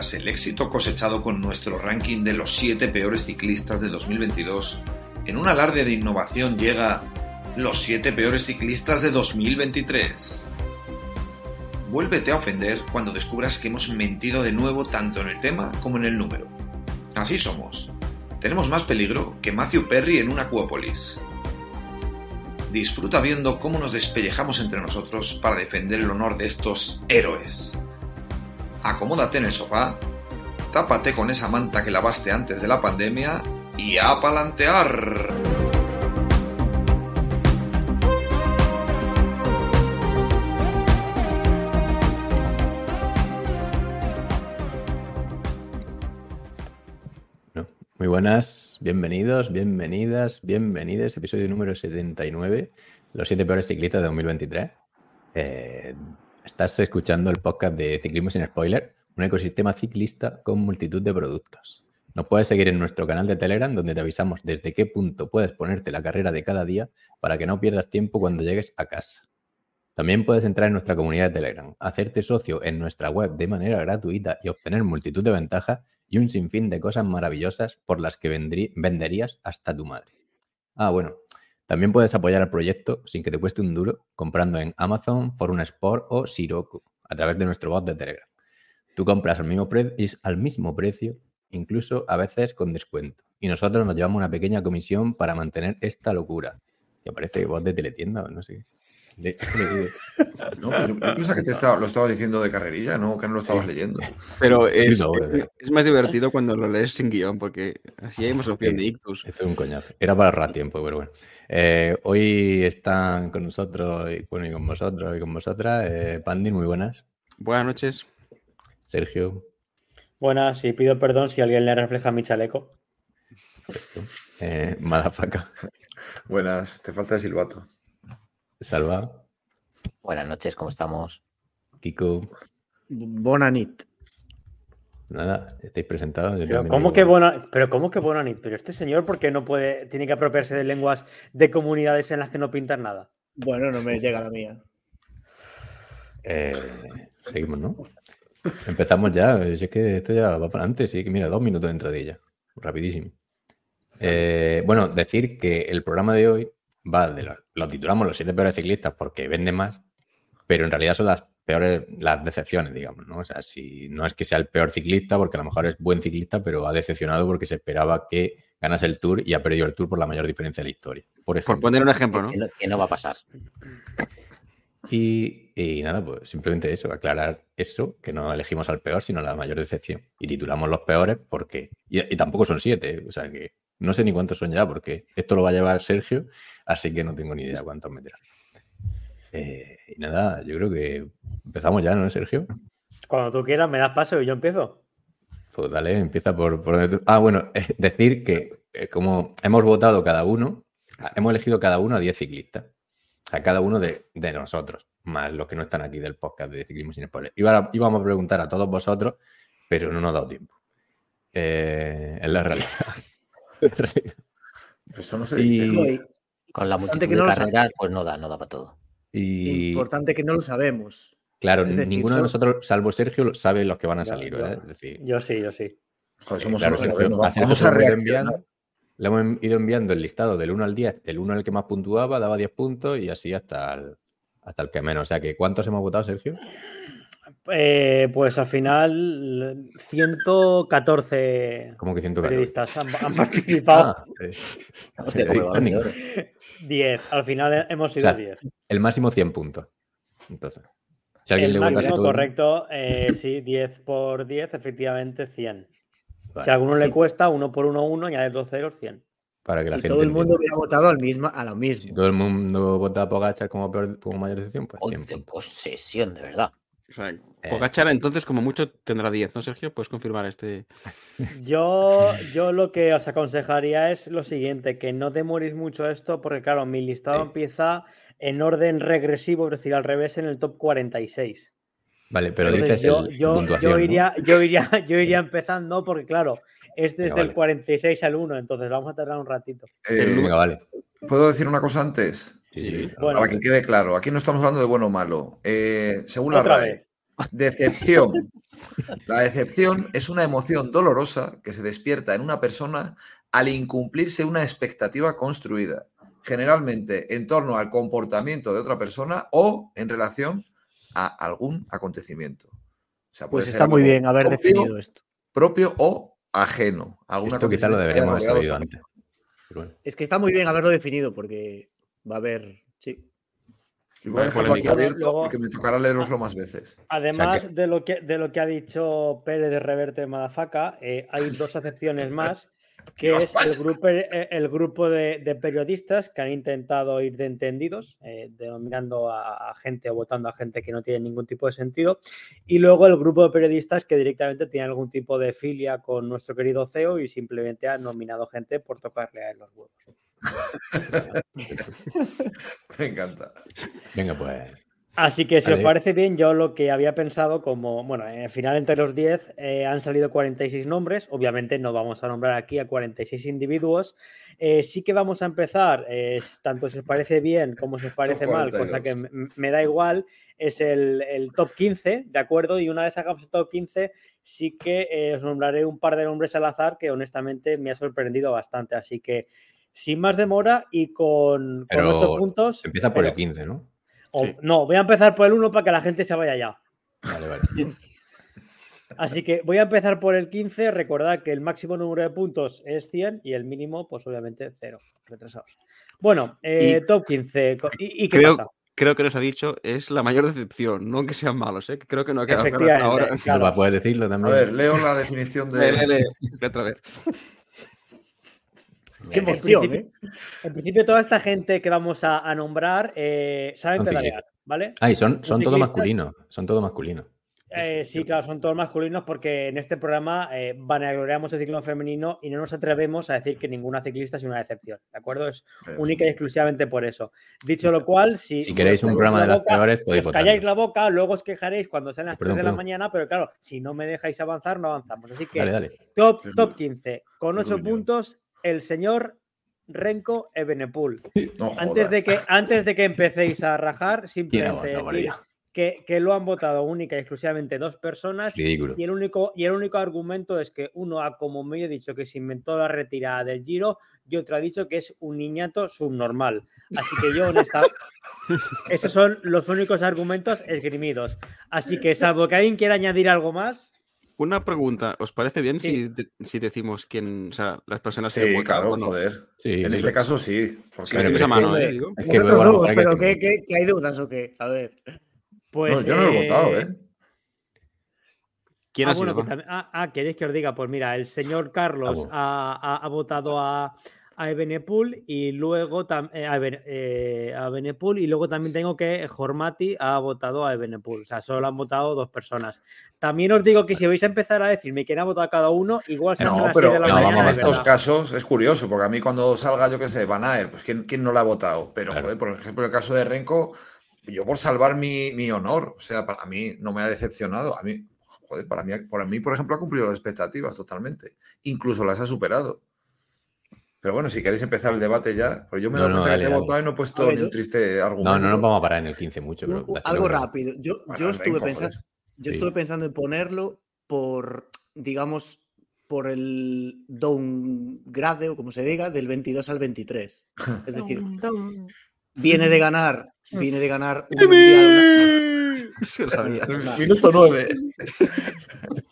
Tras el éxito cosechado con nuestro ranking de los 7 peores ciclistas de 2022, en un alarde de innovación llega los 7 peores ciclistas de 2023. Vuélvete a ofender cuando descubras que hemos mentido de nuevo tanto en el tema como en el número. Así somos. Tenemos más peligro que Matthew Perry en un Acuópolis. Disfruta viendo cómo nos despellejamos entre nosotros para defender el honor de estos héroes. Acomódate en el sofá, tápate con esa manta que lavaste antes de la pandemia y a palantear. Muy buenas, bienvenidos, bienvenidas, bienvenidos. Episodio número 79, los siete peores ciclistas de 2023. Eh, estás escuchando el podcast de Ciclismo sin Spoiler, un ecosistema ciclista con multitud de productos. Nos puedes seguir en nuestro canal de Telegram, donde te avisamos desde qué punto puedes ponerte la carrera de cada día para que no pierdas tiempo cuando llegues a casa. También puedes entrar en nuestra comunidad de Telegram, hacerte socio en nuestra web de manera gratuita y obtener multitud de ventajas y un sinfín de cosas maravillosas por las que venderías hasta tu madre. Ah, bueno, también puedes apoyar al proyecto sin que te cueste un duro comprando en Amazon, Forum Sport o Siroku a través de nuestro bot de Telegram. Tú compras al mismo, al mismo precio, incluso a veces con descuento. Y nosotros nos llevamos una pequeña comisión para mantener esta locura. Que parece bot de teletienda no sé. No, yo, pienso que te lo estabas diciendo de carrerilla, no que no lo estabas leyendo. Pero es, más divertido cuando lo lees sin guion, porque así hay más opción de ictus. Esto es un coñazo. Era para ahorrar tiempo, pero bueno. Eh, hoy están con nosotros, y, bueno, y con vosotros y con vosotras. Eh, Pandi, muy buenas. Buenas noches. Sergio. Buenas, y pido perdón si alguien le refleja mi chaleco. Eh, Madafaka. Buenas, te falta el silbato. Salva. Buenas noches, ¿cómo estamos? Kiko. Bonanit. Nada, estáis presentados. Pero ¿cómo, que bona, pero ¿cómo que Bonanit? Pero este señor, ¿por qué no puede, tiene que apropiarse de lenguas de comunidades en las que no pintan nada? Bueno, no me llega la mía. Eh, seguimos, ¿no? Empezamos ya. Es que esto ya va para adelante. Sí, que mira, dos minutos de entradilla. Rapidísimo. Eh, bueno, decir que el programa de hoy va de lo titulamos los siete peores ciclistas porque vende más, pero en realidad son las peores, las decepciones, digamos, ¿no? O sea, si no es que sea el peor ciclista, porque a lo mejor es buen ciclista, pero ha decepcionado porque se esperaba que ganase el Tour y ha perdido el Tour por la mayor diferencia de la historia. Por, poner un ejemplo, ¿no? Que, ¿no? va a pasar. Y, nada, pues simplemente eso, aclarar eso, que no elegimos al peor, sino la mayor decepción. Y titulamos los peores porque. Y, y tampoco son siete, o sea que no sé ni cuántos son ya, porque esto lo va a llevar Sergio, así que no tengo ni idea cuántos meterá. Eh, y nada, yo creo que empezamos ya, ¿no, Sergio? Cuando tú quieras, me das paso y yo empiezo. Pues dale, empieza por, por Ah, bueno, decir que eh, como hemos votado cada uno, hemos elegido cada uno a 10 ciclistas. A cada uno de, nosotros, más los que no están aquí del podcast de Ciclismo sin Spoiler. íbamos a preguntar a todos vosotros, pero no nos ha dado tiempo. Eh, es la realidad. Eso no se dice. Con la multitud de carreras, pues no da, no da para todo. Y... Importante que no lo sabemos. Claro, ninguno de nosotros, salvo Sergio, sabe los que van a salir, ¿verdad? yo sí, yo sí. Joder, somos vamos, a reaccionar. Le hemos ido enviando el listado del 1 al 10. El 1 el que más puntuaba daba 10 puntos y así hasta el, hasta el que menos. O sea que, ¿cuántos hemos votado, Sergio? Eh, pues al final 114 ¿Cómo que 114? periodistas han, participado. Ah, 10. Al final hemos sido 10. El máximo 100 puntos. Entonces, si alguien el le máximo correcto, eh, sí, 10 por 10, efectivamente 100. si a alguno le cuesta, 1 por 1, 1, añade dos ceros, 100. Para que si todo el mundo hubiera votado al mismo, a lo mismo. Si todo el mundo vota por Gachar como, como mayor decisión, pues 100 puntos. posesión, de verdad. O eh. entonces, como mucho, tendrá 10, ¿no, Sergio? Puedes confirmar este. Yo, yo lo que os aconsejaría es lo siguiente: que no demoréis mucho esto, porque, claro, mi listado empieza en orden regresivo, es decir, al revés, en el top 46. Vale, pero dices. Yo, yo, iría, yo, iría, yo iría empezando, porque, claro, es desde el 46 al 1, entonces vamos a tardar un ratito. Eh, venga, vale. ¿Puedo decir una cosa antes? Sí, Para que quede claro, aquí no estamos hablando de bueno o malo. Eh, según la RAE, Decepción. La decepción es una emoción dolorosa que se despierta en una persona al incumplirse una expectativa construida, generalmente en torno al comportamiento de otra persona o en relación a algún acontecimiento. pues está muy bien haber definido esto. Propio o ajeno. Alguna esto quizá lo deberíamos haber sabido antes. Es que está muy bien haberlo definido porque va a haber, a dejarlo aquí abierto porque me tocará leeroslo más veces. Además de, lo que, de lo que ha dicho Pérez de Reverte Madafaca, eh, hay dos acepciones más, que es el grupo, eh, el grupo de, periodistas que han intentado ir de entendidos, eh, denominando a, gente o votando a gente que no tiene ningún tipo de sentido, y luego el grupo de periodistas que directamente tiene algún tipo de filia con nuestro querido CEO y simplemente han nominado gente por tocarle a él los huevos. Me encanta. Venga, pues. Así que si os parece bien, yo lo que había pensado como, bueno, al final entre los 10 eh, han salido 46 nombres, obviamente no vamos a nombrar aquí a 46 individuos, eh, sí que vamos a empezar, eh, tanto si os parece bien como si os parece mal, cosa que me, da igual, es el, el, top 15, ¿de acuerdo? Y una vez hagamos el top 15, sí que os nombraré un par de nombres al azar que honestamente me ha sorprendido bastante, así que sin más demora y con, con 8 puntos. Empieza por el 15, ¿no? No, voy a empezar por el 1 para que la gente se vaya ya. Vale, vale. Así que voy a empezar por el 15. Recordad que el máximo número de puntos es 100 y el mínimo, pues obviamente, 0. Retrasados. Bueno, eh, top 15. ¿Y, qué creo, pasa? Creo que nos ha dicho, es la mayor decepción, no que sean malos, ¿eh? creo que no ha quedado claro ahora. Claro. Puedes decirlo también. A ver, leo la definición de. Lee, otra vez. Qué emoción, ¿eh? En principio, toda esta gente que vamos a, nombrar eh, saben pedalear, ¿vale? Ah, son, son todo masculinos. Son todo masculinos. Eh, sí, claro, son todos masculinos porque en este programa eh, vanagloriamos el ciclismo femenino y no nos atrevemos a decir que ninguna ciclista es una decepción, ¿de acuerdo? Es única y exclusivamente por eso. Dicho lo cual, si, si queréis un programa de las peores, podéis os calláis la boca, luego os quejaréis cuando sean las 3 de la mañana, pero claro, si no me dejáis avanzar, no avanzamos. Así que Top, top 15, con 8 puntos, el señor Renko Ebenepul. antes, de que, antes de que empecéis a rajar, simplemente decir que, que, lo han votado única y exclusivamente dos personas. Y el, único, y el único argumento es que uno ha, como me he dicho, que se inventó la retirada del Giro y otro ha dicho que es un niñato subnormal. Así que yo, esta esos son los únicos argumentos esgrimidos. Así que, salvo que alguien quiera añadir algo más. Una pregunta, ¿os parece bien si, si, decimos quién, o sea, las personas sí, que claro, joder. Sí, en este caso sí. Porque pero, que, mano, ¿eh? Es que dos, pero ¿qué, qué, qué, hay dudas o qué? A ver. Pues, no, yo no lo he votado, ¿eh? ¿Quién ah, ha sido? Bueno, ah, ah, ¿queréis que os diga? Pues mira, el señor Carlos ha, ha, ha votado a, a Ebenepool y luego eh, a, eh, a y luego también tengo que Jormati ha votado a Ebenepool. O sea, solo han votado dos personas. También os digo que si vais a empezar a decirme quién ha votado cada uno, igual se No, pero en estos casos es curioso, porque a mí cuando salga, yo qué sé, Van Aer, pues ¿quién, quién no la ha votado? Pero, joder, por ejemplo, el caso de Renko, yo por salvar mi, mi honor, o sea, para mí no me ha decepcionado. A mí, joder, para mí, para mí, por ejemplo, ha cumplido las expectativas totalmente. Incluso las ha superado. Pero bueno, si queréis empezar el debate ya, pues yo me doy cuenta que he votado y no he puesto ni un triste argumento. No, no nos vamos a parar en el 15 mucho. algo rápido. Yo, yo estuve, pensando, yo estuve pensando en ponerlo por, digamos, por el downgrade, o como se diga, del 22 al 23. Es decir, viene de ganar, viene de ganar un mundial. Minuto 9.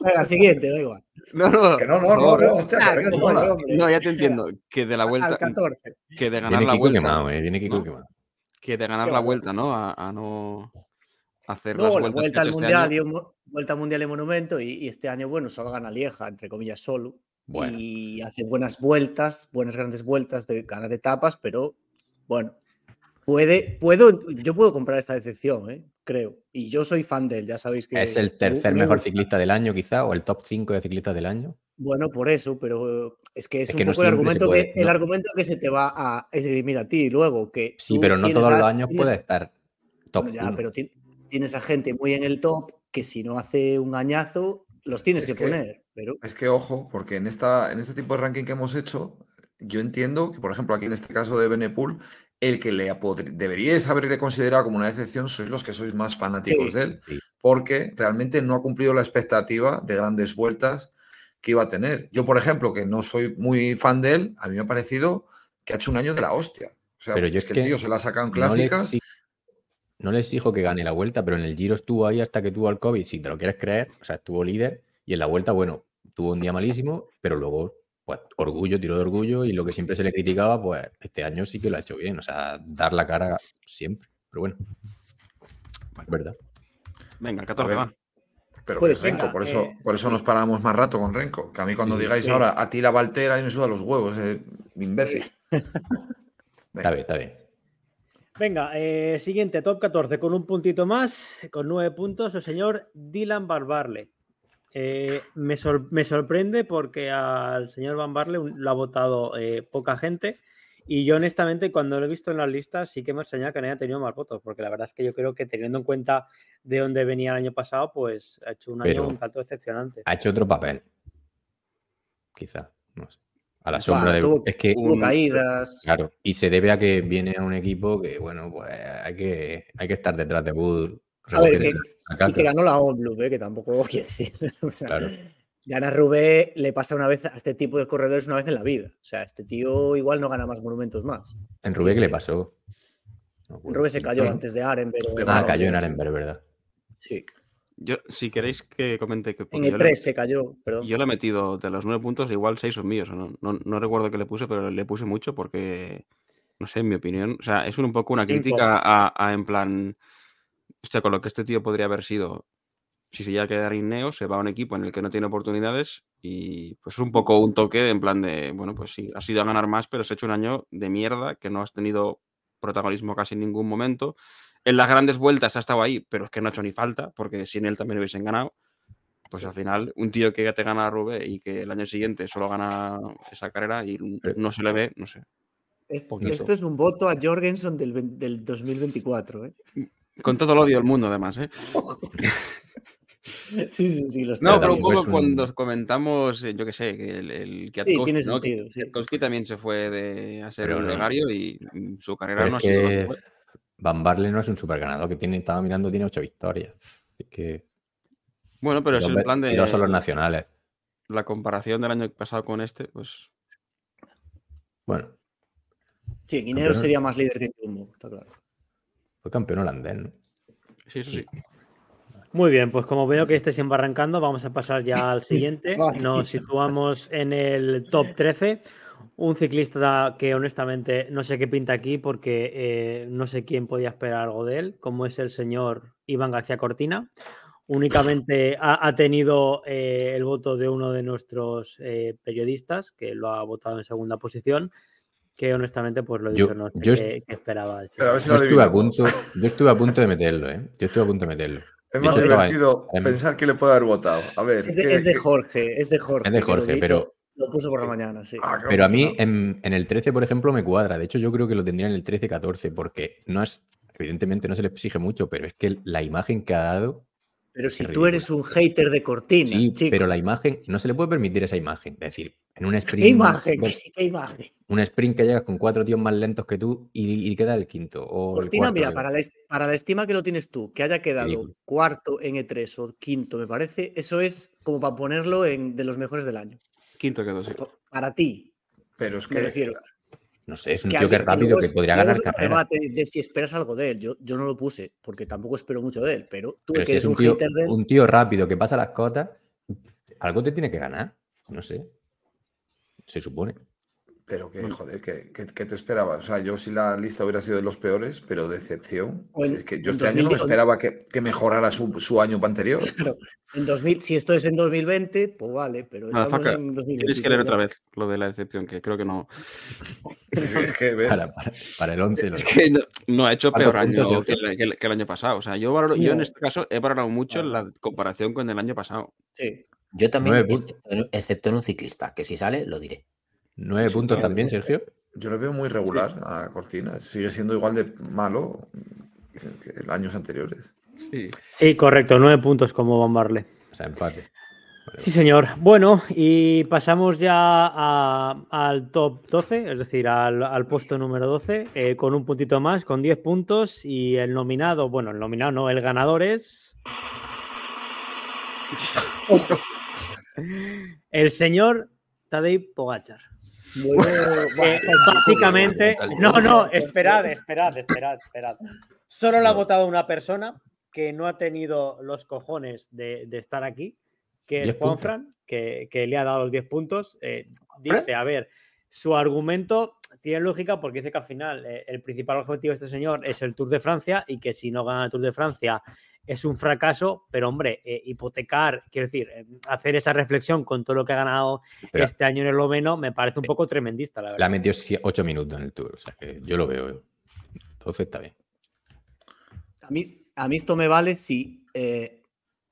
Venga, siguiente, da igual. No, no, que no, no, no, no, no, ya te entiendo. Que de la vuelta. 14. Que de ganar la vuelta. Quemado, eh, viene Kiko quemado. Que de ganar la vuelta, ¿no? A, a no hacer no, las la vuelta al este mundial y vuelta al mundial y monumento y, y, este año bueno solo gana Lieja entre comillas solo bueno. y hace buenas vueltas buenas grandes vueltas de ganar etapas pero bueno Puede, puedo, yo puedo comprar esta decepción, ¿eh? creo. Y yo soy fan de él, ya sabéis que. ¿Es el tercer mejor ciclista del año, quizá? ¿O el top 5 de ciclistas del año? Bueno, por eso, pero es que es, un poco el, argumento que, el argumento que se te va a esgrimir a ti luego. Que sí, pero no todos los años puede estar top. ya, pero tienes a gente muy en el top que si no hace un añazo, los tienes que, poner. Pero... Es que ojo, porque en, esta, en este tipo de ranking que hemos hecho, yo entiendo que, por ejemplo, aquí en este caso de Benepool, el que le deberíais haberle considerado como una decepción sois los que sois más fanáticos de él, porque realmente no ha cumplido la expectativa de grandes vueltas que iba a tener. Yo, por ejemplo, que no soy muy fan de él, a mí me ha parecido que ha hecho un año de la hostia. O sea, pero yo es que, el tío se la ha sacado en clásicas. No le, exijo que gane la vuelta, pero en el Giro estuvo ahí hasta que tuvo el COVID, si te lo quieres creer, o sea, estuvo líder y en la vuelta, bueno, tuvo un día malísimo, pero luego, pues, orgullo, tiro de orgullo y lo que siempre se le criticaba, pues, este año sí que lo ha hecho bien, o sea, dar la cara siempre, pero bueno, es verdad. Venga, 14 va. Pero pues Renko, por eso, eh, por eso nos paramos más rato con Renko. Que a mí cuando digáis ahora a ti la Valtera y me suda los huevos, eh, imbécil. está bien, está bien. Venga, eh, siguiente, top 14, con un puntito más, con nueve puntos, el señor Dylan Barbarle. Me, me, sorprende porque al señor Van Barle lo ha votado poca gente y yo, honestamente, cuando lo he visto en las listas, sí que me extraña que no haya tenido más votos, porque la verdad es que yo creo que teniendo en cuenta de dónde venía el año pasado, pues ha hecho un año un tanto decepcionante. Ha hecho otro papel. Quizá, no sé. A la sombra de. es que. Hubo caídas. Claro. Y se debe a que viene a un equipo que, bueno, pues hay que, hay que estar detrás de Wood. A ver, que, y que ganó la All ¿eh? que tampoco quiere decir. o sea, claro. Gana Rubé le pasa una vez a este tipo de corredores una vez en la vida. O sea, este tío igual no gana más monumentos más. ¿En Rubé qué le pasó? Rubé se cayó antes de Arenberg. Ah, cayó en Arenberg, ¿verdad? Sí. Yo, si queréis que comente que. En el 3 se cayó, perdón. Yo le he metido de los nueve puntos, igual seis son míos. No, no, recuerdo qué le puse, pero le puse mucho porque, no sé, en mi opinión. O sea, es un poco una crítica a, a, en plan. Hostia, con lo que este tío podría haber sido si se llega a quedar Neo, se va a un equipo en el que no tiene oportunidades y pues es un poco un toque en plan de, bueno, pues sí, has ido a ganar más, pero has hecho un año de mierda, que no has tenido protagonismo casi en ningún momento. En las grandes vueltas ha estado ahí, pero es que no ha hecho ni falta, porque sin él también hubiesen ganado. Pues al final, un tío que ya te gana a Rubé y que el año siguiente solo gana esa carrera y no se le ve, no sé. Esto, es un voto a Jorgensen del, del 2024. ¿eh? Con todo el odio del mundo, además. ¿eh? Sí, sí, sí. no, pero un poco cuando comentamos, eh, yo qué sé, que el, el Kwiatkowski, también se fue de, a ser un gregario y su carrera no ha sido. Van Barley no es un super ganador, que tiene, estaba mirando, tiene ocho victorias. que... Bueno, pero es el plan de. dos son los nacionales. La comparación del año pasado con este, pues. Bueno. Sí, Guineo sería más líder que Tumbo, está claro. Fue campeón holandés, ¿no? Sí, sí. Muy bien, pues como veo que estés embarrancando, vamos a pasar ya al siguiente. Nos situamos en el top 13. Un ciclista que honestamente no sé qué pinta aquí porque eh, no sé quién podía esperar algo de él, como es el señor Iván García Cortina. Únicamente ha, tenido eh, el voto de uno de nuestros eh, periodistas, que lo ha votado en segunda posición, que honestamente, pues lo he dicho, no sé qué, esperaba. yo, estuve a punto, yo estuve a punto de meterlo, ¿eh? Yo estuve a punto de meterlo. Es más divertido pensar que le puede haber votado. A ver. Es de, Jorge, es de Jorge. Es de Jorge, pero. Lo puso por la mañana, sí. Ah, pero a mí en, el 13, por ejemplo, me cuadra. De hecho, yo creo que lo tendría en el 13-14, porque no es. Evidentemente no se le exige mucho, pero es que la imagen que ha dado pero si tú eres un hater de Cortina. Sí, pero la imagen, no se le puede permitir esa imagen. Es decir, en un sprint. ¿Qué imagen? ¿Qué imagen? Un sprint que llegas con cuatro tíos más lentos que tú y, queda el quinto. Cortina, mira, para la, para la, estima que lo tienes tú, que haya quedado cuarto en E3 o quinto, me parece, eso es como para ponerlo en de los mejores del año. Quinto quedó, sí. Para ti. Pero es me refiero. No sé, es un tío que es rápido que podría ganar carrera. De, de, si esperas algo de él. Yo, yo no lo puse porque tampoco espero mucho de él, pero tú que eres un, tío, un tío rápido que pasa las cotas, algo te tiene que ganar. No sé. Se supone. Pero que, joder, ¿qué, te esperaba? O sea, yo si la lista hubiera sido de los peores, pero decepción. es que yo este año no me esperaba que, mejorara su, año anterior. en 2000, si esto es en 2020, pues vale, pero estamos en 2020. Tienes que leer otra vez lo de la decepción, que creo que no. es que, ¿ves? Para, el 11. Es que no, ha hecho peor año que el, año pasado. O sea, yo, yo en este caso he valorado mucho la comparación con el año pasado. Sí. Yo también, excepto en un ciclista, que si sale, lo diré. ¿Nueve puntos también, Sergio? Yo lo veo muy regular a Cortina. Sigue siendo igual de malo que en años anteriores. Sí. sí, correcto. Nueve puntos como Van O sea, empate. Sí, señor. Bueno, y pasamos ya al top 12, es decir, al, puesto número 12, eh, con un puntito más, con 10 puntos. Y el nominado, bueno, el nominado no, el ganador es. El señor Tadej Pogachar. Eh, básicamente, no, no, esperad, esperad, esperad, esperad. Solo lo ha votado una persona que no ha tenido los cojones de, estar aquí, que es Juanfran, que, que, le ha dado los 10 puntos. Eh, dice, a ver, su argumento tiene lógica porque dice que al final eh, el principal objetivo de este señor es el Tour de Francia y que si no gana el Tour de Francia es un fracaso, pero hombre, eh, hipotecar, quiero decir, eh, hacer esa reflexión con todo lo que ha ganado este año en el Loveno me parece un poco tremendista, la verdad. La metió 8 minutos en el Tour, o sea que yo lo veo. Entonces está bien. A mí, a mí esto me vale si,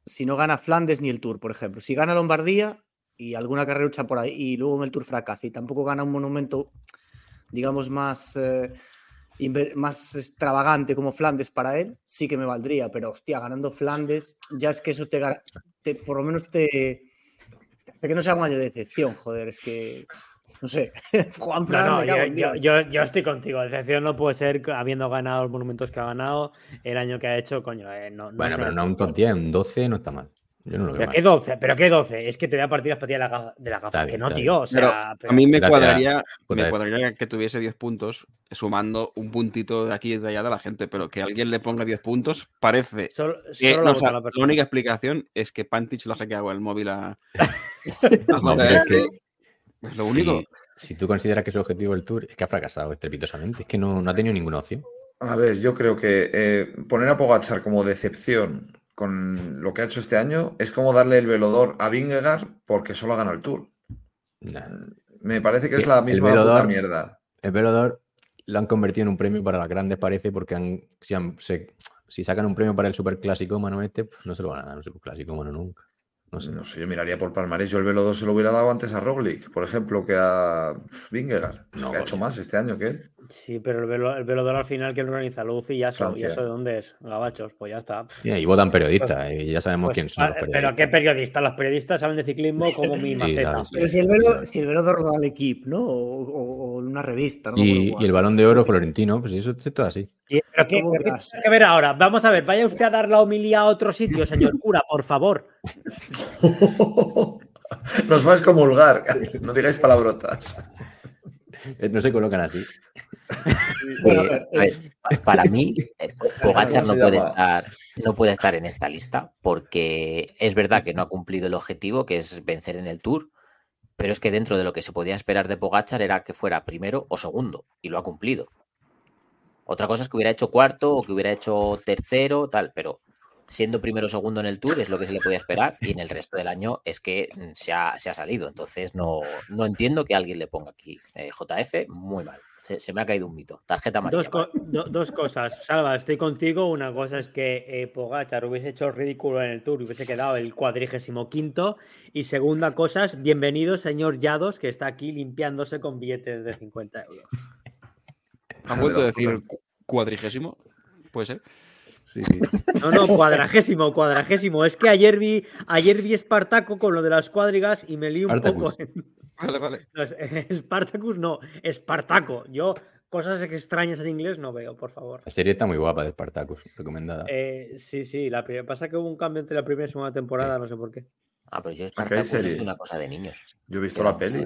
si no gana Flandes ni el Tour, por ejemplo. Si gana Lombardía y alguna carrera por ahí y luego en el Tour fracasa y tampoco gana un monumento digamos, más, eh, más extravagante como Flandes para él, sí que me valdría, pero hostia, ganando Flandes, ya es que eso te, te por lo menos te, que no sea un año de decepción, joder, es que no sé. Juan no, yo, yo, yo, estoy contigo. Decepción no puede ser habiendo ganado los monumentos que ha ganado el año que ha hecho, coño. Eh, no, bueno, pero no un top 10, un 12 no está mal. Yo no lo pero qué 12, pero qué 12, es que te voy a partir las patillas de la gafa, que no, tío. O sea, A mí me cuadraría, me cuadraría que tuviese 10 puntos sumando un puntito de aquí y de allá de la gente, pero que alguien le ponga 10 puntos parece. Solo, que, la, única explicación es que Pantich lo ha hackeado el móvil a. es, lo único. Si, tú consideras que su objetivo el tour es que ha fracasado estrepitosamente, es que no, no ha tenido ninguna opción. A ver, yo creo que eh, poner a Pogachar como decepción con lo que ha hecho este año es como darle el velodor a Vingegaard porque solo ha ganado el Tour. Me parece que es la misma velodor, mierda. El velodor lo han convertido en un premio para las grandes, parece, porque han, si, sacan un premio para el superclásico mano este, pues no se lo van a dar un superclásico mano nunca. No sé. yo miraría por Palmarés. Yo el velodor se lo hubiera dado antes a Roglic, por ejemplo, que a Vingegaard, no, que ha hecho más este año que él. Sí, pero el, velo, el velodor al final que organiza Luz y ya sé, de dónde es, Gabachos, pues ya está. y votan periodistas, y ya sabemos pues, quién son. Los periodistas. Pero ¿qué periodistas? Los periodistas saben de ciclismo como mi maceta. pero si el, velo, si el velodor lo da al equipo, ¿no? O, una revista. ¿no? Y, el balón de oro florentino, pues eso es todo así. ¿Pero qué, tiene que ver ahora? Vamos a ver, vaya usted a dar la homilía a otro sitio, señor cura, por favor. Nos vas a excomulgar, no digáis palabrotas. Eh, no se colocan así. Eh, para mí, eh, Pogachar no puede, estar, no puede estar en esta lista porque es verdad que no ha cumplido el objetivo, que es vencer en el Tour, pero es que dentro de lo que se podía esperar de Pogachar era que fuera primero o segundo, y lo ha cumplido. Otra cosa es que hubiera hecho cuarto o que hubiera hecho tercero, tal, pero siendo primero o segundo en el Tour es lo que se le podía esperar y en el resto del año es que mm, se ha, salido. Entonces no, no, entiendo que alguien le ponga aquí eh, JF, muy mal. Se, me ha caído un mito. Tarjeta amarilla. Dos, cosas. Salva, estoy contigo. Una cosa es que eh, Pogachar hubiese hecho ridículo en el Tour y hubiese quedado el cuadrigésimo quinto. Y segunda cosa es, bienvenido señor Yados, que está aquí limpiándose con billetes de 50 euros. ¿Han vuelto a decir cuadrigésimo? ¿Puede ser? No, no, cuadragésimo, cuadragésimo. Es que ayer vi, ayer vi Espartaco con lo de las cuadrigas y me lío un poco. Vale, vale. Spartacus no, Espartaco. Yo cosas extrañas en inglés no veo, por favor. La serie está muy guapa de Spartacus, recomendada. Eh, sí, sí, la pasa que hubo un cambio entre la primera y segunda temporada, no sé por qué. Ah, pero yo Spartacus es una cosa de niños. Yo he visto la peli.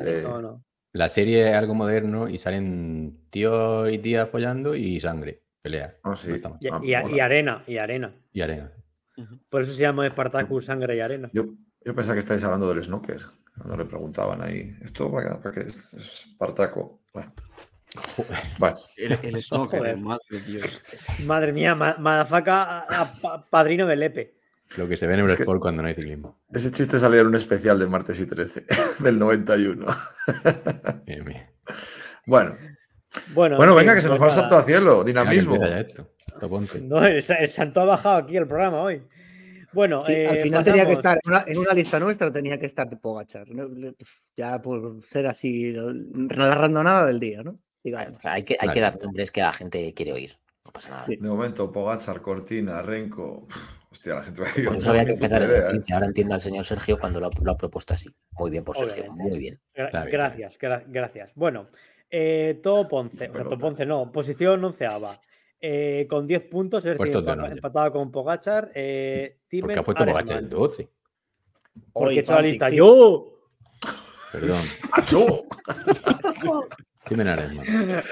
La serie es algo moderno y salen tío y tía follando y sangre pelea. Ah, ah, y, arena, y arena. Y arena. Por eso se llama Spartacus, sangre y arena. Yo, yo pensaba que estáis hablando del snooker, cuando le preguntaban ahí, ¿esto para, qué es Espartaco? Bueno. El, el snooker, madre, Dios. madre mía, madafaka, padrino del Lepe. Lo que se ve en Eurosport cuando no hay ciclismo. Ese chiste salió en un especial de martes y 13, del 91. Bueno, bueno, bueno venga, que se nos va el salto a cielo, dinamismo. No, el, santo ha bajado aquí el programa hoy. Bueno, al eh, final tenía que estar en una, lista nuestra, tenía que estar de Pogachar. Ya por ser así, narrando nada del día, ¿no? hay que, hay que dar nombres que la gente quiere oír. No pasa nada. De momento, Pogachar, Cortina, Renko. Hostia, la gente va a decir. Por eso había que empezar en el 15. Ahora entiendo al señor Sergio cuando lo ha, propuesto así. Muy bien por Sergio, muy bien. Gracias, gracias. Bueno, eh, todo Ponce, todo Ponce no, posición onceava. Eh, con 10 puntos, es decir, empatado con Pogachar. Eh, Porque ha puesto Pogachar el 12. Porque he hecho la lista yo. Perdón. Tim Aresman.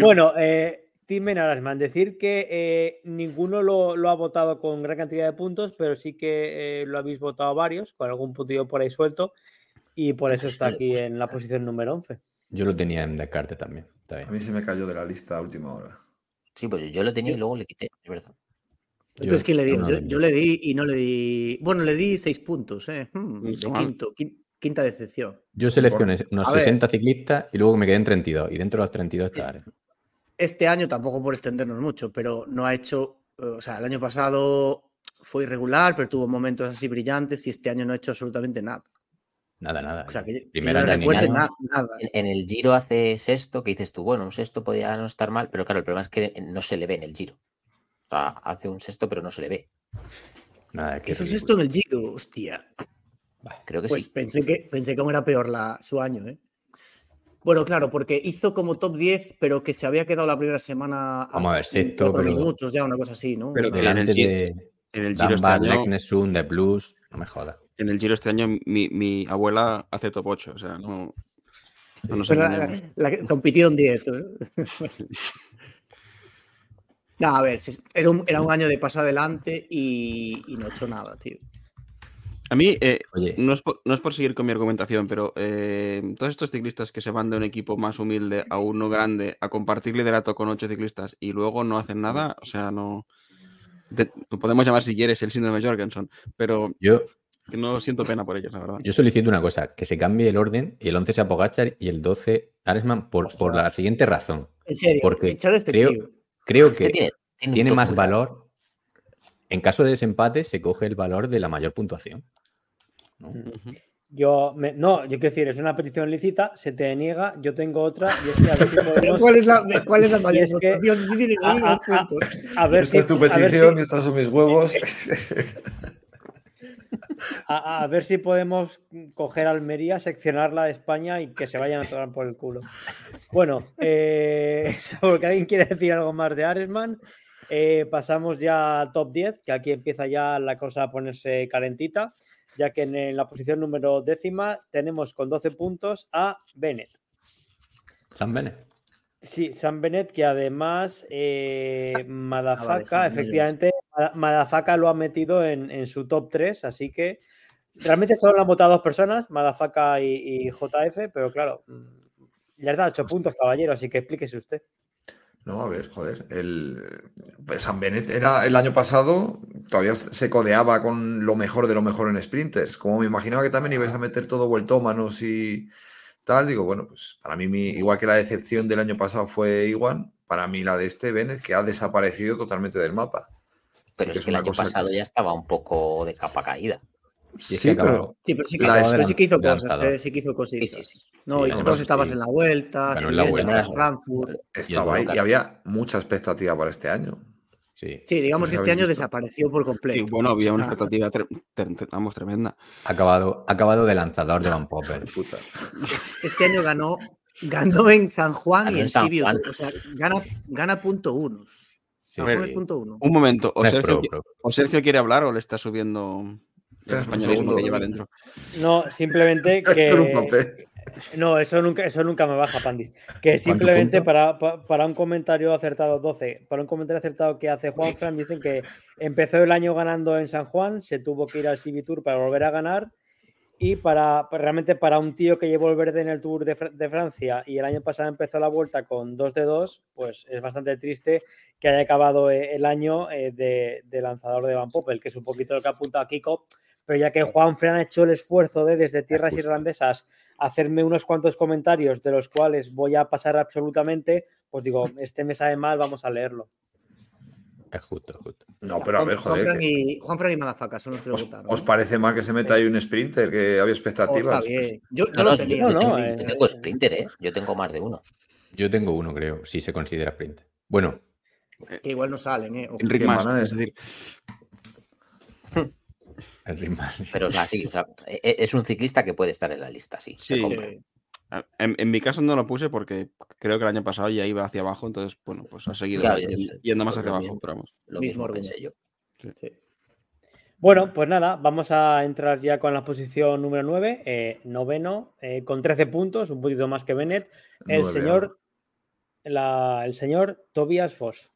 Bueno, eh, Tim Aresman, decir que eh, ninguno lo, ha votado con gran cantidad de puntos, pero sí que eh, lo habéis votado varios, con algún puntillo por ahí suelto, y por eso está aquí en la posición número 11. Yo lo tenía en Descartes también. A mí se me cayó de la lista a última hora. Sí, pues yo lo tenía y luego le quité, es verdad. Yo, es que le di, yo, le di y no le di. Bueno, le di seis puntos, ¿eh? Hmm, de quinto, quinta decepción. Yo seleccioné unos 60 ciclistas y luego me quedé en 32. Y dentro de los 32 está este, este año, tampoco por extendernos mucho, pero no ha hecho. Eh, o sea, el año pasado fue irregular, pero tuvo momentos así brillantes y este año no ha hecho absolutamente nada. Nada, nada. O sea, que Primero nada, En, el Giro hace sexto, que dices tú, bueno, un sexto podía no estar mal, pero claro, el problema es que no se le ve en el Giro. O sea, hace un sexto, pero no se le ve. Nada, que Eso es esto en el Giro, hostia. Creo que pues sí. Pensé que pensé cómo era peor la, su año, ¿eh? Bueno, claro, porque hizo como top 10, pero que se había quedado la primera semana Vamos a ver, sexto, pero... minutos ya, una cosa así, ¿no? Pero en el, de, en el Giro este año... de Plus, no me jodas. En el Giro este año mi, mi abuela hace top 8, o sea, no... no la, la, compitieron 10. ¿eh? no, a ver, era un, era un año de paso adelante y, y no he hecho nada, tío. A mí, eh, no, es por, no, es por, seguir con mi argumentación, pero eh, todos estos ciclistas que se van de un equipo más humilde a uno grande a compartir liderato con ocho ciclistas y luego no hacen nada, o sea, no. lo podemos llamar si quieres el síndrome de Jorgensen, pero yo no siento pena por ellos, la verdad. Yo solicito una cosa: que se cambie el orden y el 11 sea Pogachar y el 12 Aresman por, por la siguiente razón. En serio, porque este creo, creo que tiene, tiene más valor. En caso de desempate, se coge el valor de la mayor puntuación. Yo, no, yo quiero decir, es una petición lícita, se te niega, yo tengo otra ¿Cuál es la, cuál es la mayor a, ver Esta es tu petición, y estas son mis huevos. A, ver si podemos coger Almería, seccionarla de España y que se vayan a tomar por el culo. Bueno, eh, porque alguien quiere decir algo más de Aresman, eh, pasamos ya al top 10, que aquí empieza ya la cosa a ponerse calentita ya que en la posición número décima tenemos con 12 puntos a Bennett. San Bennett. Sí, San Bennett, que además eh, Madafaka, efectivamente, Madafaka lo ha metido en, su top 3, así que realmente solo lo han votado dos personas, Madafaka y, y JF, pero claro, le has dado 8 puntos, caballero, así que explíquese usted. No, a ver, joder. El, pues San Benet era el año pasado, todavía se codeaba con lo mejor de lo mejor en sprinters. Como me imaginaba que también ibais a meter todo vueltómanos y tal, digo, bueno, pues para mí, igual que la decepción del año pasado fue igual, para mí la de este Bennett que ha desaparecido totalmente del mapa. Pero es, que, el año pasado ya estaba un poco de capa caída. Sí, pero, sí, pero, sí, que, hizo cosas, eh, sí que hizo cositas. No, y vos estabas en la vuelta, en la vuelta. Frankfurt. Estaba ahí y había mucha expectativa para este año. Sí, sí digamos que este año desapareció por completo. bueno, había una expectativa vamos, tremenda. Ha acabado, acabado de lanzador de Van Poppel. Este año ganó, ganó en San Juan y en Sibiu. O sea, gana, gana punto unos. punto uno. Un momento, o Sergio, o Sergio quiere hablar o le está subiendo el españolismo que lleva dentro. No, simplemente que no, eso nunca, eso nunca me baja, Pandis. Que simplemente para, para, un comentario acertado 12, para un comentario acertado que hace Juan Fran, dicen que empezó el año ganando en San Juan, se tuvo que ir al CB Tour para volver a ganar. Y para realmente para un tío que llevó el verde en el Tour de, Francia y el año pasado empezó la vuelta con 2 de 2, pues es bastante triste que haya acabado eh, el año eh, de, de, lanzador de Van Poppel, que es un poquito lo que apunta a Kiko, pero ya que Juan Fran ha hecho el esfuerzo de desde tierras irlandesas hacerme unos cuantos comentarios de los cuales voy a pasar absolutamente, pues digo, este me sabe mal, vamos a leerlo. Es justo, es justo. No, pero a ver, joder. Juan, y, Juan y Malafaca son los que os, lo votaron. ¿Os parece mal que se meta ahí un sprinter? Que había expectativas. Yo, no, lo tenía. Yo, tengo, yo tengo sprinter, ¿eh? Yo tengo más de uno. Yo tengo uno, creo, si se considera sprinter. Bueno. Que igual no salen, ¿eh? Enrique Más, es decir. Pero, o sea, sí, o sea, e, e, es un ciclista que puede estar en la lista, sí. sí. En, mi caso no lo puse porque creo que el año pasado ya iba hacia abajo, entonces, bueno, pues ha seguido yendo, más hacia abajo, pero vamos. Lo mismo, pensé yo. Bueno, pues nada, vamos a entrar ya con la posición número 9, eh, noveno, eh, con 13 puntos, un poquito más que Bennett, el señor, el señor Tobias Foss.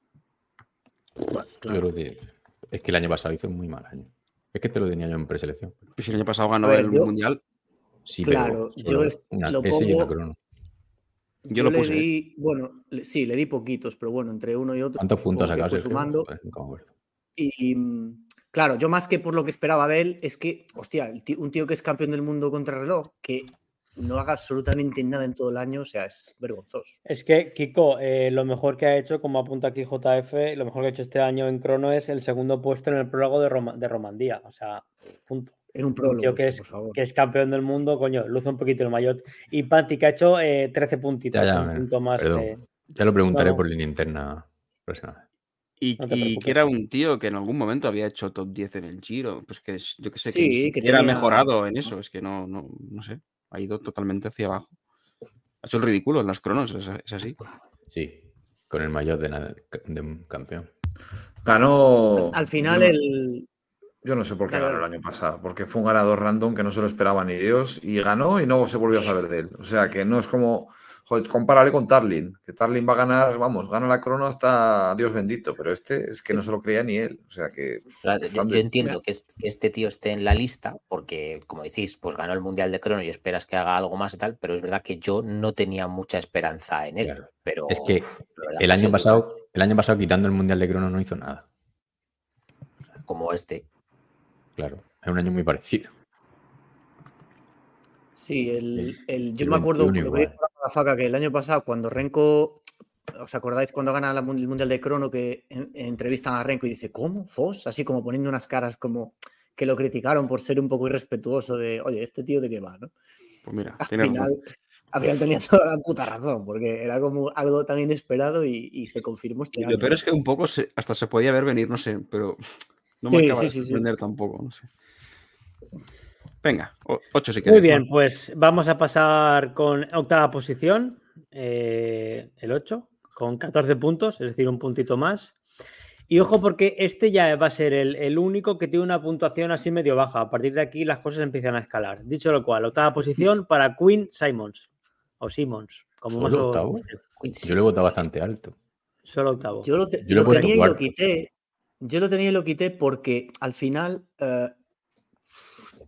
es que el año pasado hizo un muy mal año. Es que te lo tenía yo en preselección. Pues el año pasado ganó el Mundial. Sí, claro, yo lo pongo, yo, lo puse. Le di, bueno, sí, le di poquitos, pero bueno, entre uno y otro. ¿Cuántos puntos acabas sumando? Y mm, claro, yo más que por lo que esperaba de él, es que, hostia, un tío que es campeón del mundo contra reloj, que no haga absolutamente nada en todo el año, o sea, es vergonzoso. Es que, Kiko, eh, lo mejor que ha hecho, como apunta aquí JF, lo mejor que ha hecho este año en crono es el segundo puesto en el prólogo de, de Romandía, o sea, punto. En un prólogo, que, es, que es campeón del mundo, coño, luce un poquito el mayor. Y Pati, que ha hecho 13 eh, puntitos, ya, un punto más. Ya lo preguntaré por línea interna Y, que era un tío que en algún momento había hecho top 10 en el Giro. Pues que yo que sé, que, era mejorado en eso. Es que no, no, no sé. Ha ido totalmente hacia abajo. Ha hecho el ridículo en las cronos, es, así. Sí, con el mayor de, de un campeón. Ganó. Al, final, el, yo no sé por qué ganó el año pasado, porque fue un ganador random que no se lo esperaba ni Dios y ganó y no se volvió a saber de él. O sea que no es como, joder, compárale con Tarlin, que Tarlin va a ganar, vamos, gana la crono hasta Dios bendito, pero este es que no se lo creía ni él. O sea que. yo, entiendo que este, tío esté en la lista porque, como decís, pues ganó el Mundial de Crono y esperas que haga algo más y tal, pero es verdad que yo no tenía mucha esperanza en él. Pero es que el año pasado, el año pasado, quitando el Mundial de Crono, no hizo nada. Como este. Claro, es un año muy parecido. Sí, el, yo me acuerdo que el año pasado, cuando Renko, ¿os acordáis cuando gana el Mundial de Crono que entrevistan a Renko y dice, ¿cómo? ¿Fos? Así como poniendo unas caras como que lo criticaron por ser un poco irrespetuoso de, oye, ¿este tío de qué va? ¿no? Pues mira, al final, al final tenía toda la puta razón, porque era como algo tan inesperado y, se confirmó este y Lo peor es que un poco hasta se podía ver venir, no sé, pero no me acaba de sorprender tampoco, no sé. Venga, 8 si quieres. Muy bien, pues vamos a pasar con octava posición, eh, el 8, con 14 puntos, es decir, un puntito más. Y ojo porque este ya va a ser el, único que tiene una puntuación así medio baja. A partir de aquí las cosas empiezan a escalar. Dicho lo cual, octava posición para Queen Simons. O Simons, como más octavo. Yo lo he votado bastante alto. Solo octavo. Yo lo, tenía y lo quité. Yo lo tenía y lo quité porque al final eh,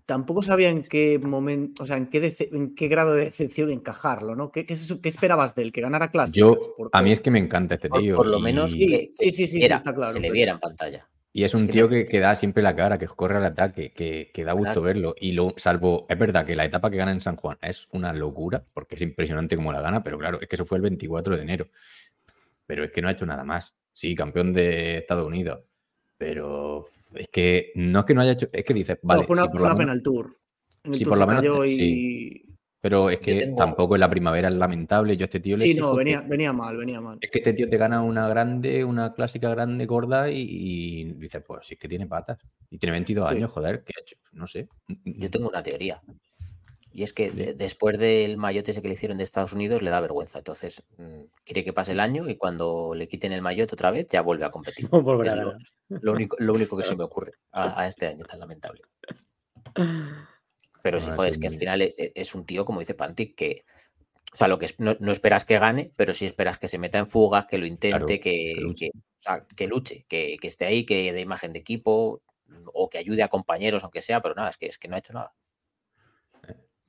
tampoco sabía en qué momento, o sea, en qué, en qué grado de decepción encajarlo, ¿no? ¿Qué, qué, esperabas de él? ¿Que ganara clase? Yo, a mí es que me encanta este tío. Por, lo menos sí, sí, sí, está claro, se le viera en pantalla. Y es un tío que, da siempre la cara, que corre al ataque, que, que da gusto verlo. Y lo, salvo, es verdad que la etapa que gana en San Juan es una locura, porque es impresionante como la gana, pero claro, es que eso fue el 24 de enero. Pero es que no ha hecho nada más. Sí, campeón de Estados Unidos pero es que no es que no haya hecho, es que dices, vale. fue una, pena el tour. sí, por lo menos, sí. Pero es que tampoco en la primavera es lamentable. Yo este tío le Sí, no, venía, venía mal, venía mal. Es que este tío te gana una grande, una clásica grande, gorda, y, dices, pues sí es que tiene patas. Y tiene 22 años, joder, que ha hecho, no sé. Yo tengo una teoría. Y es que después del mayote ese que le hicieron de Estados Unidos le da vergüenza. Entonces mm, quiere que pase el año y cuando le quiten el mayote otra vez ya vuelve a competir. lo, único, lo único que se me ocurre a, este año tan lamentable. Pero sí, joder, es que al final es, un tío, como dice Pantic, que. O sea, lo que no, esperas que gane, pero sí esperas que se meta en fugas, que lo intente, que, luche, que, luche que, esté ahí, que dé imagen de equipo o que ayude a compañeros, aunque sea, pero nada, es que, es que no ha hecho nada.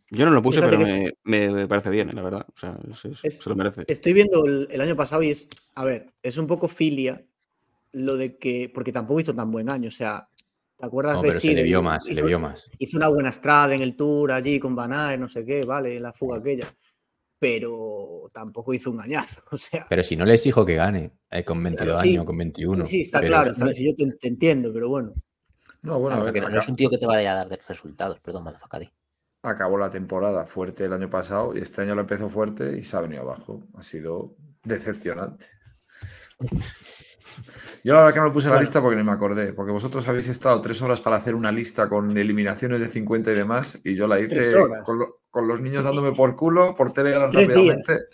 Yo no lo puse, pero me, parece bien, la verdad. O sea, se lo merece. Estoy viendo el, año pasado y es, a ver, es un poco filia lo de que, porque tampoco hizo tan buen año. O sea, ¿te acuerdas de sí? Se le vio más, se le vio más. Hizo una buena estrada en el tour allí con Van no sé qué, vale, la fuga aquella. Pero tampoco hizo un añazo. O sea. Pero si no le exijo que gane, eh, con 22 años, con 21. Sí, está claro, si yo te, entiendo, pero bueno. No, bueno, no es un tío que te vaya a dar resultados, perdón, Madafacadi acabó la temporada fuerte el año pasado y este año lo empezó fuerte y se ha venido abajo. Ha sido decepcionante. Yo la verdad que no lo puse en la lista porque ni me acordé, porque vosotros habéis estado tres horas para hacer una lista con eliminaciones de 50 y demás, y yo la hice con, los niños dándome por culo, por Telegram rápidamente,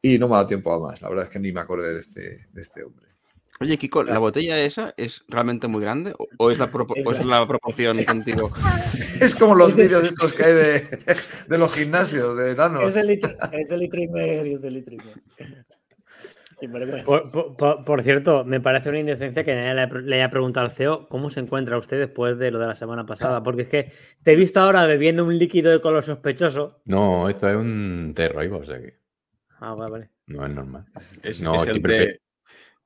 y no me ha dado tiempo a más. La verdad es que ni me acordé de este, de este hombre. Oye, Kiko, ¿la botella esa es realmente muy grande o es la, es la proporción contigo? Es como los vídeos estos que hay de, de los gimnasios, de enanos. Es de litro, es de litro y medio, es de litro y medio. Por, por, cierto, me parece una indecencia que nadie le, haya preguntado al CEO cómo se encuentra usted después de lo de la semana pasada. Porque es que te he visto ahora bebiendo un líquido de color sospechoso. No, esto es un té o sea que. Ah, vale, vale. No es normal. Es, no, es el, té,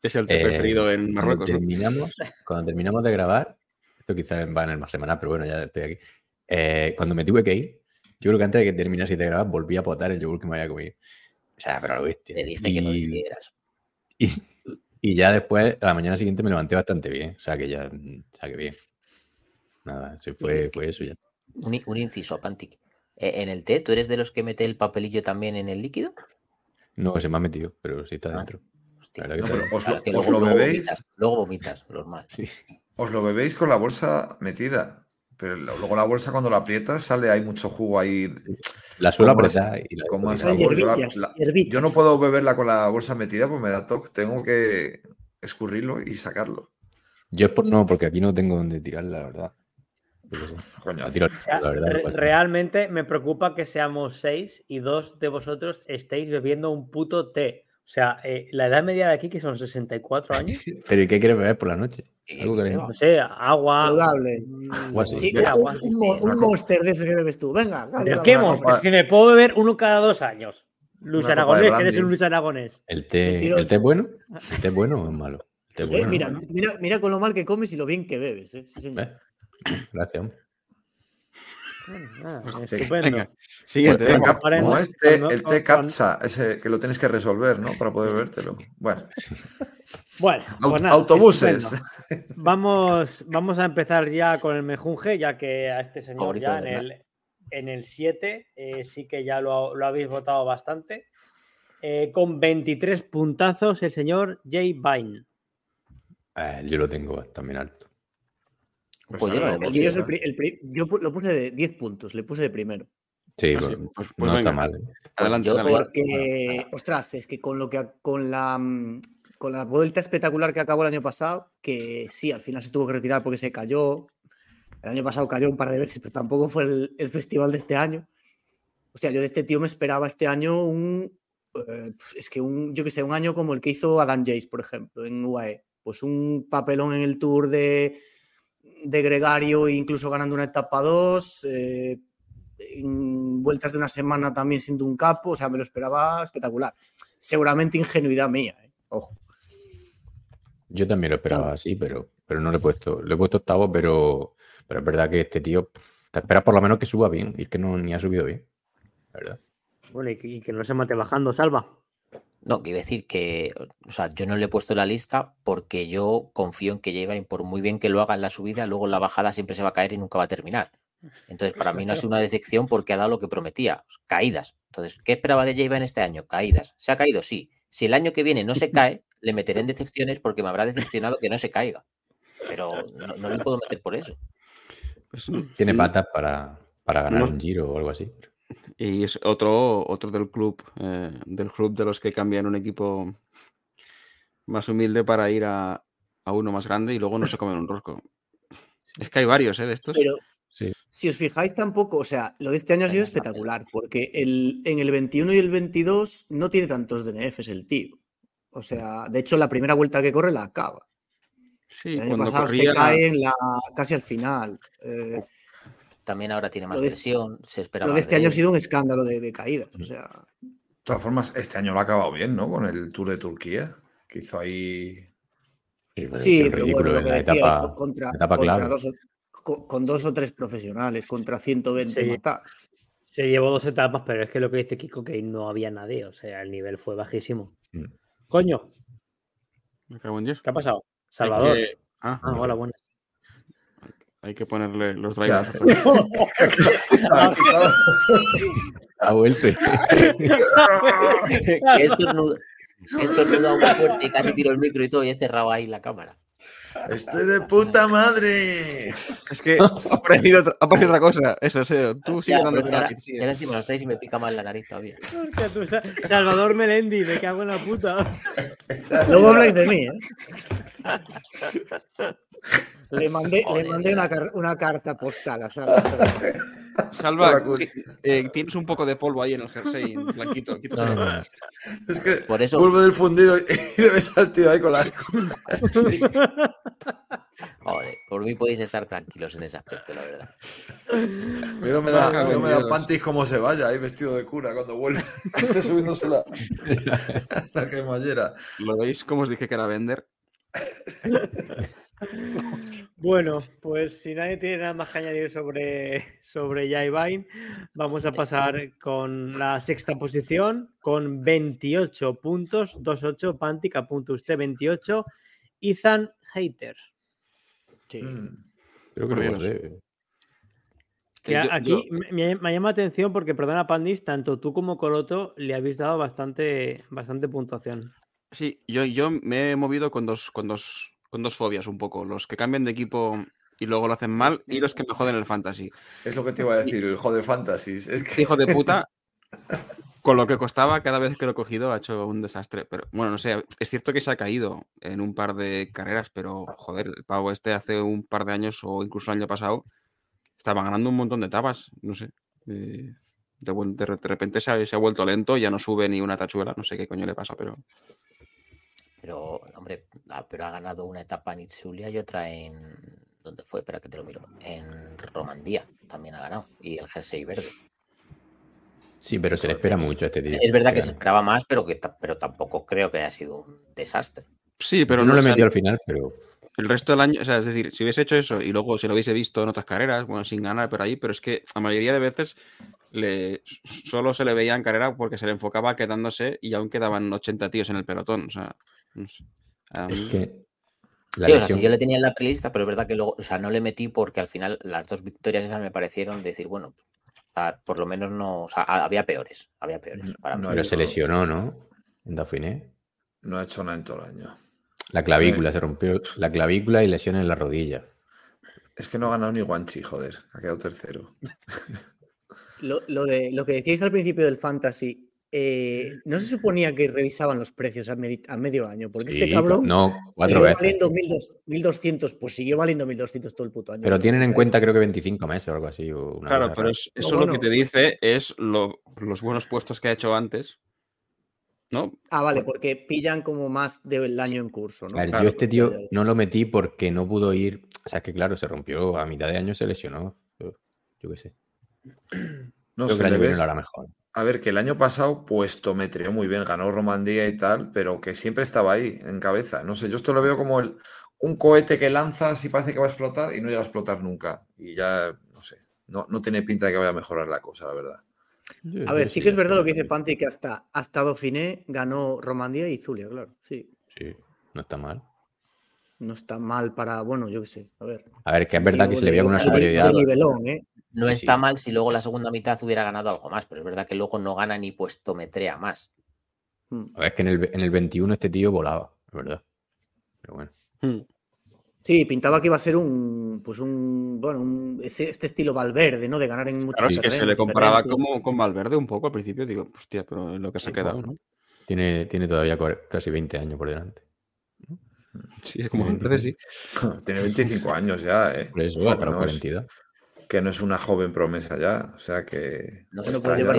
es el té preferido en Marruecos. Cuando terminamos, cuando terminamos de grabar, esto quizás va en el más semana, pero bueno, ya estoy aquí. Eh, cuando me tuve que ir, yo creo que antes de que terminase de grabar, volví a potar el yogur que me había comido. O sea, pero lo viste. Te dije que no lo hicieras. Y, ya después, a la mañana siguiente me levanté bastante bien. O sea que ya, o sea que bien. Nada, se fue, fue eso ya. Un, inciso, Pantic. E, ¿En el té tú eres de los que mete el papelillo también en el líquido? No, se me ha metido, pero sí está ah, dentro. Os, lo, bebéis. luego vomitas, normal. Sí. Os lo bebéis con la bolsa metida. Pero luego la bolsa cuando la aprietas sale, hay mucho jugo ahí. La suelo apretar. Y yo no puedo beberla con la bolsa metida, pues me da toque. Tengo que escurrirlo y sacarlo. Yo es por no, porque aquí no tengo donde tirarla, la verdad. realmente me preocupa que seamos seis y dos de vosotros estéis bebiendo un puto té. O sea, eh, la edad media de aquí que son 64 años. ¿Pero y qué quieres beber por la noche? no sé, agua. Saludable. Un, monster de eso que bebes tú. Venga. qué monster? Si me puedo beber uno cada dos años. Luis Aragonés, que eres un Luis Aragonés. ¿El té, ¿El té bueno? ¿El té bueno o es malo? mira, mira, mira, con lo mal que comes y lo bien que bebes. ¿eh? ¿Eh? Gracias, hombre. Ah, estupendo. Siguiente. como este, el té capsa, ese que lo tienes que resolver, ¿no? Para poder vértelo. Bueno. Bueno, pues autobuses. Vamos, vamos a empezar ya con el mejunje, ya que a este señor ya en el, en el 7 eh, sí que ya lo, habéis votado bastante. Eh, con 23 puntazos el señor Jay Vine. Eh, yo lo tengo también alto. Pues yo, lo puse de 10 puntos, le puse de primero. Sí, ah, pues, pues, pues, no está mal. ¿eh? Adelante, porque, ostras, es que con lo que con la mm, con la vuelta espectacular que acabó el año pasado, que sí, al final se tuvo que retirar porque se cayó. El año pasado cayó un par de veces, pero tampoco fue el, festival de este año. Hostia, yo de este tío me esperaba este año un. Eh, es que un, yo que sé, un año como el que hizo Adam Jace, por ejemplo, en UAE. Pues un papelón en el tour de de gregario, incluso ganando una etapa 2, eh, en vueltas de una semana también siendo un capo, o sea, me lo esperaba espectacular. Seguramente ingenuidad mía, ¿eh? ojo. Yo también lo esperaba así, pero, pero no le he puesto, le he puesto octavo, pero, pero es verdad que este tío te espera por lo menos que suba bien, y es que no ni ha subido bien, ¿verdad? Bueno, y que no se mate bajando, salva. No, quiero decir que, o sea, yo no le he puesto la lista porque yo confío en que lleva por muy bien que lo haga en la subida, luego en la bajada siempre se va a caer y nunca va a terminar. Entonces, para mí no ha sido una decepción porque ha dado lo que prometía, caídas. Entonces, ¿qué esperaba de en este año? Caídas. ¿Se ha caído? Sí. Si el año que viene no se cae, le meteré en decepciones porque me habrá decepcionado que no se caiga. Pero no, le puedo meter por eso. Pues, Tiene patas para, para ganar un giro o algo así. Y es otro, otro del club, eh, del club de los que cambian un equipo más humilde para ir a, uno más grande y luego no se comen un rosco. Es que hay varios, ¿eh? De estos. Pero si os fijáis tampoco, o sea, lo de este año ha sido espectacular, porque el, en el 21 y el 22 no tiene tantos DNFs el tío. O sea, de hecho, la primera vuelta que corre la acaba. Sí, el año pasado se cae en la, casi al final. Eh, también ahora tiene más presión, se espera. Lo de este año ha sido un escándalo de, caídas. O sea. De todas formas, este año lo ha acabado bien, ¿no? Con el Tour de Turquía, que hizo ahí. Sí, pero bueno, lo que decía contra, dos o, con, dos o tres profesionales, contra 120 sí. Se llevó dos etapas, pero es que lo que dice Kiko que no había nadie, o sea, el nivel fue bajísimo. Mm. Coño. ¿Qué ha pasado? Salvador. Ah, ah, hola, buenas. Hay que ponerle los drivers. ha vuelto. esto no, esto no da muy fuerte y casi tiro el micro y todo y he cerrado ahí la cámara. Estoy de puta madre. Es que ha aparecido, otra, otra cosa. Eso, eso. Tú sigue dando ya, ya encima lo estáis y me pica mal la nariz todavía. Salvador Melendi, me cago en la puta. Luego habláis de mí, ¿eh? Le mandé, le mandé una, una, carta postal a Salva. Salva, eh, tienes un poco de polvo ahí en el jersey, blanquito. Es que por eso... vuelvo del fundido y le ves al tío ahí con la. Joder, por mí podéis estar tranquilos en ese aspecto, la verdad. Miedo me da, miedo me da panties como se vaya, ahí vestido de cura cuando vuelve. Esté subiéndose la, la cremallera. ¿Lo veis como os dije que era vender? Bueno, pues si nadie tiene nada más que añadir sobre, sobre Jai vamos a pasar con la sexta posición con 28 puntos, 2-8, Pantic, apunta usted 28, Ethan Hater. Sí. Mm. Creo que que aquí me, llama la atención porque, perdona, Pandis, tanto tú como Coloto le habéis dado bastante, bastante puntuación. Sí, yo, yo me he movido con dos, con dos con dos fobias un poco. Los que cambian de equipo y luego lo hacen mal y los que me joden el fantasy. Es lo que te iba a decir, el jode fantasy. Es que... Hijo de puta, con lo que costaba cada vez que lo he cogido ha hecho un desastre. Pero bueno, no sé, es cierto que se ha caído en un par de carreras, pero joder, el pavo este hace un par de años o incluso el año pasado estaba ganando un montón de etapas, no sé. Eh, de, repente se ha, se ha, vuelto lento, ya no sube ni una tachuela, no sé qué coño le pasa, pero pero, hombre, ah, pero ha ganado una etapa en Itzulia y otra en. ¿Dónde fue? Espera que te lo miro. En Romandía también ha ganado. Y el jersey verde. Sí, pero se le espera mucho a este tío. Es verdad que se esperaba más, pero, que, pero tampoco creo que haya sido un desastre. Sí, pero no, lo metió al final, pero. El resto del año, o sea, es decir, si hubiese hecho eso y luego se lo hubiese visto en otras carreras, bueno, sin ganar por ahí, pero es que la mayoría de veces le, solo se le veía en carrera porque se le enfocaba quedándose y aún quedaban 80 tíos en el pelotón. O sea, no sé. Es que sí, o sea, sí, yo le tenía en la prelista, pero es verdad que luego, o sea, no le metí porque al final las dos victorias esas me parecieron decir, bueno, por lo menos no, o sea, había peores, había peores. Para no, pero se lesionó, ¿no? En Dauphiné. No ha hecho nada en todo el año. La clavícula, se rompió la clavícula y lesión en la rodilla. Es que no ha ganado ni Guanchi, joder, ha quedado tercero. Lo, de, lo que decíais al principio del fantasy, eh, no se suponía que revisaban los precios a, medio año, porque este cabrón no, cuatro veces. valiendo 1200, pues siguió valiendo 1200 todo el puto año. Pero tienen en cuenta creo que 25 meses o algo así. claro, pero eso lo que te dice es los buenos puestos que ha hecho antes. ¿No? Ah, vale, porque pillan como más del año en curso, ¿no? yo este tío no lo metí porque no pudo ir, o sea que claro, se rompió a mitad de año, se lesionó, yo qué sé. No sé, mejor. A ver, que el año pasado, pues tometrió muy bien, ganó Romandía y tal, pero que siempre estaba ahí, en cabeza. No sé, yo esto lo veo como el, un cohete que lanzas y parece que va a explotar y no llega a explotar nunca. Y ya, no sé, no, no tiene pinta de que vaya a mejorar la cosa, la verdad. A ver, sí que es verdad lo que dice Panti, que hasta, hasta Dauphiné ganó Romandía y Zulia, claro. Sí. Sí, no está mal. No está mal para, bueno, yo qué sé, a ver. A ver, que es verdad que se le veía una superioridad. ¿eh? No está mal si luego la segunda mitad hubiera ganado algo más, pero es verdad que luego no gana ni puesto metrea más. Hmm. es que en el, en el 21 este tío volaba, es verdad. Pero bueno. Hmm. Sí, pintaba que iba a ser un, pues un, bueno, este estilo Valverde, ¿no? De ganar en muchos claro, que se le comparaba como con Valverde un poco al principio, digo, hostia, pero es lo que se ha quedado, ¿no? Tiene, tiene todavía casi 20 años por delante. Sí, es como Valverde, sí. tiene 25 años ya, ¿eh? Por eso, Joder, no es, que no es una joven promesa ya. O sea que. No se puede llevar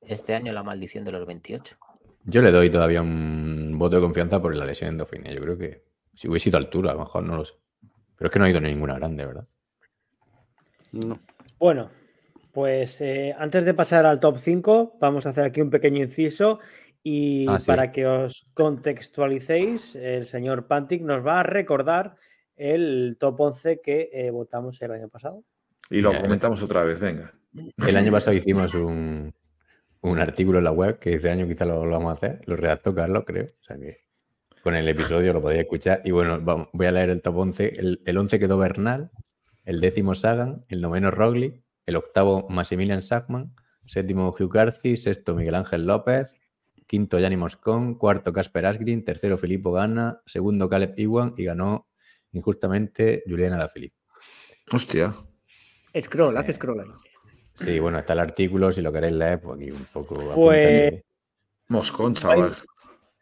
este año la maldición de los 28. Yo le doy todavía un voto de confianza por la lesión en Dauphiné. Yo creo que si hubiese ido a altura, a lo mejor no lo sé. Pero es que no ha ido ninguna grande, ¿verdad? Bueno, pues eh, antes de pasar al top 5, vamos a hacer aquí un pequeño inciso. Y ah, para que os contextualicéis, el señor Pantic nos va a recordar el top 11 que eh, votamos el año pasado. Y lo comentamos otra vez, venga. El año pasado hicimos un, artículo en la web que este año quizá lo, vamos a hacer. Lo redactó Carlos, creo. O sea que con el episodio lo podéis escuchar. Y bueno, voy a leer el top 11. El, el 11 quedó Bernal, el décimo Sagan, el noveno Rogli, el octavo Maximilian Sackman, séptimo Hugh Garci, sexto Miguel Ángel López, quinto Yanni Moscón, cuarto Casper Asgreen, tercero Filippo Gana, segundo Caleb Iwan y ganó injustamente Juliana Alaphilippe. Hostia. Scroll, haz scroll ahí. Sí, bueno, está el artículo, si lo queréis leer, pues aquí un poco. Pues... Moscón, chaval.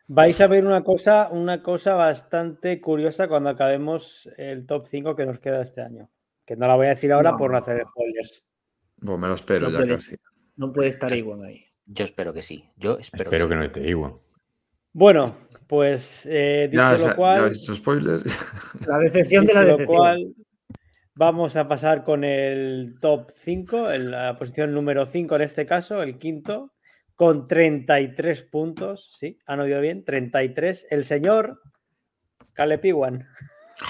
Vais a ver una cosa, una cosa bastante curiosa cuando acabemos el top 5 que nos queda este año. Que no la voy a decir ahora por no hacer spoilers. Pues me lo espero ya casi. No puede estar igual ahí. Yo espero que sí. Yo espero, espero que, no esté igual. Bueno, pues eh, dicho ya, lo cual. Ya spoilers. La decepción de la decepción. Lo cual, vamos a pasar con el top 5, en la posición número 5 en este caso, el quinto con 33 puntos. Sí, han oído bien, 33. El señor Caleb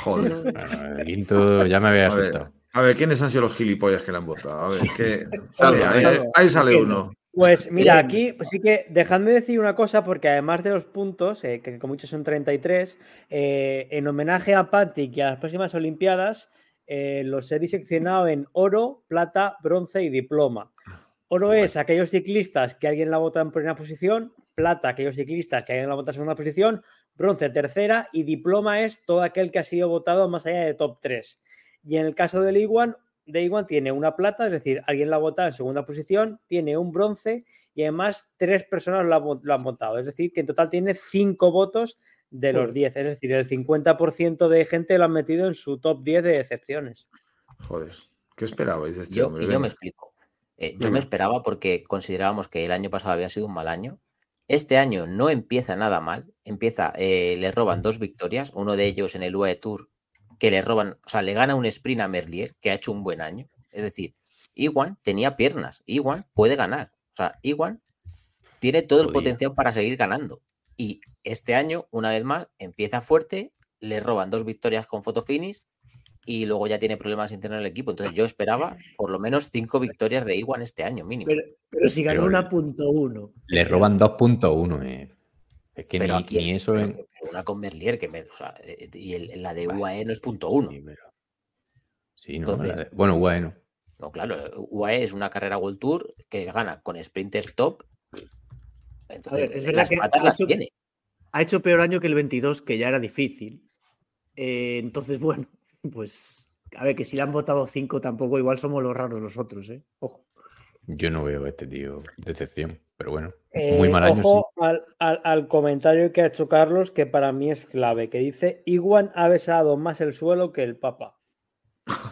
Joder. el quinto ya me había asustado. A ver, ¿quiénes han sido los gilipollas que le han votado? A ver, ¿qué? ahí, sale uno. Pues mira, aquí pues sí que dejadme decir una cosa, porque además de los puntos, eh, que como muchos son 33, eh, en homenaje a Patrick y a las próximas Olimpiadas, eh, los he diseccionado en oro, plata, bronce y diploma. Oro es aquellos ciclistas que alguien la vota en primera posición, plata aquellos ciclistas que alguien la vota en segunda posición, bronce tercera y diploma es todo aquel que ha sido votado más allá de top 3. Y en el caso del Iguan, de Iguan tiene una plata, es decir, alguien la vota en segunda posición, tiene un bronce y además tres personas lo, han votado. Es decir, que en total tiene cinco votos de los 10. Es decir, el 50% de gente lo han metido en su top 10 de decepciones. Joder, ¿qué esperabais de este yo, Yo me explico. Eh, yo me esperaba porque considerábamos que el año pasado había sido un mal año. Este año no empieza nada mal. Empieza, eh, le roban dos victorias, uno de ellos en el UAE Tour, que le roban, o sea, le gana un sprint a Merlier, que ha hecho un buen año. Es decir, Iwan tenía piernas, Iwan puede ganar. O sea, Iwan tiene todo el potencial para seguir ganando. Y este año, una vez más, empieza fuerte, le roban dos victorias con fotofinish y luego ya tiene problemas internos en el equipo. Entonces yo esperaba por lo menos cinco victorias de Iwan este año, mínimo. Pero, si ganó una punto uno. Le roban 2.1, eh. Es que ni, eso. una con Merlier, que o sea, eh, y la de UAE no es punto uno. Sí, no, bueno, UAE no. No, claro, UAE es una carrera World Tour que gana con sprinters top. Entonces, es verdad que ha hecho, ha hecho, peor año que el 22, que ya era difícil. Eh, entonces, bueno, pues, a ver, que si le han votado cinco tampoco, igual somos los raros nosotros, ¿eh? Ojo. Yo no veo a este tío decepción, pero bueno, muy mal año. Ojo al, comentario que ha hecho Carlos, que para mí es clave, que dice: Iguan ha besado más el suelo que el Papa.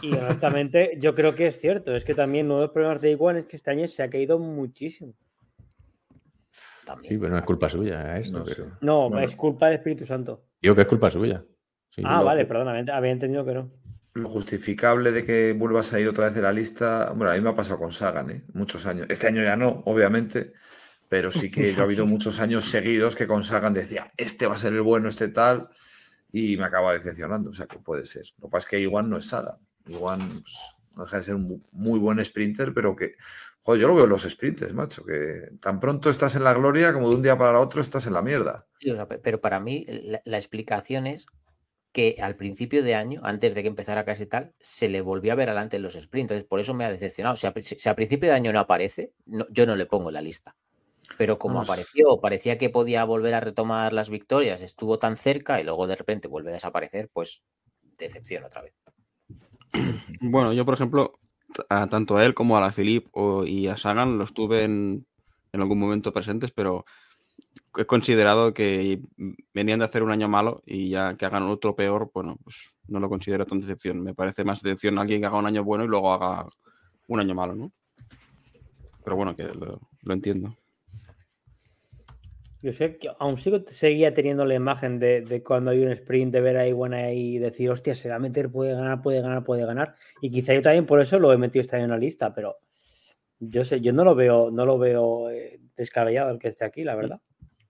Y honestamente, yo creo que es cierto. Es que también uno de los problemas de Iguan es que este año se ha caído muchísimo. Sí, pero no es culpa suya. ¿eh? no, es culpa del Espíritu Santo. Digo que es culpa suya ah, vale, perdona, había entendido que no. Lo justificable de que vuelvas a ir otra vez de la lista, bueno, a mí me ha pasado con Sagan, ¿eh? muchos años. Este año ya no, obviamente, pero sí que ha habido muchos años seguidos que con Sagan decía, este va a ser el bueno, este tal, y me acaba decepcionando, o sea que puede ser. Lo que pasa es que igual no es Sagan, igual pues, no deja de ser un muy buen sprinter, pero que, joder, yo lo veo en los sprinters, macho, que tan pronto estás en la gloria como de un día para otro estás en la mierda. Sí, pero para mí la explicación es que al principio de año, antes de que empezara casi tal, se le volvió a ver adelante en los sprints. Entonces, por eso me ha decepcionado. Si a, principio de año no aparece, yo no le pongo en la lista. Pero como apareció, parecía que podía volver a retomar las victorias, estuvo tan cerca y luego de repente vuelve a desaparecer, pues decepción otra vez. Bueno, yo por ejemplo, tanto a él como a la Philip y a Sagan los tuve en, en algún momento presentes, pero he considerado que venían de hacer un año malo y ya que hagan otro peor, bueno, pues no lo considero tan decepción. Me parece más decepción alguien que haga un año bueno y luego haga un año malo, ¿no? Pero bueno, que lo, entiendo. Yo sé que aún sigo seguía teniendo la imagen de, cuando hay un sprint de ver ahí buena y decir, hostia, se va a meter, puede ganar, puede ganar, puede ganar. Y quizá yo también por eso lo he metido año en la lista, pero yo sé, yo no lo veo, no lo veo eh, descabellado el que esté aquí, la verdad.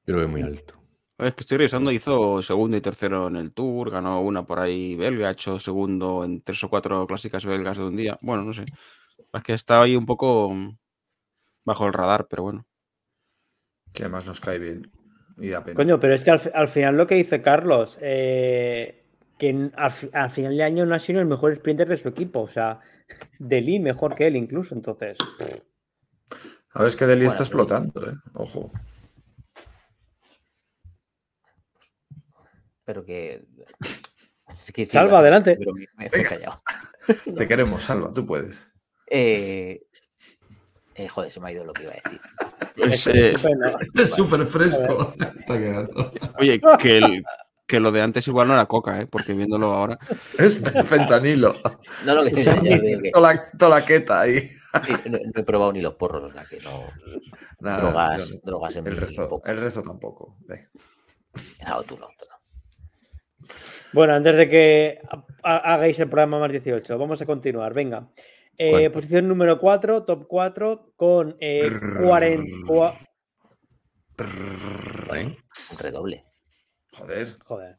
Yo lo veo muy alto. Es que estoy revisando, hizo segundo y tercero en el Tour, ganó una por ahí belga, ha hecho segundo en tres o cuatro clásicas belgas de un día. Bueno, no sé. Es que está ahí un poco bajo el radar, pero bueno. Que además nos cae bien. Y da pena. Coño, pero es que al, final lo que dice Carlos, eh, que al, final de año no ha sido el mejor sprinter de su equipo. O sea, Deli mejor que él incluso, entonces. A ver, es que Deli está explotando, ¿eh? Ojo. Pero que salva, adelante. Te queremos, Salva, tú puedes. Eh, eh, joder, se me ha ido lo que iba a decir. Pues, eh, es súper fresco. Está quedando. Oye, que, que lo de antes igual no era coca, ¿eh? porque viéndolo ahora. Es fentanilo. No, lo que sea, Toda la queta ahí. no, he probado ni los porros, o sea que no. drogas, drogas en el resto, el resto tampoco. No, tú no. Bueno, antes de que hagáis el programa más 18, vamos a continuar. Venga. Eh, posición número 4, top 4, con eh, 40. Redoble. Joder. Joder.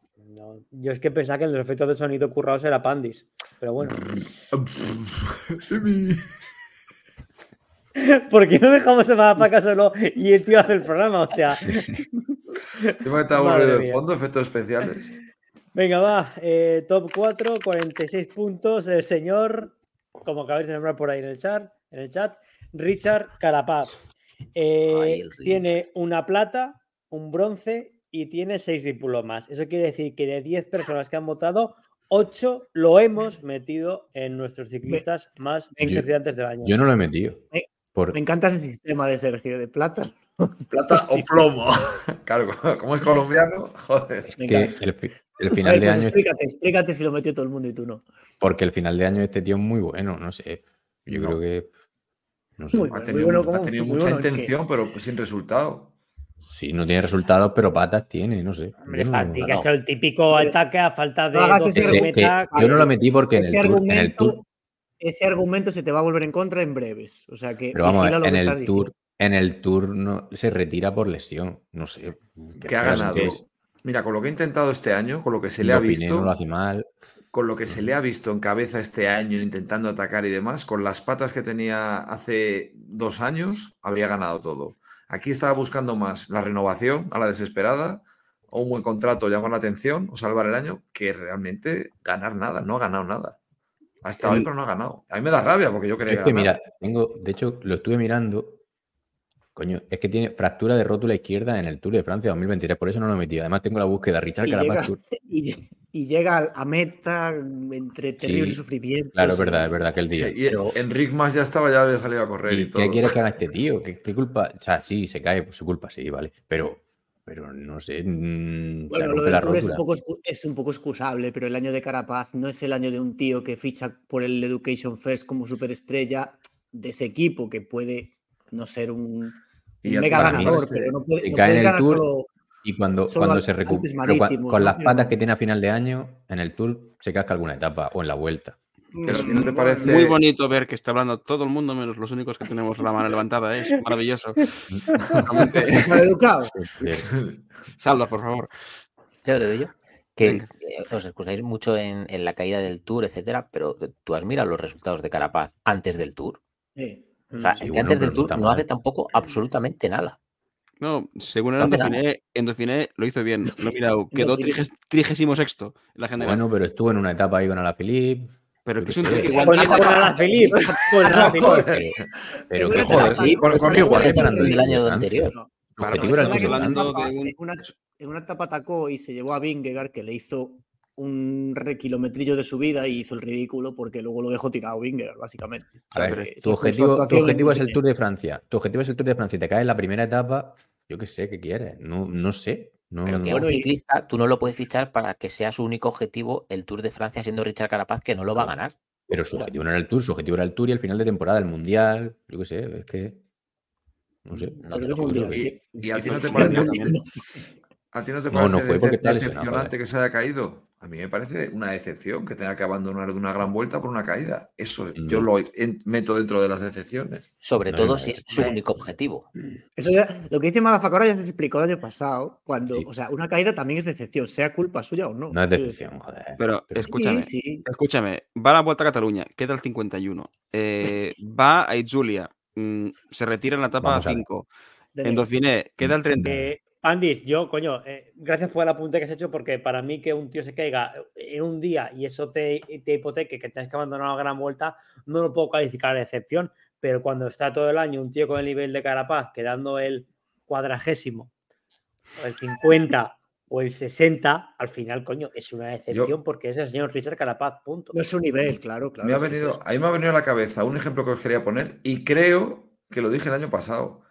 yo es que pensaba que los efectos de sonido currados era Pandis. Pero bueno. ¿Por qué no dejamos a para solo y el tío hace el programa? O sea. Tengo que estar aburrido de fondo, efectos especiales. Venga, va. Eh, top 4, 46 puntos. El señor, como acabáis de nombrar por ahí en el chat, en el chat Richard Carapaz. Eh, tiene una plata, un bronce y tiene 6 diplomas. Eso quiere decir que de 10 personas que han votado, 8 lo hemos metido en nuestros ciclistas más interesantes del año. Yo no lo he metido. Me encanta ese sistema de Sergio, de plata. Plata o plomo. Claro, como es colombiano, joder. Es que el, final de pues año. Explícate, explícate si lo metió todo el mundo y tú no. Porque el final de año este tío es muy bueno, no sé. Yo creo que. No sé. ha tenido, mucha intención, pero sin resultado. Sí, no tiene resultados, pero patas tiene, no sé. ha hecho el típico ataque a falta de. yo no lo metí porque en el, tour, ese argumento se te va a volver en contra en breves. O sea que. Pero vamos, en, el tour, en el tour no, se retira por lesión. No sé. ¿Qué ha ganado? Mira, con lo que ha intentado este año, con lo que se le ha visto. No lo hace mal. Con lo que se le ha visto en cabeza este año intentando atacar y demás, con las patas que tenía hace dos años, habría ganado todo. Aquí estaba buscando más la renovación a la desesperada, o un buen contrato, llamar la atención, o salvar el año, que realmente ganar nada. No ha ganado nada. Hasta hoy, pero no ha ganado. A mí me da rabia porque yo quería Es que mira, tengo, de hecho, lo estuve mirando. Coño, es que tiene fractura de rótula izquierda en el Tour de Francia 2023, por eso no lo he metido. Además, tengo la búsqueda Richard Carapaz Y, llega a meta entre terrible sufrimiento. Claro, es verdad, es verdad que el día. y Enric más ya estaba, ya había salido a correr y, todo. ¿Qué quiere que haga este tío? ¿Qué, culpa? O sea, sí, se cae por su culpa, sí, vale. Pero pero no sé. Mm, bueno, lo del Tour es un, poco, es un, poco, excusable, pero el año de Carapaz no es el año de un tío que ficha por el Education First como superestrella de ese equipo que puede no ser un, mega ganador, pero no, puede, puedes ganar solo. Y cuando, cuando se recupera, con las patas que tiene a final de año, en el Tour se casca alguna etapa o en la vuelta. Pero parece... Muy bonito ver que está hablando todo el mundo, menos los únicos que tenemos la mano levantada. ¿eh? Es maravilloso. educado. Salva, por favor. Ya lo yo. Que eh, os excusáis mucho en, la caída del Tour, etcétera, pero tú has mirado los resultados de Carapaz antes del Tour. O sea, es que antes del Tour no hace tampoco absolutamente nada. No, según el en Dauphiné, lo hizo bien. Lo he mirado. Quedó trigésimo sexto en la general. Bueno, pero estuvo en una etapa ahí con Alaphilippe. Pero que es un igual. Con la Felipe. Con la Felipe. Pero que joder. Con igual del año anterior. En una etapa atacó y se llevó a Vingegaard que le hizo un rekilometrillo de su vida y hizo el ridículo porque luego lo dejó tirado Vingegaard, básicamente. A ver, tu objetivo, tu objetivo es el Tour de Francia. Tu objetivo es el Tour de Francia y te cae en la primera etapa, yo qué sé, ¿qué quieres? No, no sé. No, que un ciclista tú no lo puedes fichar para que sea su único objetivo el Tour de Francia, siendo Richard Carapaz, que no lo va a ganar. Pero su objetivo no era el Tour, su objetivo era el Tour y el final de temporada, el Mundial. Yo qué sé, es que. No sé. No y, te parece. ¿A ti no te parece no, no fue porque decepcionante que se haya caído? A mí me parece una decepción que tenga que abandonar de una gran vuelta por una caída. Eso yo lo meto dentro de las decepciones. Sobre todo si es su único objetivo. Eso ya, lo que dice Madafacora ya se explicó el año pasado, cuando, o sea, una caída también es decepción, sea culpa suya o no. No es decepción, joder. Pero, escúchame, escúchame, va a la vuelta a Cataluña, queda el 51. Eh, va a Julia, mm, se retira en la etapa 5. En Dauphiné, queda el 30. Andis, yo, coño, eh, gracias por el apunte que has hecho, porque para mí que un tío se caiga en un día y eso te, te hipoteque, que tengas que abandonar una gran vuelta, no lo puedo calificar de excepción. Pero cuando está todo el año un tío con el nivel de Carapaz, quedando el cuadragésimo, el 50, o el 60, al final, coño, es una decepción porque es el señor Richard Carapaz, punto. No es su nivel, claro, claro. Me ha venido, a mí me ha venido a la cabeza un ejemplo que os quería poner y creo que lo dije el año pasado.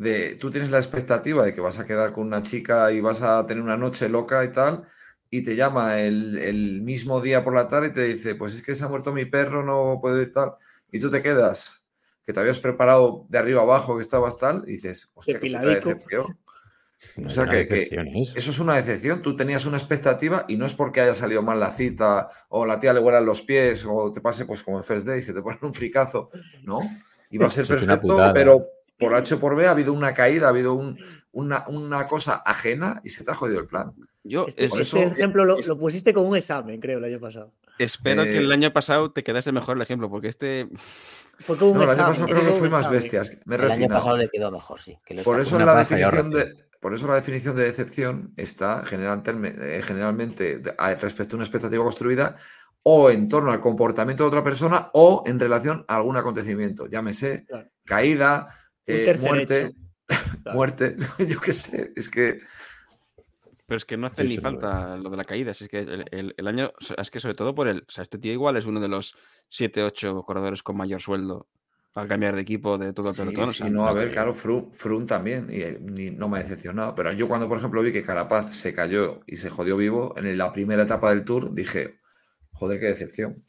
De, tú tienes la expectativa de que vas a quedar con una chica y vas a tener una noche loca y tal, y te llama el, el mismo día por la tarde y te dice, pues es que se ha muerto mi perro, no puedo ir tal, y tú te quedas, que te habías preparado de arriba abajo, que estabas tal, y dices, hostia, qué decepción. O sea que, eso es una decepción. Tú tenías una expectativa y no es porque haya salido mal la cita o la tía le huelan los pies o te pase pues como en First Day, se te ponen un fricazo, ¿no? Y va a ser perfecto, pero por H por B ha habido una caída, ha habido una, cosa ajena y se te ha jodido el plan. Yo, este, este ejemplo lo, pusiste como un examen, creo, el año pasado. Espero que el eh, año pasado te quedase mejor el ejemplo, porque este. Fue como un no, El año pasado creo que fui más bestias. el año pasado le quedó mejor, sí. por eso la definición de por eso la definición de decepción está eh, generalmente respecto a una expectativa construida o en torno al comportamiento de otra persona o en relación a algún acontecimiento, llámese caída, eh, muerte, muerte, yo qué sé, es que... Pero es que no hace ni falta lo de la caída, es que el, año, es que sobre todo por el, o sea, este tío igual es uno de los 7, 8 corredores con mayor sueldo al cambiar de equipo de todo el pelotón. Sí, no, a ver, claro, Froome, también, y, no me ha decepcionado. Pero yo cuando, por ejemplo, vi que Carapaz se cayó y se jodió vivo en la primera etapa del Tour, dije, joder, qué decepción.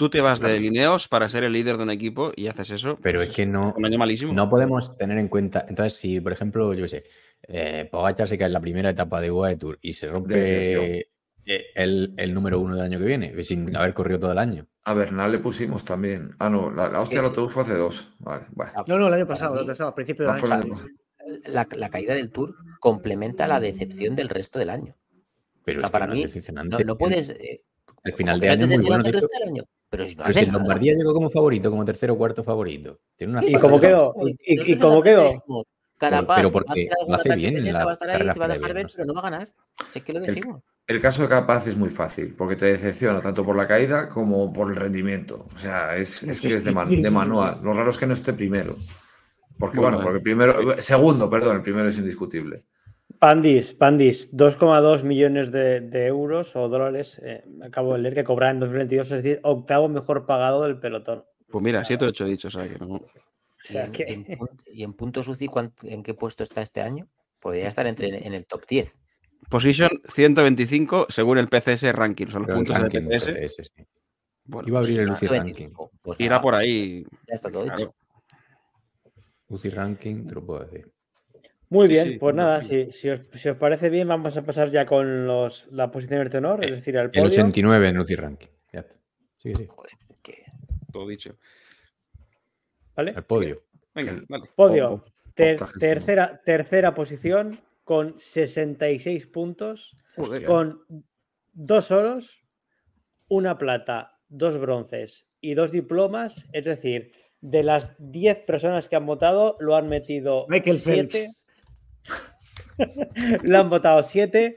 Tú te vas de Lineos para ser el líder de un equipo y haces eso. Pero pues es que no. Un año malísimo. No podemos tener en cuenta. Entonces, si, por ejemplo, yo sé, eh, Pogacar se cae en la primera etapa de UAE Tour y se rompe eh, el, número uno del año que viene, sin haber corrido todo el año. A Bernal le pusimos también. Ah, no, la, hostia lo tuvo fue hace dos. Vale, No, no, el año pasado, el año pasado, a principio del año. La, la, caída del Tour complementa la decepción del resto del año. Pero para mí, no, puedes. Eh, el final de año es muy bueno. Pero si, pero si el Lombardía llegó como favorito, como tercero o cuarto favorito. Tiene una ¿Y cómo quedó? ¿Y, cómo quedó? Carapaz, pero porque lo hace bien. En la va a estar ahí, se va a dejar ver, pero no va a ganar. Si es que lo decimos. El caso de Capaz es muy fácil, porque te decepciona tanto por la caída como por el rendimiento. O sea, es, es que es de, manual. Lo raro es que no esté primero. Porque, bueno, porque primero, segundo, perdón, el primero es indiscutible. Pandis, Pandis, 2,2 millones de, euros o dólares, eh, acabo de leer que cobra en 2022, es decir, octavo mejor pagado del pelotón. Pues mira, 7 o 8 dicho, o sea que no. ¿Y, en, puntos UCI en qué puesto está este año? Podría estar entre, en el top 10. Position 125 según el PCS ranking, son los puntos del PCS. Iba a abrir el UCI ranking. Pues Irá por ahí. Ya está todo hecho. UCI ranking, te lo puedo decir. Muy bien, pues nada, si, si, os, parece bien, vamos a pasar ya con los, la posición de tenor, es eh, decir, al podio. El 89 en UCI ranking. Ya. Sí, sí. Joder, Todo dicho. ¿Vale? El podio. Venga, vale. Podio. tercera, tercera posición, con 66 puntos, con dos oros, una plata, dos bronces y dos diplomas. Es decir, de las 10 personas que han votado, lo han metido 7. Lo han votado 7.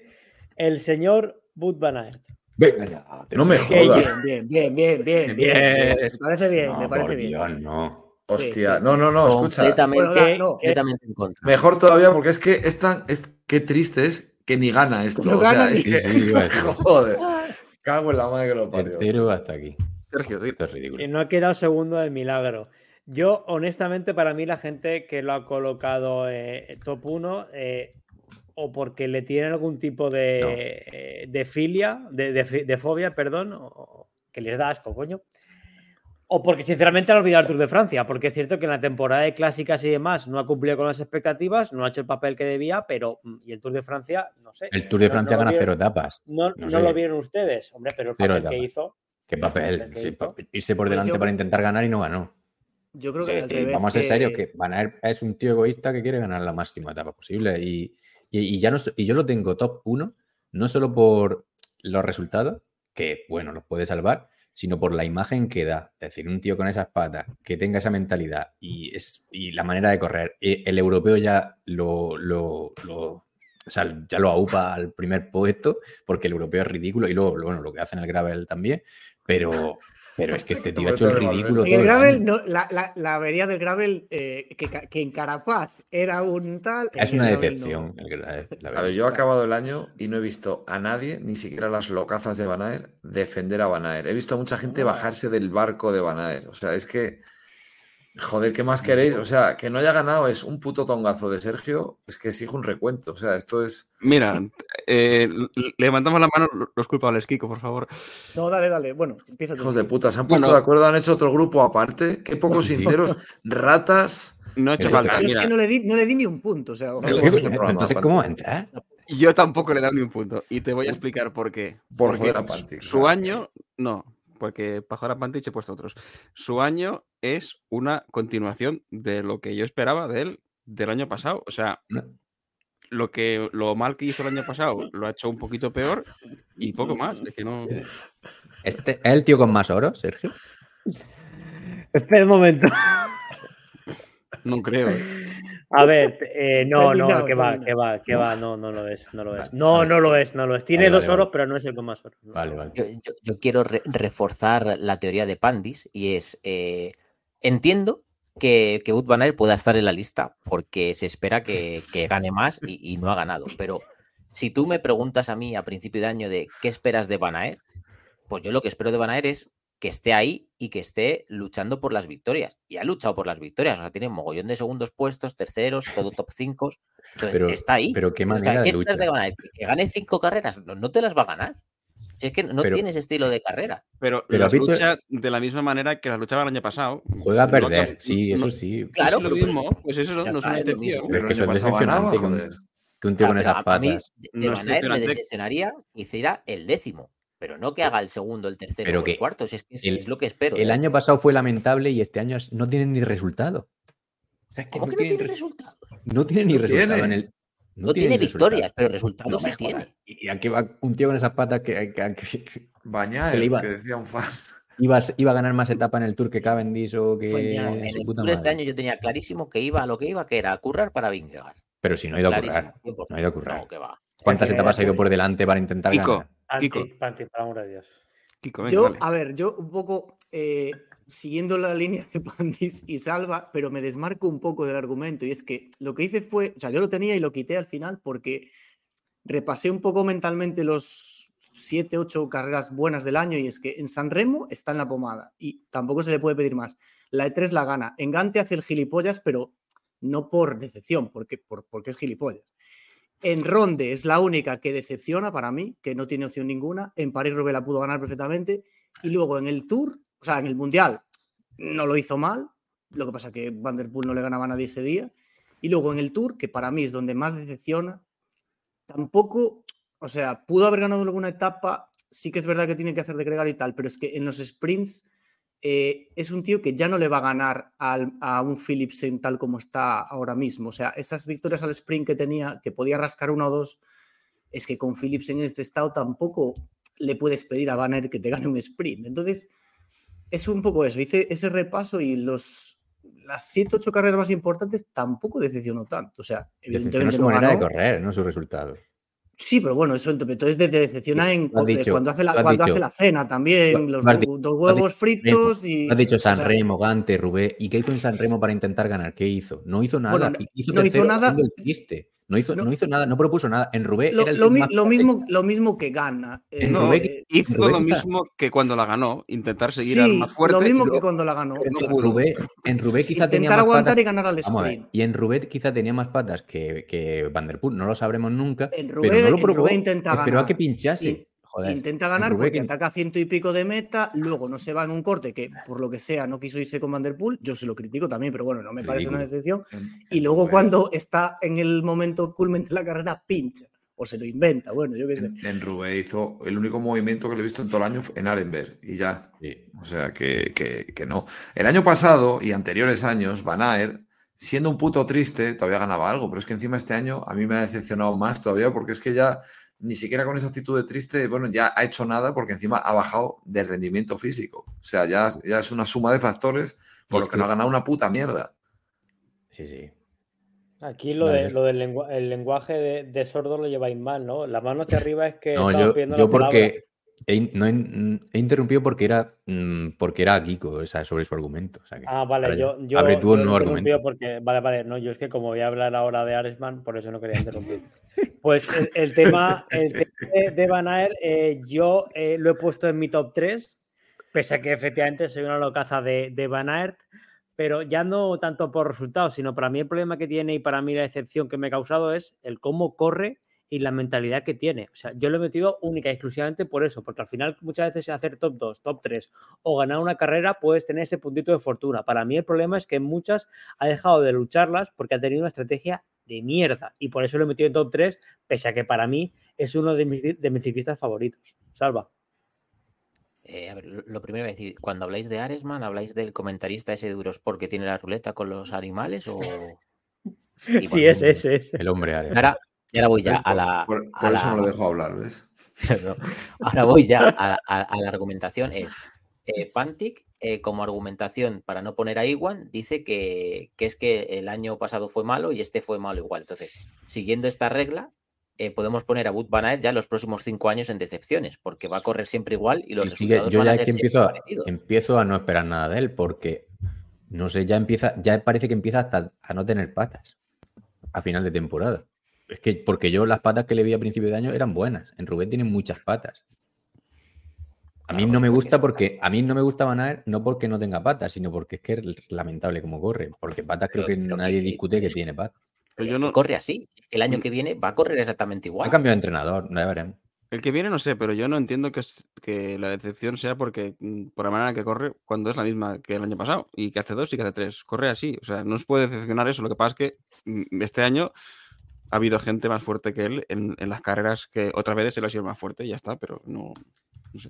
El señor Bud Van Venga, no me jodas. Bien, bien, bien, bien, bien, Me parece bien, me parece bien. no. Hostia, no, no, no, escucha. Completamente, en contra. Mejor todavía porque es que es tan, es, qué triste es que ni gana esto. o sea, es que, joder, cago en la madre que lo parió. Tercero hasta aquí. Sergio, esto es ridículo. Y no ha quedado segundo del milagro. Yo, honestamente, para mí la gente que lo ha colocado eh, top 1, eh, o porque le tienen algún tipo de, eh, de filia, de, de, de, fobia, perdón, o que les da asco, coño, o porque sinceramente han olvidado el Tour de Francia, porque es cierto que en la temporada de clásicas y demás no ha cumplido con las expectativas, no ha hecho el papel que debía, pero mm, y el Tour de Francia, no sé. El Tour de Francia gana cero etapas. No, lo vieron ustedes, hombre, pero el papel que hizo. ¿Qué papel? irse por pues delante para intentar ganar y no ganó. Yo creo que Vamos a ser serios, que Van es un tío egoísta que quiere ganar la máxima etapa posible. Y, ya no, y yo lo tengo top 1, no solo por los resultados, que bueno, los puede salvar, sino por la imagen que da. Es decir, un tío con esas patas, que tenga esa mentalidad y, es, y la manera de correr. E, el europeo ya lo, lo, o sea, ya lo aupa al primer puesto, porque el europeo es ridículo y luego, bueno, lo que hace en el gravel también, Pero, pero es que este tío ha hecho el ridículo. el gravel, la, la, la, avería del gravel, eh, que, que, en Carapaz era un tal. Es una decepción. a ver, yo he acabado el año y no he visto a nadie, ni siquiera las locazas de Banaer, defender a Banaer. He visto a mucha gente bajarse del barco de Banaer. O sea, es que Joder, ¿qué más queréis? O sea, que no haya ganado es un puto tongazo de Sergio, es que exijo un recuento. O sea, esto es. Mira, eh, levantamos la mano los culpables, Kiko, por favor. No, dale, dale. Bueno, empieza. Hijos de puta, se han puesto de acuerdo, han hecho otro grupo aparte. Qué poco sinceros. Ratas. No he hecho falta. es que no le, di, no le, di, ni un punto. O sea, este entonces, ¿cómo entrar? Yo tampoco le he dado ni un punto. Y te voy a explicar por qué. Por Porque Su año, no porque Pajora Pantich he puesto otros. Su año es una continuación de lo que yo esperaba de él del año pasado. O sea, lo que lo mal que hizo el año pasado lo ha hecho un poquito peor y poco más. Es que no. ¿Este, ¿Es el tío con más oro, Sergio? Espera un momento. No creo. A ver, eh, no, no, que va, que va, que va, no, no lo es, no lo es. No, no lo es, no lo es. Tiene dos oros, pero no es el con más oros. Vale, vale. Yo, quiero reforzar la teoría de Pandis y es, eh, entiendo que, que Wood pueda estar en la lista porque se espera que, gane más y, no ha ganado, pero si tú me preguntas a mí a principio de año de qué esperas de Van pues yo lo que espero de Van es que esté ahí y que esté luchando por las victorias. Y ha luchado por las victorias, o sea, tiene un mogollón de segundos puestos, terceros, todo top 5. Pero está ahí. Pero qué manera de lucha. Que gane cinco carreras, no, te las va a ganar. Si es que no tienes estilo de carrera. Pero, pero lucha de la misma manera que las luchaba el año pasado. Juega a perder, sí, eso sí. Claro, es lo mismo. Pues eso no, es una decepción. Pero que eso es decepcionante que un tío con esas patas. A mí, de, me decepcionaría que hiciera el décimo pero no que haga el segundo, el tercero pero o el cuarto, es, es, lo que espero. El ¿eh? año pasado fue lamentable y este año no tiene ni resultado. ¿Cómo que no tiene resultado? No tiene ni resultado en el. No, tiene, victorias, pero resultados sí tiene. Y aquí va un tío con esas patas que. que, que Bañar, que, iba, que decía un fan. Iba, iba, a ganar más etapa en el Tour que Cavendish o que. en el Tour este año yo tenía clarísimo que iba a lo que iba, que era a currar para Vingegaard. Pero si no ha ido a currar. No ha ido a currar. No, que va. ¿Cuántas etapas ha ido por delante para intentar ganar? Kiko. amor a Dios. yo, a ver, yo un poco eh, siguiendo la línea de Pandis y Salva, pero me desmarco un poco del argumento. Y es que lo que hice fue, o sea, yo lo tenía y lo quité al final porque repasé un poco mentalmente los siete, ocho carreras buenas del año y es que en San Remo está en la pomada y tampoco se le puede pedir más. La E3 la gana. En Gante hace el gilipollas, pero no por decepción, porque, porque es gilipollas. En Ronde es la única que decepciona para mí, que no tiene opción ninguna. En París Roubaix la pudo ganar perfectamente. Y luego en el Tour, o sea, en el Mundial, no lo hizo mal. Lo que pasa es que Van Der Poel no le ganaba a nadie ese día. Y luego en el Tour, que para mí es donde más decepciona, tampoco, o sea, pudo haber ganado alguna etapa. Sí que es verdad que tiene que hacer de gregar y tal, pero es que en los sprints eh, es un tío que ya no le va a ganar a un Philipsen tal como está ahora mismo. O sea, esas victorias al sprint que tenía, que podía rascar uno o dos, es que con Philipsen en este estado tampoco le puedes pedir a Banner que te gane un sprint. Entonces, es un poco eso. Hice ese repaso y los, las 7, 8 carreras más importantes tampoco decepcionó tanto. O sea, evidentemente. su manera de correr, no sus resultados. Sí, pero bueno, eso entonces te decepciona en cuando, hace la, cuando hace la cena también, los dos, huevos fritos y. Has dicho San Remo, Gante, Rubé. ¿Y qué hizo en San Remo para intentar ganar? ¿Qué hizo? No hizo nada. no, hizo nada. No hizo, no, hizo nada, no propuso nada. En Rubé. Lo, lo, mismo, lo mismo que gana. En eh, hizo lo mismo que cuando la ganó, intentar seguir al más fuerte. Lo mismo que cuando la ganó. En, Rubé, en Rubé quizá tenía más aguantar y ganar al sprint. y en Rubé quizá tenía más patas que, que Van Der Poel, no lo sabremos nunca. En Rubé, pero no lo probó, intenta ganar. Pero a que pinchase. Intenta ganar porque ataca ciento y pico de meta, luego no se va en un corte que por lo que sea no quiso irse con Vanderpool, yo se lo critico también, pero bueno, no me parece una excepción. Y luego cuando está en el momento culmen de la carrera, pincha o se lo inventa, bueno, yo qué sé. En, Rubé hizo el único movimiento que le he visto en todo el año en Arenberg y ya. O sea que, que, no. El año pasado y anteriores años, Van Aer, siendo un puto triste, todavía ganaba algo, pero es que encima este año a mí me ha decepcionado más todavía porque es que ya ni siquiera con esa actitud de triste, bueno, ya ha hecho nada porque encima ha bajado de rendimiento físico. O sea, ya, ya es una suma de factores por los que, no ha ganado una puta mierda. Sí, sí. Aquí lo, de, lo del el lenguaje de, sordo lo lleváis mal, ¿no? La mano hacia arriba es que. No, yo, yo porque, He, no he, interrumpido porque era mm, porque era Kiko, o sea, sobre su argumento. ah, vale, yo, yo, abre tú un nuevo argumento. Porque, vale, vale, no, yo es que como voy a hablar ahora de Aresman, por eso no quería interrumpir. pues el, tema, el tema de Van Aer, eh, yo eh, lo he puesto en mi top 3, pese a que efectivamente soy una locaza de, de Van Aert, pero ya no tanto por resultados, sino para mí el problema que tiene y para mí la excepción que me ha causado es el cómo corre y la mentalidad que tiene. O sea, yo lo he metido única y exclusivamente por eso, porque al final muchas veces hacer top 2, top 3 o ganar una carrera puedes tener ese puntito de fortuna. Para mí el problema es que muchas ha dejado de lucharlas porque ha tenido una estrategia de mierda y por eso lo he metido en top 3, pese a que para mí es uno de mis, de ciclistas favoritos. Salva. Eh, a ver, lo primero es decir, cuando habláis de Aresman, ¿habláis del comentarista ese de Duros porque tiene la ruleta con los animales o...? sí, ese, ese, ese. El hombre Aresman. Y ahora voy ya a la. Por, eso no lo dejo hablar, ¿ves? ahora voy ya a, la argumentación. Es eh, Pantic, eh, como argumentación para no poner a Iwan, dice que, es que el año pasado fue malo y este fue malo igual. Entonces, siguiendo esta regla, eh, podemos poner a Wood Van ya los próximos cinco años en decepciones, porque va a correr siempre igual y los resultados yo van ya a ser que empiezo, a, empiezo a no esperar nada de él, porque no sé, ya empieza, ya parece que empieza hasta a no tener patas a final de temporada. Es que porque yo las patas que le vi a principio de año eran buenas. En Rubén tienen muchas patas. A mí no me gusta porque a mí no me gusta Van no porque no tenga patas, sino porque es que es lamentable cómo corre. Porque patas creo que nadie discute que, tiene patas. Pero yo no... corre así. El año que viene va a correr exactamente igual. Ha cambiado de entrenador, ya veremos. El que viene no sé, pero yo no entiendo que, que la decepción sea porque mm, por la manera que corre cuando es la misma que el año pasado y que hace dos y que hace tres. Corre así. O sea, no os puede decepcionar eso. Lo que pasa es que mm, este año ha habido gente más fuerte que él en, las carreras que otras veces él ha sido más fuerte y ya está, pero no, no sé.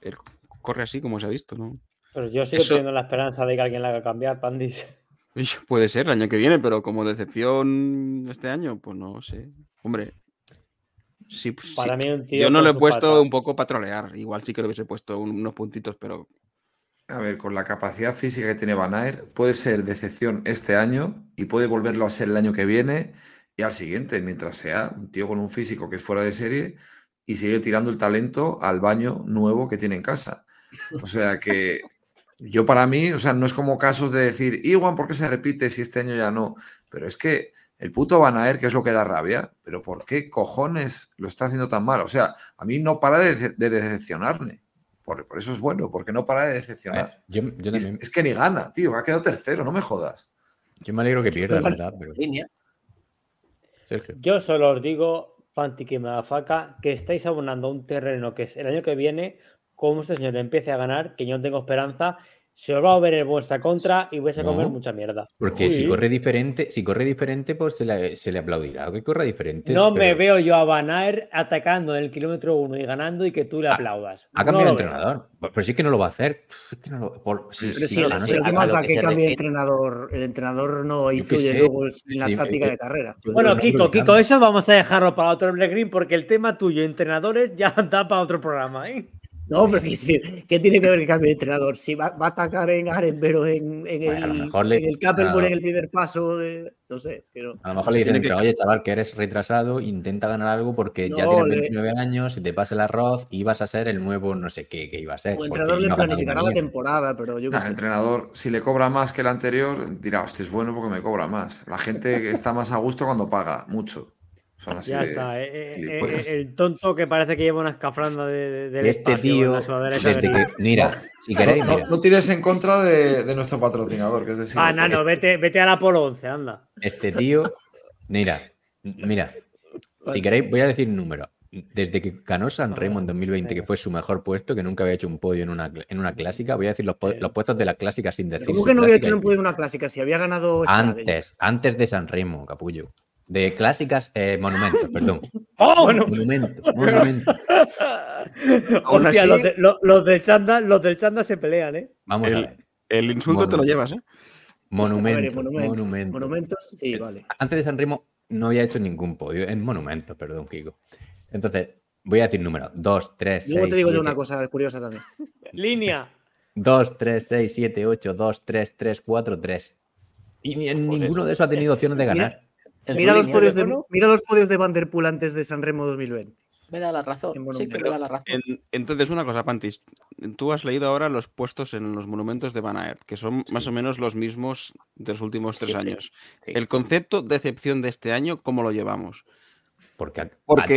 Él corre así como se ha visto, ¿no? Pero yo sigo teniendo la esperanza de que alguien la haga cambiar, Pandis. Puede ser el año que viene, pero como decepción este año, pues no sé. Hombre, sí, Para Mí un tío yo no lo he puesto un poco para trolear. Igual sí que lo hubiese puesto unos puntitos, pero a ver, con la capacidad física que tiene Van puede ser decepción este año y puede volverlo a ser el año que viene y al siguiente, mientras sea un tío con un físico que es fuera de serie y sigue tirando el talento al baño nuevo que tiene en casa. O sea que yo para mí, o sea, no es como casos de decir, Iwan, ¿por qué se repite si este año ya no? Pero es que el puto Van que es lo que da rabia, pero ¿por qué cojones lo está haciendo tan mal? O sea, a mí no para de, de decepcionarme. Por, eso es bueno, porque no para de decepcionar. es, que ni gana, tío, ha quedado tercero, no me jodas. Yo me alegro que pierda, la verdad. Pero... Yo solo os digo, Panti que me faca, que estáis abonando un terreno que es el año que viene, como este señor empiece a ganar, que yo no tengo esperanza, se os va a ver en vuestra contra y vais a comer mucha mierda. Porque si corre diferente, si corre diferente, pues se le, se le aplaudirá. Que corra diferente. No me veo yo a Van atacando en el kilómetro uno y ganando y que tú le aplaudas. Ha cambiado de entrenador. Pero sí que no lo va a hacer. que no por, sí, sí, ¿qué más da que, cambie de entrenador? El entrenador no influye luego en la táctica de carrera. Bueno, Kiko, Kiko, eso vamos a dejarlo para otro Green porque el tema tuyo, entrenadores, ya da para otro programa. ¿eh? No, pero decir, ¿qué tiene que ver el cambio de entrenador? Si va, a atacar en Arenbero en, en, el, en el Capelmore en el primer paso, de, no sé, es que no. A lo mejor le dicen que, oye, chaval, que eres retrasado, intenta ganar algo porque ya tienes 29 años, y te pasa el arroz y vas a ser el nuevo no sé qué que iba a ser. O el entrenador le planificará la temporada, pero yo El entrenador, si le cobra más que el anterior, dirá, hostia, es bueno porque me cobra más. La gente está más a gusto cuando paga mucho ya está. Eh, eh, eh, el tonto que parece que lleva una escafranda de, este tío. mira, si queréis. No, tires en contra de, nuestro patrocinador, que es decir. Ah, no, no, vete, vete a la Polo 11, anda. Este tío, mira, mira, si queréis, voy a decir un número. Desde que ganó San Remo en 2020, que fue su mejor puesto, que nunca había hecho un podio en una, en una clásica, voy a decir los, puestos de la clásica sin decir. ¿Cómo que no había hecho un podio en una clásica? Si había ganado. Antes, antes de San Remo, capullo. De clásicas, eh, monumentos, perdón. ¡Oh! Bueno. Monumento, monumento. Hostia, los, de, los, del chanda, los del chanda se pelean, ¿eh? Vamos a ver. El insulto te lo llevas, ¿eh? Monumento, monumento, Monumentos, sí, vale. Antes de San Remo no había hecho ningún podio en monumentos, perdón, Kiko. Entonces, voy a decir números. 2, 3, 6. Luego te digo yo una cosa curiosa también. Línea. 2, 3, 6, 7, 8, 2, 3, 3, 4, 3. Y en pues ninguno de esos ha tenido opciones de ganar. Mira los, podios de, mira los, podios de, Vanderpool antes de San Remo 2020. Me da la razón. Sí, que me da la razón. entonces, una cosa, Pantis. Tú has leído ahora los puestos en los monumentos de Van Aert, que son más o menos los mismos de los últimos tres años. El concepto de excepción de este año, ¿cómo lo llevamos? Porque, ha, Porque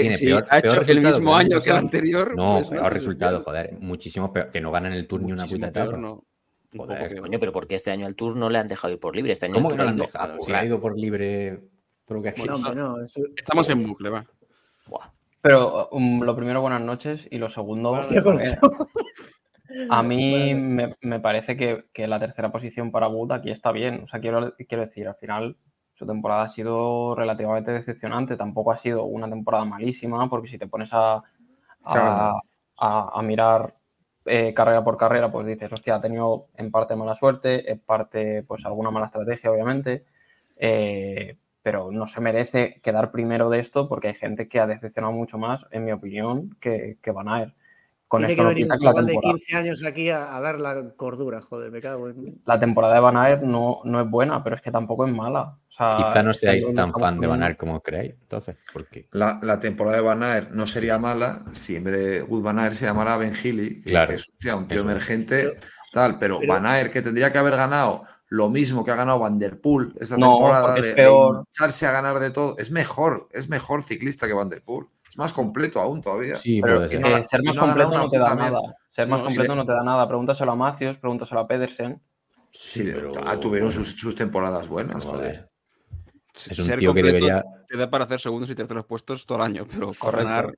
ha hecho el mismo año que el anterior. No, pues peor resultado, joder. Muchísimo peor. Que no ganan el Tour ni una puta etapa. No. Joder. Coño, pero porque este año el Tour no le han dejado ir por libre. Este año ¿Cómo que no le han dejado? Si ha ido por libre. Estamos en bucle, va. Pero um, lo primero, buenas noches. Y lo segundo. a mí me, parece que, la tercera posición para Wood aquí está bien. O sea, quiero, quiero decir, al final su temporada ha sido relativamente decepcionante. Tampoco ha sido una temporada malísima, porque si te pones a, a, mirar eh, carrera por carrera, pues dices, hostia, ha tenido en parte mala suerte, en parte, pues alguna mala estrategia, obviamente. Eh, pero no se merece quedar primero de esto porque hay gente que ha decepcionado mucho más, en mi opinión, que, que Van Aert. Con Tiene que venir un chaval de 15 años aquí a, dar la cordura, joder, me cago en... La temporada de Van Aert no, no es buena, pero es que tampoco es mala. Quizá no seáis tan fan de Van Aert como creéis, entonces, ¿por qué? La, la, temporada de Van Aert no sería mala si en vez de Wood Van Aert se llamara Ben Healy, que claro, es un tío emergente, tal, pero, pero, Van Aert que tendría que haber ganado lo mismo que ha ganado Van Der Poel esta temporada, de, echarse a ganar de todo. Es mejor, es mejor ciclista que Van Der Poel. Es más completo aún todavía. Sí, pero ser. más completo no te da nada. Ser más completo no te da nada. Pregúntaselo a Matthews, pregúntaselo a Pedersen. Sí, pero ah, tuvieron sus, temporadas buenas, joder. Es un tío que debería. Te da para hacer segundos y terceros puestos todo el año, pero ganar.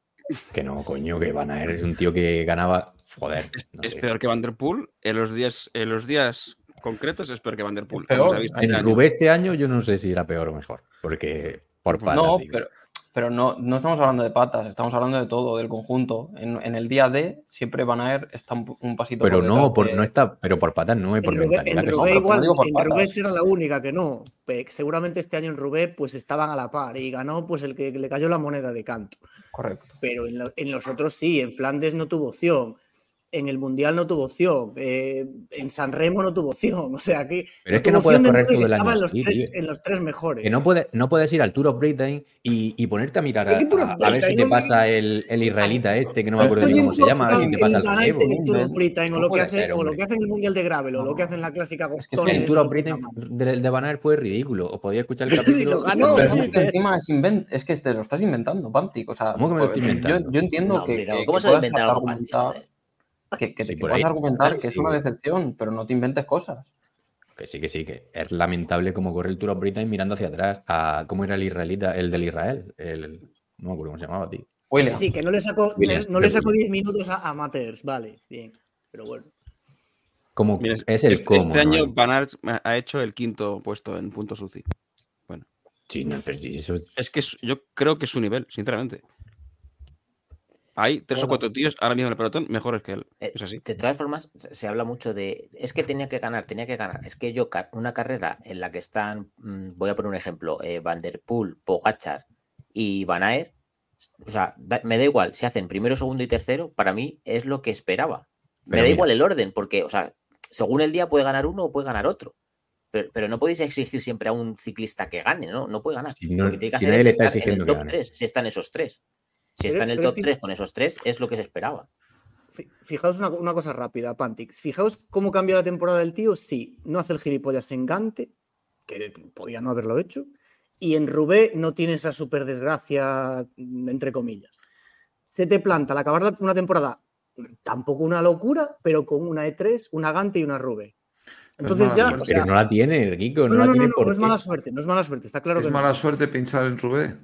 Que no, coño, que Van Aert es un tío que ganaba. Joder. es peor que Van Der Poel. En los días, en los días concretos es peor que Van Der Poel. en Rubé este año yo no sé si era peor o mejor, porque por patas. No, pero, pero no, no estamos hablando de patas, estamos hablando de todo, del conjunto. En, el día D siempre Van Aert está un, pasito Pero no, por, no está, pero por patas no, es por mentalidad. En Rubé igual, en Rubé era la única que no. Seguramente este año en Rubé pues estaban a la par y ganó pues el que le cayó la moneda de canto. Correcto. Pero en, en los otros sí, en Flandes no tuvo opción en el Mundial no tuvo opción, eh, en San Remo no tuvo opción, o sea que... Pero es que no puedes correr todo el año en los, tres, en los tres mejores. Que no, puede, no puedes ir al Tour of Britain y, y ponerte a mirar a, a, ver si te pasa el, el, israelita este, que no me acuerdo ni cómo se llama, si te pasa el Tour of Britain, o, lo que hace, o lo que hace en el Mundial de Gravel, o lo que hace en la clásica Boston. el Tour of Britain de, de Van fue ridículo, o podía escuchar el capítulo... ganó, es que encima es, que te lo estás inventando, Pantic, o sea... ¿Cómo que me lo estoy inventando? Yo, entiendo que... ¿Cómo se va a algo que, te puedas argumentar que es una decepción, pero no te inventes cosas. Que sí, que sí, que es lamentable cómo corre el Tour of Britain mirando hacia atrás a cómo era el israelita, el del Israel, el, no me acuerdo cómo se llamaba, tío. Sí, que no le sacó, no, le sacó 10 minutos a amateurs, vale, bien, pero bueno. Como es el este, este año Van ha hecho el quinto puesto en puntos UCI. Bueno. Sí, eso... Es que yo creo que es su nivel, sinceramente. Hay tres o cuatro tíos ahora mismo en el pelotón mejores que él. Eh, es así. De todas formas, se habla mucho de. Es que tenía que ganar, tenía que ganar. Es que yo, una carrera en la que están. Mm, voy a poner un ejemplo: eh, Van der Poel, Pogachar y Van Aert. O sea, me da igual si hacen primero, segundo y tercero. Para mí es lo que esperaba. me da igual el orden, porque, o sea, según el día puede ganar uno o puede ganar otro. Pero, no podéis exigir siempre a un ciclista que gane, ¿no? No puede ganar. Si no, tiene que hacer es estar en el top 3, si están esos tres. Si está en el top 3 con esos tres, es lo que se esperaba. Fijaos una, cosa rápida, Pantix. Fijaos cómo cambia la temporada del tío. Sí, no hace el gilipollas en Gante, que podía no haberlo hecho. Y en Rubé no tiene esa super desgracia, entre comillas. Se te planta al acabar una temporada, tampoco una locura, pero con una E3, una Gante y una Rubé. Entonces ya. pero no la tiene, Kiko. No, no, no, no, no, es mala suerte, no es mala suerte, está claro es mala suerte pinchar en Rubé.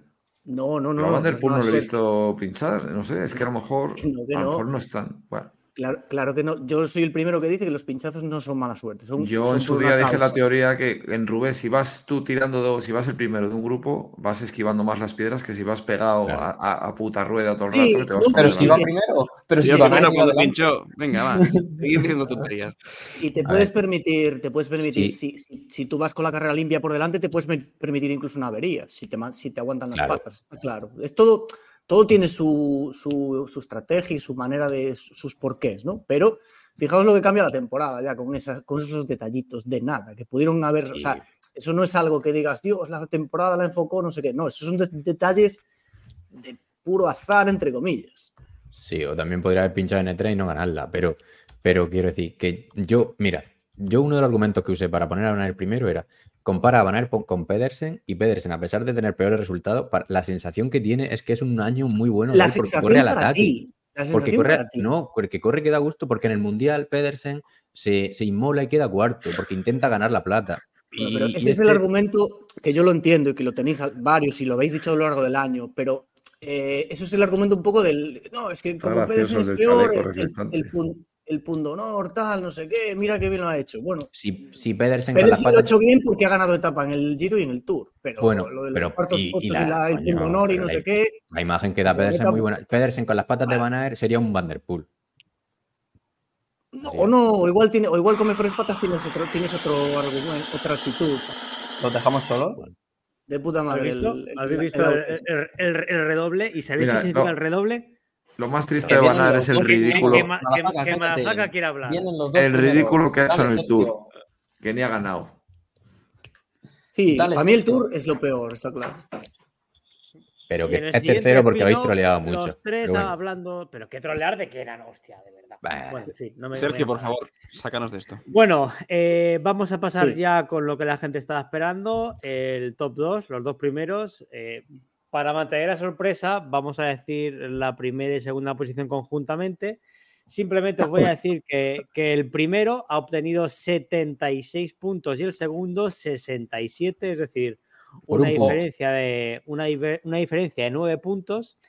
No, no, no. A Van Der Poel no, le he visto pinchar, no sé, es que a lo mejor no, a lo mejor no están. Bueno. Claro, claro, que no. Yo soy el primero que dice que los pinchazos no son mala suerte. Yo en su día dije la teoría que en Rubén, si vas tú tirando, si vas el primero de un grupo, vas esquivando más las piedras que si vas pegado a, puta rueda todo el rato. te vas pero si va primero. Pero si va primero pincho, venga, va. Seguir diciendo tonterías. Y te puedes permitir, te puedes permitir, si, si, tú vas con la carrera limpia por delante, te puedes permitir incluso una avería, si te, si te aguantan las patas. Claro. Es todo todo tiene su, su, estrategia y su manera de sus porqués, ¿no? Pero fijaos lo que cambia la temporada ya con, esas, con esos detallitos de nada, que pudieron haber, o sea, eso no es algo que digas, Dios, la temporada la enfocó, no sé qué, no, esos son detalles de puro azar, entre comillas. Sí, o también podría haber pinchado en E3 y no ganarla, pero, pero quiero decir que yo, mira, yo uno de los argumentos que usé para poner a el primero era compara a Van con Pedersen y Pedersen, a pesar de tener peores resultados, la sensación que tiene es que es un año muy bueno la porque corre al ataque. Porque corre, no, porque corre que da gusto, porque en el Mundial Pedersen se, se inmola y queda cuarto, porque intenta ganar la plata. pero ese es el este argumento que yo lo entiendo y que lo tenéis varios y lo habéis dicho a lo largo del año, pero eh, eso es el argumento un poco del. No, es que como Pedersen es peor, el, el punto honor, tal, no sé qué, mira qué bien lo ha hecho. Bueno, si, si Pedersen, lo ha hecho bien porque ha ganado etapa en el Giro y en el Tour, pero bueno, lo de los cuartos y, puestos y, el punto honor y no sé qué. La imagen que da Pedersen muy buena. Pedersen con las patas de Van Aert sería un Vanderpool. No, o no, o igual, tiene, o igual con mejores patas tienes otro, tienes otro argumento, otra actitud. ¿Lo dejamos solo? De puta madre. ¿Habéis visto, el, redoble? ¿Y sabéis qué significa el redoble? Lo más triste de Van es el ridículo. quiere hablar. El ridículo que ha hecho en el Tour. Que ni ha ganado. Sí, para mí el Tour es lo peor, está claro. Pero que es tercero porque habéis troleado mucho. Los tres hablando. Pero qué trolear de que eran, hostia, de verdad. Sergio, por favor, sácanos de esto. Bueno, eh, vamos a pasar ya con lo que la gente estaba esperando. El top 2, los dos primeros. Eh, para mantener la sorpresa, vamos a decir la primera y segunda posición conjuntamente. Simplemente os voy a decir que, el primero ha obtenido 76 puntos y el segundo 67, es decir, una diferencia, de, una, una diferencia de 9 puntos.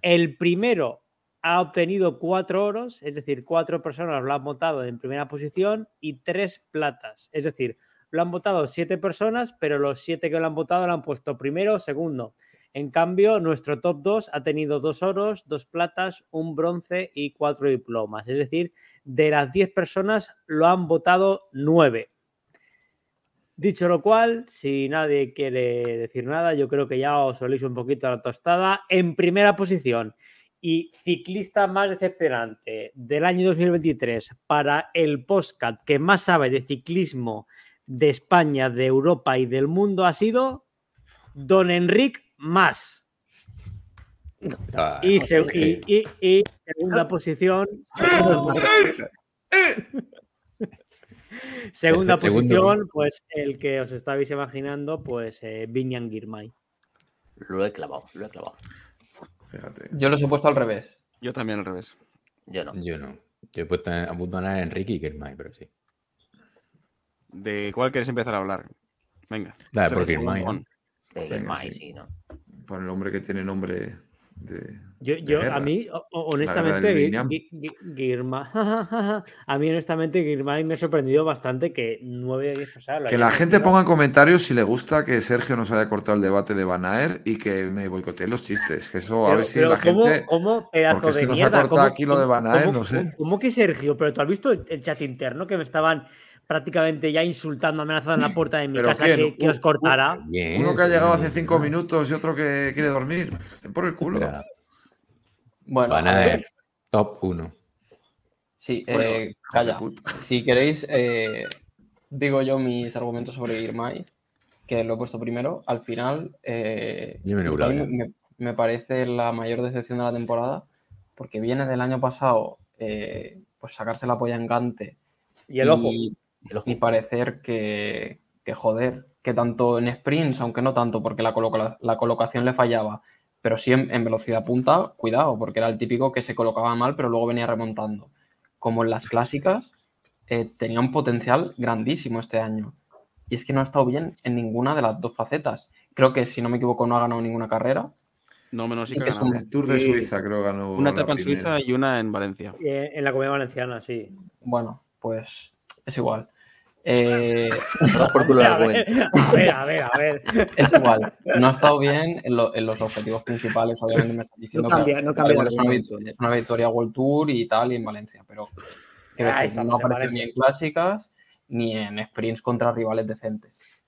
El primero ha obtenido cuatro oros, es decir, cuatro personas lo han votado en primera posición y tres platas. Es decir, lo han votado siete personas, pero los siete que lo han votado lo han puesto primero o segundo. En cambio, nuestro top 2 ha tenido dos oros, dos platas, un bronce y cuatro diplomas. Es decir, de las 10 personas lo han votado 9. Dicho lo cual, si nadie quiere decir nada, yo creo que ya os oléis un poquito la tostada. En primera posición y ciclista más decepcionante del año 2023 para el postcat que más sabe de ciclismo de España, de Europa y del mundo ha sido Don Enrique más. y, segunda posición. segunda posición, pues el que os estabais imaginando, pues eh, Vinyan Girmay. Lo he clavado, lo he clavado. Fíjate. Yo los he puesto al revés. Yo también al revés. Yo no. Yo no. Yo he puesto a punto a Enrique y Girmay, pero sí. ¿De cuál quieres empezar a hablar? Venga. Dale, por Girmay. Por el hombre que tiene nombre de. Yo, yo a mí, honestamente, Girma, a mí, honestamente, me ha sorprendido bastante que 9 de 10 Que la gente ponga en comentarios si le gusta que Sergio nos haya cortado el debate de Banaer y que me boicotee los chistes. Que eso, a ver si la gente. ¿cómo, pedazo porque es que nos ha cortado aquí lo de Banaer, no sé. ¿Cómo que Sergio? Pero tú has visto el chat interno que me estaban prácticamente ya insultando, amenazando en la puerta de mi casa que, os cortara. Uno que ha llegado hace cinco minutos y otro que quiere dormir. Estén por el culo. Bueno, van a ver. Top 1. Sí, eh, calla. Si queréis, eh, digo yo mis argumentos sobre Irmay, que lo he puesto primero. Al final, eh, me, me, parece la mayor decepción de la temporada, porque viene del año pasado, pues sacarse la polla en Gante. Y el ojo y parecer que, joder, que tanto en sprints, aunque no tanto porque la, la colocación le fallaba, pero sí en, velocidad punta, cuidado, porque era el típico que se colocaba mal, pero luego venía remontando. Como en las clásicas, eh, tenía un potencial grandísimo este año. Y es que no ha estado bien en ninguna de las dos facetas. Creo que, si no me equivoco, no ha ganado ninguna carrera. No, menos sí que ha ganado. El Tour de Suiza, creo, ganó. Una etapa en Suiza y una en Valencia. Eh, en la Comunidad Valenciana, sí. Bueno, pues es igual. Eh, a, ver, a ver, a ver, Es igual. No ha estado bien en, los objetivos principales. Obviamente me está diciendo no cambia, no cambia es, una, victoria World Tour y tal, y en Valencia. Pero ah, no aparece ni en clásicas ni en sprints contra rivales decentes.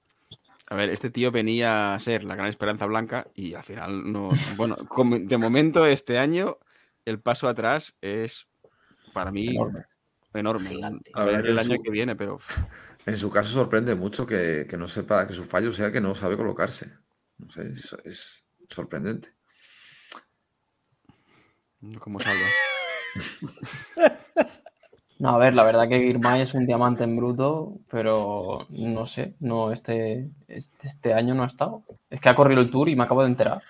A ver, este tío venía a ser la gran esperanza blanca y al final no. Bueno, de momento este año el paso atrás es para mí enorme. A ver, el año que viene, pero. En su caso sorprende mucho que, no sepa, que su fallo sea que no sabe colocarse. No sé, es, sorprendente. Como salva. No, a ver, la verdad que Girmay es un diamante en bruto, pero no sé, no, este, este, este, año no ha estado. Es que ha corrido el tour y me acabo de enterar.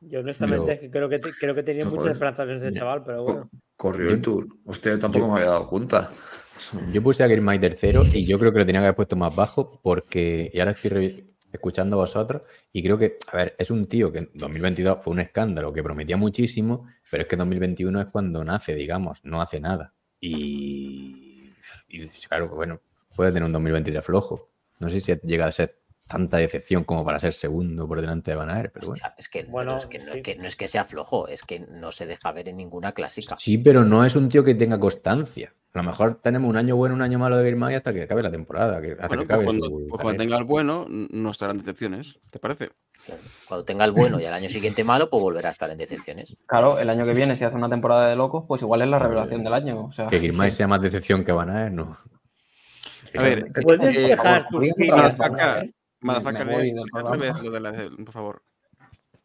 Yo honestamente creo, que, creo que tenía muchas esperanzas en ese chaval, pero bueno. Corrió el tour. Usted tampoco me había dado cuenta. Yo puse a Girmay tercero y yo creo que lo tenía que haber puesto más bajo porque, y ahora estoy escuchando a vosotros y creo que, a ver, es un tío que en 2022 fue un escándalo que prometía muchísimo, pero es que 2021 es cuando nace, digamos, no hace nada. Y, y claro, bueno, puede tener un 2023 flojo. No sé si llega a ser tanta decepción como para ser segundo por delante de Van Aert, pero bueno. Es que, bueno, es que, no, es que, no es que sea flojo, es que no se deja ver en ninguna clásica. Sí, pero no es un tío que tenga constancia. A lo mejor tenemos un año bueno, un año malo de Girmay hasta que acabe la temporada. Que, hasta que pues cuando, pues cuando, tenga el bueno, no estarán decepciones. ¿Te parece? Cuando tenga el bueno y al año siguiente malo, pues volverá a estar en decepciones. Claro, el año que viene, si hace una temporada de locos, pues igual es la revelación del año. O sea, que Girmay sea más decepción que Van Aert, no. A ver, puedes eh, dejar tus Madafaka, otra vez lo de la, por favor.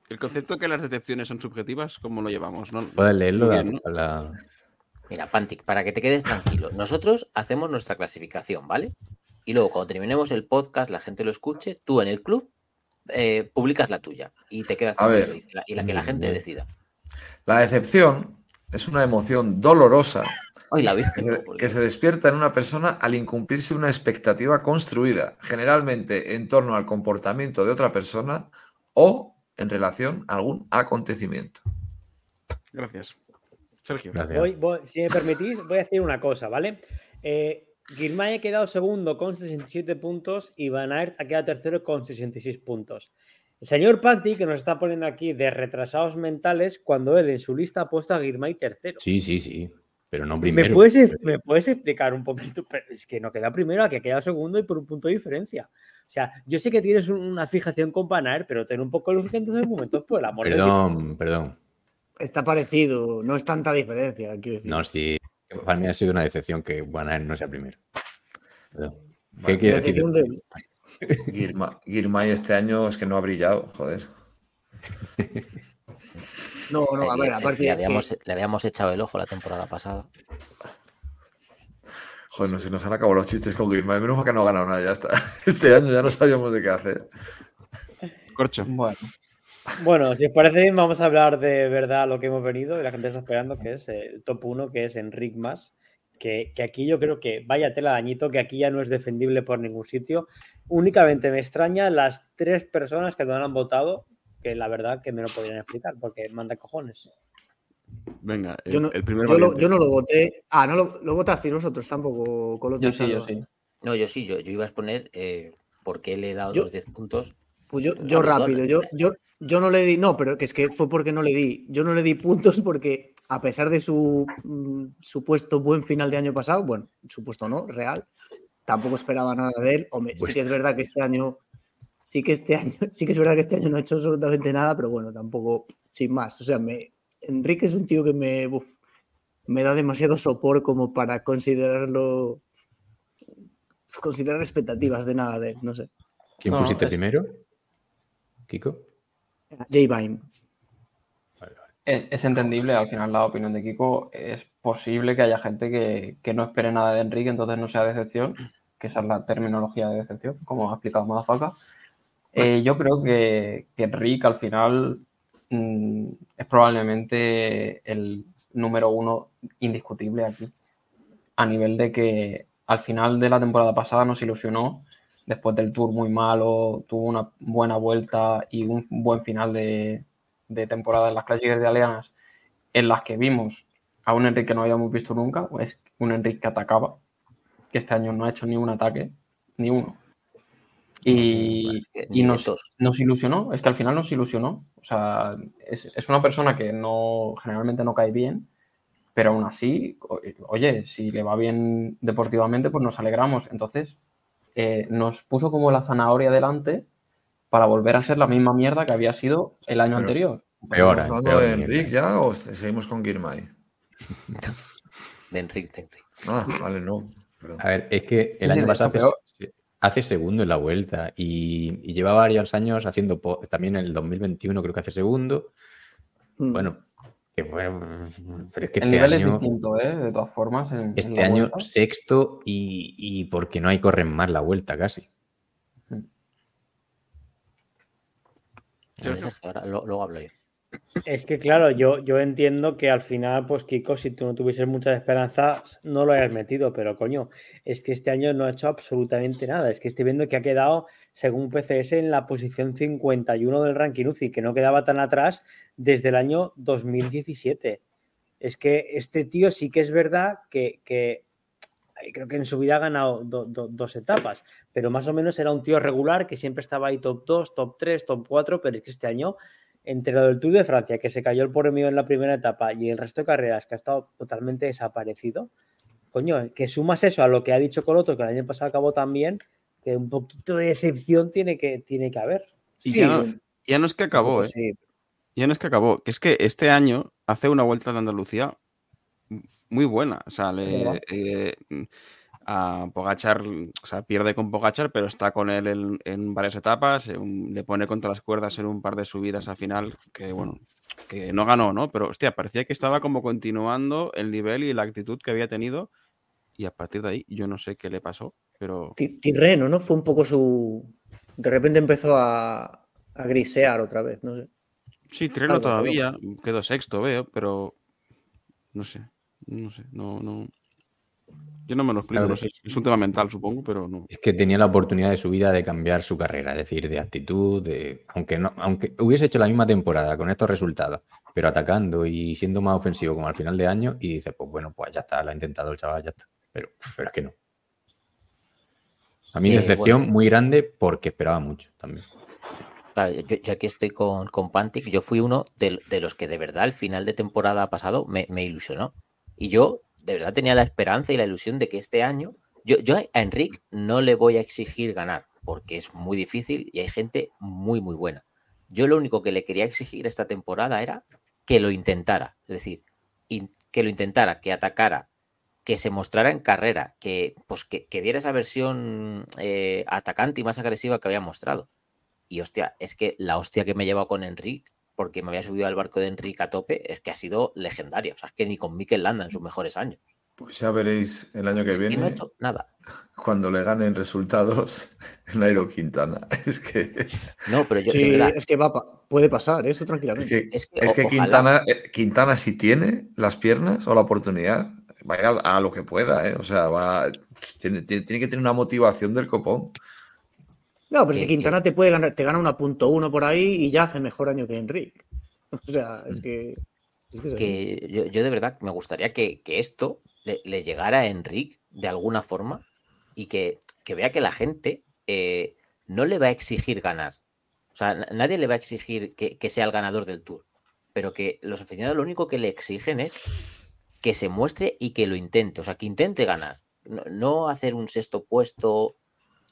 El concepto que las decepciones son subjetivas, ¿cómo lo llevamos? ¿No? Puedes leerlo bien, ¿no? la... Mira, Pantic, para que te quedes tranquilo, nosotros hacemos nuestra clasificación, ¿vale? Y luego, cuando terminemos el podcast, la gente lo escuche, tú en el club eh, publicas la tuya y te quedas a ver, y la, y la que la gente decida. La decepción es una emoción dolorosa que, se, que, se, despierta en una persona al incumplirse una expectativa construida, generalmente en torno al comportamiento de otra persona o en relación a algún acontecimiento. Gracias. Sergio. Voy, voy, si me permitís, voy a decir una cosa, ¿vale? Eh, Girmay ha quedado segundo con 67 puntos y Van Aert ha quedado tercero con 66 puntos. El señor Panti, que nos está poniendo aquí de retrasados mentales, cuando él en su lista ha puesto a Girmay tercero. Sí, sí, sí. Pero no primero. ¿Me puedes, ¿Me puedes, explicar un poquito? es que no queda primero, que ha quedado segundo y por un punto de diferencia. O sea, yo sé que tienes una fijación con Van Aert, pero ten un poco de lógica en tus momentos, por el amor perdón, de Dios. Perdón, Está parecido, no es tanta diferencia, quiero decir. No, sí. Para mí ha sido una decepción que Van Aert no sea primero. Perdón. ¿Qué Bueno, quiere decir? de- Girma- Girmay este año es que no ha brillado, joder. No, no, a Le- ver, aparte le, es que- habíamos, le habíamos echado el ojo la temporada pasada. Joder, no se nos han acabado los chistes con Girmay. Menos mal que no ha ganado nada, ya está. Este año ya no sabíamos de qué hacer. Corcho. Bueno, Bueno, si os parece bien, vamos a hablar de verdad lo que hemos venido y la gente está esperando, que es el top 1, que es Enric Mas. Que, que aquí yo creo que vaya tela de añito, que aquí ya no es defendible por ningún sitio. Únicamente me extraña las tres personas que no han votado, que la verdad que me lo podrían explicar, porque manda cojones. Venga, el, Yo no, el primer yo, lo, yo no lo voté. Ah, no lo, lo votasteis vosotros tampoco, Colo yo sí, yo Salva. sí. No, yo sí, yo, yo iba a exponer eh, por qué le he dado Yo- los 10 puntos. Pues yo, Pues yo rápido, yo, yo, yo no le di, no, pero que es que fue porque no le di. Yo no le di puntos porque, a pesar de su mm, supuesto buen final de año pasado, bueno, supuesto no, real, tampoco esperaba nada de él. Hombre, sí que es verdad que este año, sí que este año, sí que es verdad que este año no ha hecho absolutamente nada, pero bueno, tampoco, sin más. O sea, me, Enrique es un tío que me, uf, me da demasiado sopor como para considerarlo, considerar expectativas de nada de él, no sé. ¿Quién No, pusiste es- primero? ¿Kiko? J. Vine. Es, es entendible, al final la opinión de Kiko es posible que haya gente que, que no espere nada de Enrique, entonces no sea decepción, que esa es la terminología de decepción, como ha explicado Madafaka. Eh, yo creo que, que Enrique al final mm, es probablemente el número uno indiscutible aquí, a nivel de que al final de la temporada pasada nos ilusionó, después del tour muy malo, tuvo una buena vuelta y un buen final de, temporada en las clásicas de Alianas, en las que vimos a un Enrique que no habíamos visto nunca, es un Enrique que atacaba, que este año no ha hecho ni un ataque, ni uno. Y, y nos, nos ilusionó, es que al final nos ilusionó. O sea, es, es una persona que no generalmente no cae bien, pero aún así, o- oye, si le va bien deportivamente, pues nos alegramos. Entonces, eh, nos puso como la zanahoria delante para volver a ser la misma mierda que había sido el año Pero- anterior. Peor, ¿Estamos hablando peor de. Enric ya o seguimos con Girmay? De Enrique, de Enrique. Ah, vale, no. Perdón. A ver, es que el año pasado hace, segundo en la vuelta y, y lleva varios años haciendo, también en el 2021 creo que hace segundo. Mm. Bueno, pero es que el este nivel es distinto, ¿eh? De todas formas. este año sexto y, y, porque no hay corren más la vuelta casi. luego hablo yo. Es que claro, yo, yo entiendo que al final, pues Kiko, si tú no tuvieses muchas esperanzas, no lo hayas metido, pero coño, es que este año no ha hecho absolutamente nada. Es que estoy viendo que ha quedado, según PCS, en la posición 51 del ranking UCI, que no quedaba tan atrás desde el año 2017. Es que este tío sí que es verdad que, creo que en su vida ha ganado dos etapas, pero más o menos era un tío regular que siempre estaba ahí top 2, top 3, top 4, pero es que este año entre lo del Tour de Francia, que se cayó el pobre mío en la primera etapa, y el resto de carreras que ha estado totalmente desaparecido, coño, que sumas eso a lo que ha dicho Coloto, que el año pasado acabó también, que un poquito de decepción tiene que, tiene que haber. ya, no, es que acabó, ¿eh? Ya no es que acabó, que es que este año hace una vuelta de Andalucía muy buena. O sea, le, a Pogachar, o sea, pierde con Pogachar, pero está con él en, varias etapas, le pone contra las cuerdas en un par de subidas al final, que bueno, que no ganó, ¿no? Pero hostia, parecía que estaba como continuando el nivel y la actitud que había tenido y a partir de ahí yo no sé qué le pasó, pero... Tirreno, ¿no? Fue un poco su... De repente empezó a, a grisear otra vez, no sé. Sí, Tirreno todavía, quedó sexto, veo, pero no sé, no sé, no, no... Yo no me lo explico, no sé, es un tema mental, supongo, pero no. Es que tenía la oportunidad de su vida de cambiar su carrera, es decir, de actitud, de aunque no, aunque hubiese hecho la misma temporada con estos resultados, pero atacando y siendo más ofensivo como al final de año, y dice, pues bueno, pues ya está, lo ha intentado el chaval, ya está. Pero, pero es que no. A mí eh, decepción muy grande porque esperaba mucho también. Claro, yo, aquí estoy con, con Pantic, yo fui uno de, los que de verdad al final de temporada pasado me, me ilusionó. Y yo de verdad tenía la esperanza y la ilusión de que este año, yo, yo a Enric no le voy a exigir ganar, porque es muy difícil y hay gente muy, muy buena. Yo lo único que le quería exigir esta temporada era que lo intentara, es decir, que lo intentara, que atacara, que se mostrara en carrera, que, pues, que, diera esa versión eh, atacante y más agresiva que había mostrado. Y hostia, es que la hostia que me lleva con Enric porque me había subido al barco de Enrique a tope, es que ha sido legendario. O sea, es que ni con Mikel Landa en sus mejores años. Pues ya veréis el año que viene. no hecho nada. Cuando le ganen resultados en Aero Quintana. Es que. No, pero yo. Sí, es que va, puede pasar, eso tranquilamente. Es que, Quintana, eh, Quintana, si tiene las piernas o la oportunidad, va a ir a, lo que pueda, ¿eh? O sea, va, tiene, tiene, que tener una motivación del copón. No, pero es que Quintana te puede ganar, te gana una punto uno por ahí y ya hace mejor año que Enrique. O sea, es que. yo, de verdad me gustaría que, esto le, llegara a Enrique de alguna forma y que, vea que la gente eh, no le va a exigir ganar. O sea, nadie le va a exigir que, sea el ganador del tour. Pero que los aficionados lo único que le exigen es que se muestre y que lo intente. O sea, que intente ganar. no hacer un sexto puesto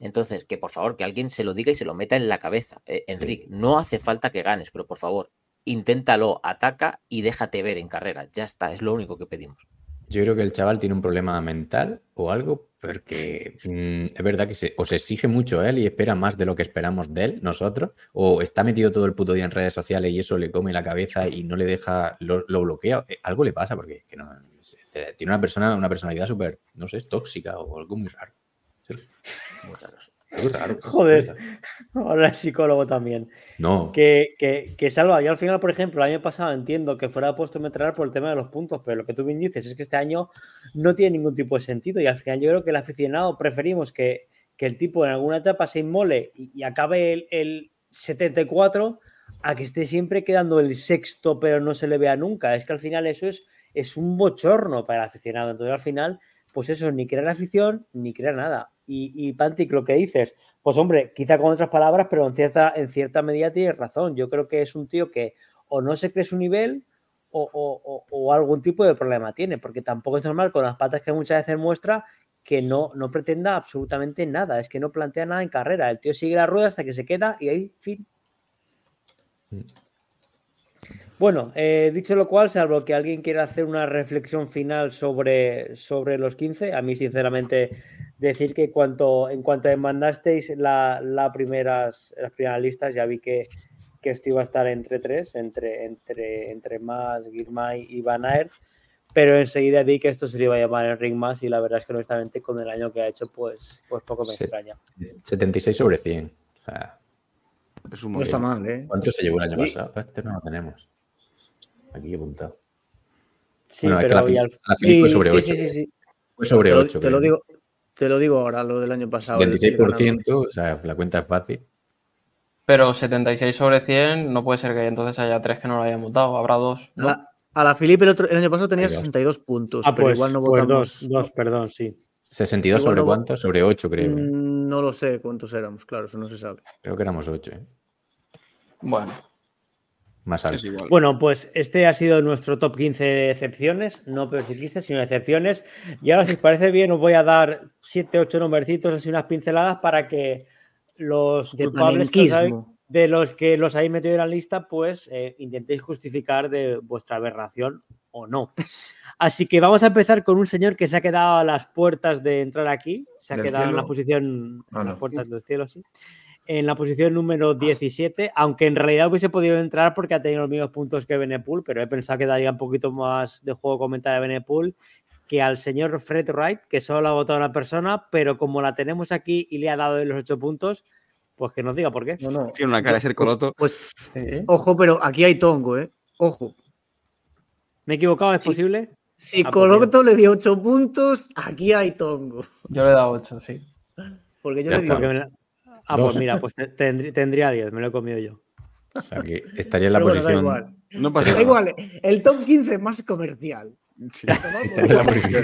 entonces, que por favor, que alguien se lo diga y se lo meta en la cabeza. Eh, Enrique, no hace falta que ganes, pero por favor, inténtalo, ataca y déjate ver en carrera. Ya está, es lo único que pedimos. Yo creo que el chaval tiene un problema mental o algo, porque mm, es verdad que se, o se exige mucho a él y espera más de lo que esperamos de él, nosotros, o está metido todo el puto día en redes sociales y eso le come la cabeza y no le deja, lo, bloquea. Eh, algo le pasa porque que no, tiene una persona, una personalidad súper, no sé, tóxica o algo muy raro. Joder, ahora es psicólogo también. No. Que, que, salva. Yo al final, por ejemplo, el año pasado entiendo que fuera puesto metrar por el tema de los puntos, pero lo que tú bien dices es que este año no tiene ningún tipo de sentido y al final yo creo que el aficionado preferimos que, el tipo en alguna etapa se inmole y, acabe el, el, 74 a que esté siempre quedando el sexto, pero no se le vea nunca. Es que al final eso es, es un bochorno para el aficionado. Entonces al final, pues eso, ni crear afición, ni crear nada. Y, y Pantic, lo que dices, pues hombre, quizá con otras palabras, pero en cierta, en cierta medida tienes razón. Yo creo que es un tío que o no se cree su nivel o, algún tipo de problema tiene, porque tampoco es normal con las patas que muchas veces muestra que no, no pretenda absolutamente nada, es que no plantea nada en carrera. El tío sigue la rueda hasta que se queda y ahí, fin. Bueno, eh, dicho lo cual, salvo que alguien quiera hacer una reflexión final sobre, sobre los 15, a mí sinceramente decir que cuanto, en cuanto me mandasteis la, primeras, las primeras listas, ya vi que, que esto iba a estar entre tres, entre, entre, entre más, Girmay y Van Aert, pero enseguida vi que esto se le iba a llamar el Ring más y la verdad es que honestamente con el año que ha hecho, pues, pues poco me extraña. 76 sobre 100. O sea, es un no está mal, ¿eh? ¿Cuánto se llevó el año pasado? Este no lo tenemos. Aquí apuntado. Sí, bueno, pero es que la, la sí, fue sobre 8. Sí, sí, sí, Fue sobre te 8. Te lo, digo, te lo digo ahora, lo del año pasado. 26%, o sea, la cuenta es fácil. Pero 76 sobre 100 no puede ser que entonces haya tres que no lo hayan votado, habrá dos. ¿no? La, a la Filipe el, el, año pasado tenía 62 puntos, ah, pero pues, igual no votamos. Pues dos, dos, perdón, sí. 62 sobre no, cuánto? Sobre 8, creo. Mm, no lo sé cuántos éramos, claro, eso no se sabe. Creo que éramos 8. ¿eh? Bueno. Más alto. Bueno, pues este ha sido nuestro top 15 de excepciones, no peor ciclistas, sino excepciones. Y ahora, si os parece bien, os voy a dar 7, 8 numeritos, así unas pinceladas para que los de culpables que de los que los habéis metido en la lista, pues eh, intentéis justificar de vuestra aberración o no. Así que vamos a empezar con un señor que se ha quedado a las puertas de entrar aquí, se ha quedado en la posición, a las puertas del cielo, sí, en la posición número 17, aunque en realidad hubiese podido entrar porque ha tenido los mismos puntos que Benepool, pero he pensado que daría un poquito más de juego comentar a Benepool que al señor Fred Wright, que solo ha votado una persona, pero como la tenemos aquí y le ha dado los ocho puntos, pues que nos diga por qué. No, no. Tiene una cara de ser coloto. Pues, pues ojo, pero aquí hay tongo, ¿eh? Ojo. ¿Me he equivocado? ¿Es posible? Si ah, pues Coloto le dio 8 puntos, aquí hay tongo. Yo le he dado 8, sí. Porque yo le digo. La... Ah, pues mira, pues tendría 10, me lo he comido yo. O sea, que estaría en la Pero posición. Bueno, da igual. No pasa da igual, el top 15 es más comercial. Sí. Estaría la posición.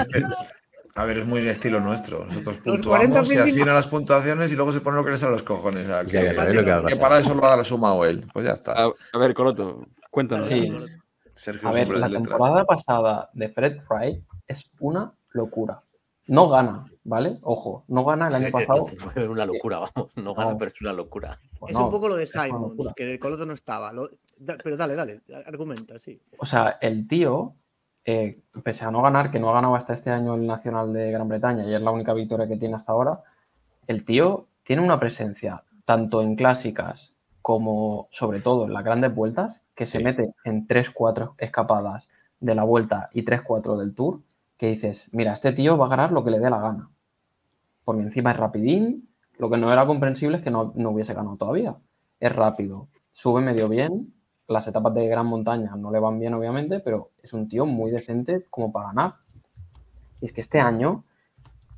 A ver, es muy estilo nuestro. Nosotros puntuamos y así las puntuaciones y luego se pone lo que les a los cojones. O sea, que, ya, ya, que, que, para eso lo ha sumado él. Pues ya está. A, a ver, Coloto, cuéntanos. Sí. Sergio a ver, la temporada pasada de Fred Wright es una locura. No gana, ¿vale? Ojo, no gana el año sí, pasado. Es una locura, vamos. No gana, no. pero es una locura. Es no, un poco lo de Simon, que el Coloto no estaba. Lo... Pero dale, dale, argumenta, sí. O sea, el tío eh, pese a no ganar, que no ha ganado hasta este año el Nacional de Gran Bretaña y es la única victoria que tiene hasta ahora, el tío tiene una presencia tanto en clásicas como sobre todo en las grandes vueltas, que se mete en 3-4 escapadas de la vuelta y 3-4 del tour, que dices, mira, este tío va a ganar lo que le dé la gana. Porque encima es rapidín, lo que no era comprensible es que no, no hubiese ganado todavía. Es rápido, sube medio bien, las etapas de gran montaña no le van bien, obviamente, pero es un tío muy decente como para ganar. Y es que este año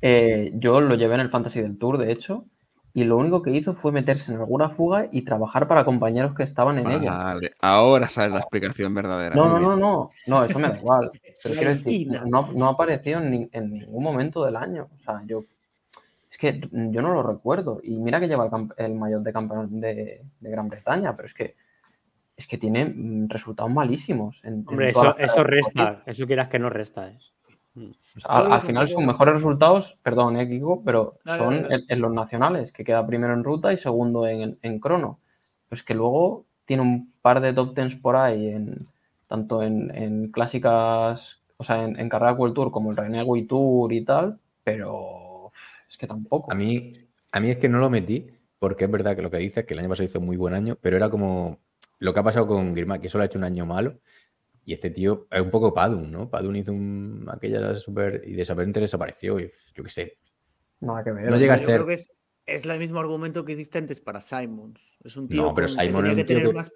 eh, yo lo llevé en el Fantasy del Tour, de hecho, y lo único que hizo fue meterse en alguna fuga y trabajar para compañeros que estaban en ella. Vale, ahora sabes la explicación verdadera. No, no, no, no, no, eso me da igual. Pero quiero decir, no, no ha aparecido en, en, ningún momento del año. O sea, yo es que yo no lo recuerdo. Y mira que lleva el, el mayor de campeón de, de Gran Bretaña, pero es que es que tiene mm, resultados malísimos. En, Hombre, eso, eso resta, eso quieras que no resta. ¿eh? O sea, al, al, final sus mejores resultados, perdón, eh, Kiko, pero son en, en, los nacionales, que queda primero en ruta y segundo en, en crono. Pues que luego tiene un par de top tens por ahí, en, tanto en, clásicas, o sea, en, carrera World Tour como el Renegui Tour y tal, pero es que tampoco. A mí, a mí es que no lo metí, porque es verdad que lo que dices, que el año pasado hizo muy buen año, pero era como lo que ha pasado con Girma, que solo ha hecho un año malo. Y este tío es un poco Padun, ¿no? Padun hizo un, aquella super. y de repente desapareció. Y yo qué sé. Nada que ver. No llega a ser. Creo que es, es, el mismo argumento que hiciste antes para Simons. Es un tío no, pero con, Simon que tenía que tener que... más,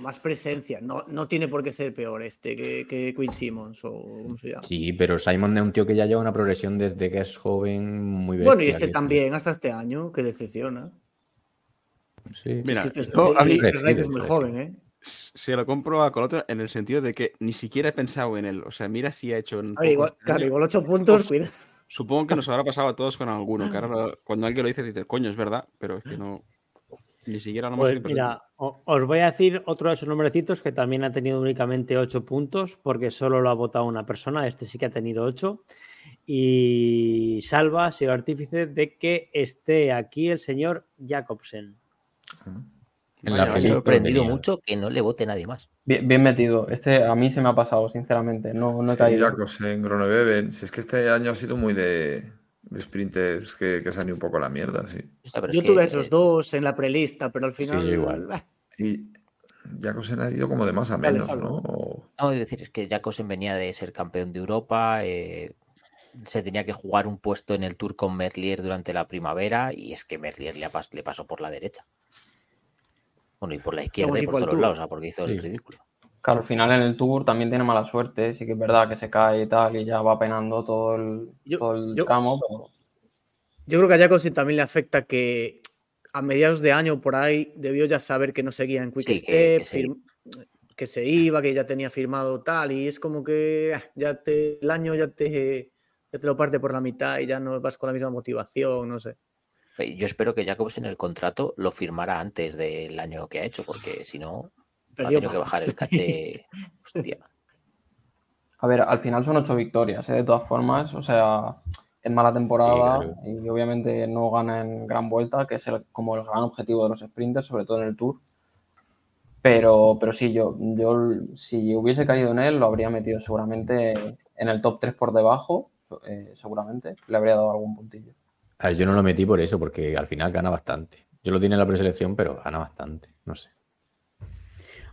más, presencia. No, no, tiene por qué ser peor este que, que Quinn Simmons o cómo se llama. Sí, pero Simon es un tío que ya lleva una progresión desde que es joven muy bien. Bueno, y este también, hasta este año, que decepciona. Sí. Mira, es, que este, no, este, este, este es muy joven, ¿eh? Se lo compro a Coloto en el sentido de que ni siquiera he pensado en él. O sea, mira si ha hecho. En ver, igual, claro, igual 8 puntos, cuida. Supongo que nos habrá pasado a todos con alguno. Que ahora, cuando alguien lo dice, dice, coño, es verdad, pero es que no. Ni siquiera lo hemos pues Mira, os voy a decir otro de esos nombrecitos que también ha tenido únicamente 8 puntos, porque solo lo ha votado una persona. Este sí que ha tenido 8. Y salva, ha sido artífice de que esté aquí el señor Jacobsen. En me ha sorprendido mucho que no le vote nadie más. Bien, bien, metido. Este a mí se me ha pasado, sinceramente. No, no he sí, caído. en Gronebeben. Si es que este año ha sido muy de, de sprinters que, que se han ido un poco a la mierda, sí. Yo tuve esos dos en la prelista, pero al final. Sí, igual. Y Jacobsen ha ido como de más a menos, ¿no? No, es decir, es que Jacobsen venía de ser campeón de Europa, eh, se tenía que jugar un puesto en el Tour con Merlier durante la primavera y es que Merlier le, le pasó por la derecha. Bueno, y por la izquierda y por todos lados, porque hizo el ridículo. Claro, al final en el Tour también tiene mala suerte, sí que es verdad que se cae y tal y ya va penando todo el, tramo. Yo creo que a Jacobsen también le afecta que a mediados de año por ahí debió ya saber que no seguía en Quick Step, que, se iba, que ya tenía firmado tal, y es como que ah, ya te, el año ya te, ya te lo parte por la mitad y ya no vas con la misma motivación, no sé. Yo espero que Jacobs en el contrato lo firmara antes del año que ha hecho, porque si no, ha tenido que bajar el caché. Hostia. A ver, al final son ocho victorias, ¿eh? de todas formas, o sea, es mala temporada y obviamente no gana en gran vuelta, que es como el gran objetivo de los sprinters, sobre todo en el Tour. Pero, pero sí, yo, yo si hubiese caído en él, lo habría metido seguramente en el top 3 por debajo, eh, seguramente, le habría dado algún puntillo. A ver, yo no lo metí por eso, porque al final gana bastante. Yo lo tiene en la preselección, pero gana bastante, no sé.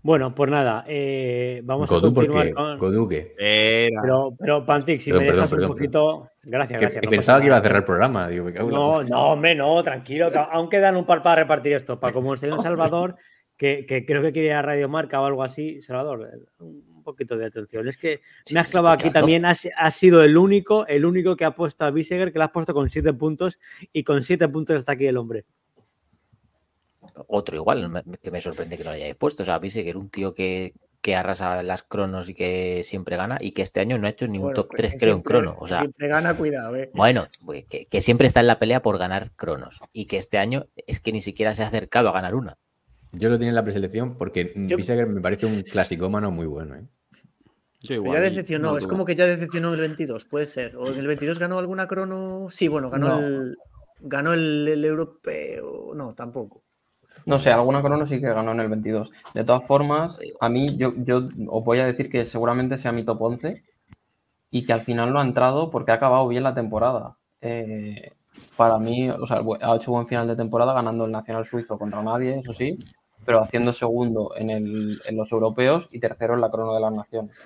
Bueno, pues nada, eh, vamos a continuar con... Goduque. Pero, pero Pantix, si me dejas un poquito... Gracias, gracias. pensaba que iba a cerrar el programa. no, no, hombre, no, tranquilo. aún quedan un par para repartir esto. Para como el señor Salvador, que, creo que quiere ir a Radio Marca o algo así. Salvador, un poquito de atención. Es que me has clavado aquí también. Has, sido el único, el único que ha puesto a Biseger, que le has puesto con siete puntos y con siete puntos está aquí el hombre otro igual, que me sorprende que no lo hayáis puesto. O sea, que era un tío que, que arrasa las cronos y que siempre gana y que este año no ha hecho ni un top 3, creo, en crono. O sea, siempre gana, cuidado, eh. Bueno, pues que, siempre está en la pelea por ganar cronos y que este año es que ni siquiera se ha acercado a ganar una. Yo lo tenía en la preselección porque me parece un clasicómano muy bueno, ¿eh? ya decepcionó, es como que ya decepcionó en el 22, puede ser. ¿O en el 22 ganó alguna crono? Sí, bueno, ganó el ganó el europeo. No, tampoco. No sé, alguna corona sí que ganó en el 22. De todas formas, a mí yo, yo os voy a decir que seguramente sea mi top 11 y que al final no ha entrado porque ha acabado bien la temporada. Eh, para mí, o sea, ha hecho buen final de temporada ganando el Nacional Suizo contra nadie, eso sí, pero haciendo segundo en, el, en los europeos y tercero en la crono de las naciones.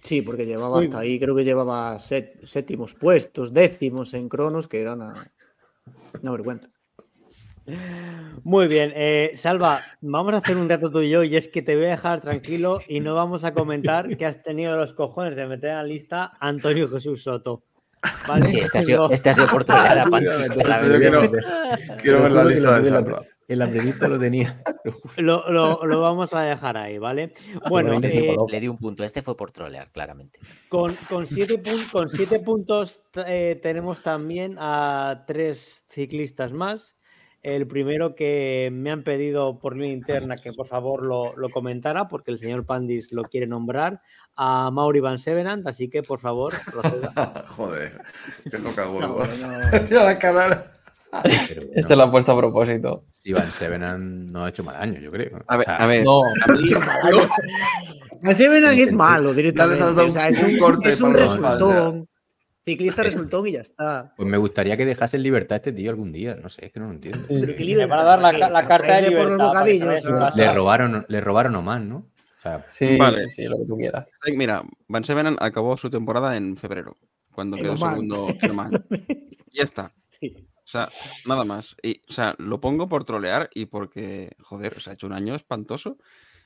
Sí, porque llevaba hasta ahí, creo que llevaba séptimos puestos, décimos en cronos, que eran una, una vergüenza. Muy bien, eh, Salva, vamos a hacer un reto tú y yo y es que te voy a dejar tranquilo y no vamos a comentar que has tenido los cojones de meter en la lista a Antonio Jesús Soto. Sí, este ha, sido, este ha sido por trolear a quiero, ver la lista de Salva. El aprendizaje lo tenía. Lo, lo, vamos a dejar ahí, ¿vale? Bueno, eh, le di un punto. Este fue por trolear, claramente. Con, con, siete, con siete puntos eh, tenemos también a tres ciclistas más. El primero que me han pedido por línea interna que por favor lo, comentara, porque el señor Pandis lo quiere nombrar, a Mauri Van Sevenant, así que por favor, proceda. Joder, que toca huevos. No, la cara. Este lo ha puesto a propósito. Van Sevenant no ha hecho mal año, yo creo. A ver, a ver. No, Van Sevenant es malo directamente. O sea, es un, corte es un resultón. Ciclista resultó y ya está. Pues me gustaría que dejase en libertad a este tío algún día. No sé, es que no lo entiendo. Le van a dar la, carta de libertad. le robaron, le robaron nomás, ¿no? sí, vale. sí, lo que tú quieras. Mira, Van Sevenen acabó su temporada en febrero, cuando quedó segundo Germán. ya está. O sea, nada más. Y, o sea, lo pongo por trolear y porque, joder, o sea, ha hecho un año espantoso.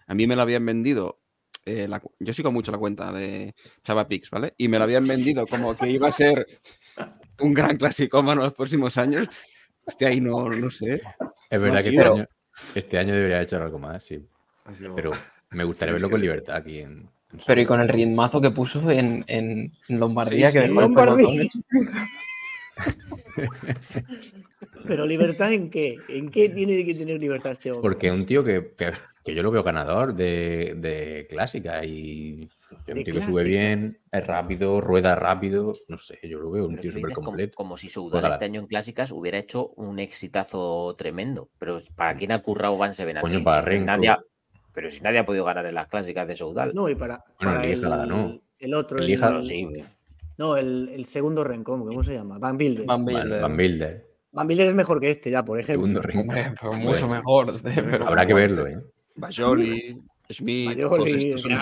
A mí me lo habían vendido eh, yo sigo mucho la cuenta de Chava Pix, ¿vale? Y me lo habían vendido como que iba a ser un gran clasicómano en los próximos años. Hostia, ahí no, no sé. Es verdad que este año, este año, debería haber hecho algo más, sí. Pero me gustaría verlo con libertad aquí en. pero y con el ritmazo que puso en, en Lombardía, que dejó Lombardía. Pero libertad en qué? ¿En qué tiene que tener libertad este hombre? Porque un tío que, yo lo veo ganador de, clásica y un tío que sube bien, es rápido, rueda rápido, no sé, yo lo veo un tío súper completo. Como, si Soudal este año en clásicas hubiera hecho un exitazo tremendo, pero ¿para quién ha currado Van Seven pero si nadie ha podido ganar en las clásicas de Soudal. No, y para, el, el, otro. El, sí. No, el, segundo Rencón, ¿cómo se llama? Van Bilder. Van Bilder. Van Miller es mejor que este ya, por ejemplo. Hombre, pero mucho mejor. Habrá que verlo, ¿eh? Bajoli, todos estos son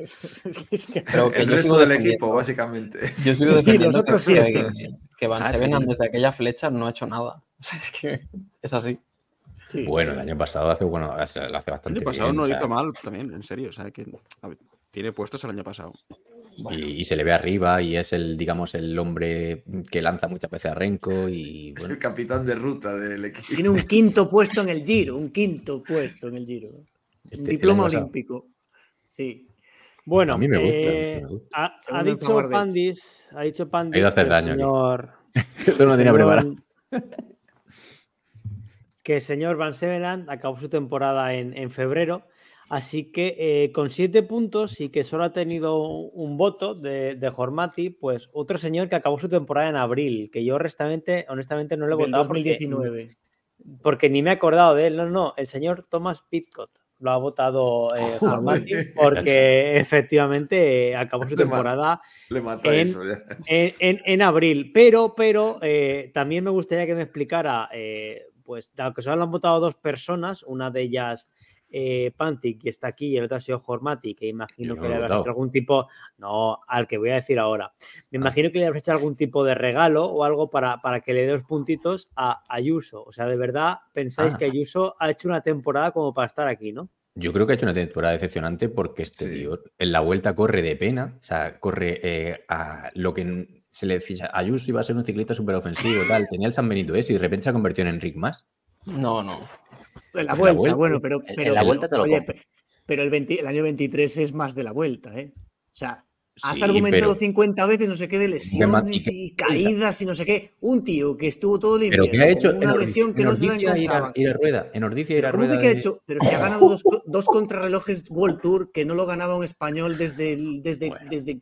es- es que- Pero que El resto del equipo, básicamente. Yo sigo Sí, los otros que, siete. que, que Van Ah, sí. Sevenant desde aquella flecha no ha hecho nada. O sea, es que es así. sí. Bueno, el año pasado hace, bueno, hace, El año pasado bien, no o sea, hizo mal también, en serio. O sea, que ver, tiene puestos el año pasado. Y, y se le ve arriba y es el, digamos, el hombre que lanza muchas veces a Renko y Es el capitán de ruta del equipo. Tiene un quinto puesto en el Giro, un quinto puesto en el Giro. Este- un diploma olímpico. Sí. Bueno, A mí me gusta, eh, sí me gusta. ha, dicho. Pandis, ha dicho Pandis Ha ido a hacer que el daño aquí. señor, Esto no lo tenía señor- preparado. que el señor Van Sevenant acabó su temporada en, en febrero, así que eh, con siete puntos y que solo ha tenido un voto de, de Hormati, pues otro señor que acabó su temporada en abril, que yo honestamente, honestamente no le he Del votado porque, 2019. porque ni me he acordado de él, no, no, el señor Thomas Pitcott. Lo ha votado eh. Hormati porque efectivamente eh, acabó su temporada Le mata En- eso ya. en, en- en abril, pero, pero eh, también me gustaría que me explicara, eh, pues, dado que solo han votado dos personas, una de ellas eh, Pantic, que está aquí, y el otro ha sido Hormati, que imagino no que le habrás hecho algún tipo, no, al que voy a decir ahora, me Ah. imagino que le habrás hecho algún tipo de regalo o algo para, para que le dé los puntitos a Ayuso. O sea, de verdad pensáis Ah. que Ayuso ha hecho una temporada como para estar aquí, ¿no? Yo creo que ha hecho una temporada decepcionante porque este Sí. tío en la vuelta corre de pena, o sea, corre eh, a lo que se le decía, Ayuso iba a ser un ciclista súper ofensivo, tal, tenía el San Benito ese y de repente se ha convertido en Enric más. No, no. En la la vuelta, vuelta. bueno, pero, en pero, la vuelta te lo oye, compro. pe- pero el, 20 el año 23 es más de la vuelta, ¿eh? O sea, has Sí, argumentado pero- 50 veces no sé qué de lesiones y y caídas y no sé qué. Un tío que estuvo todo el Pero invierno ¿qué ha hecho una en, lesión que en no se la ir a, rueda? En Ordicia ir a ¿Cómo rueda. que qué ha de- hecho? Pero si ha ganado dos, co- dos contrarrelojes World Tour que no lo ganaba un español desde, el- desde, Bueno. desde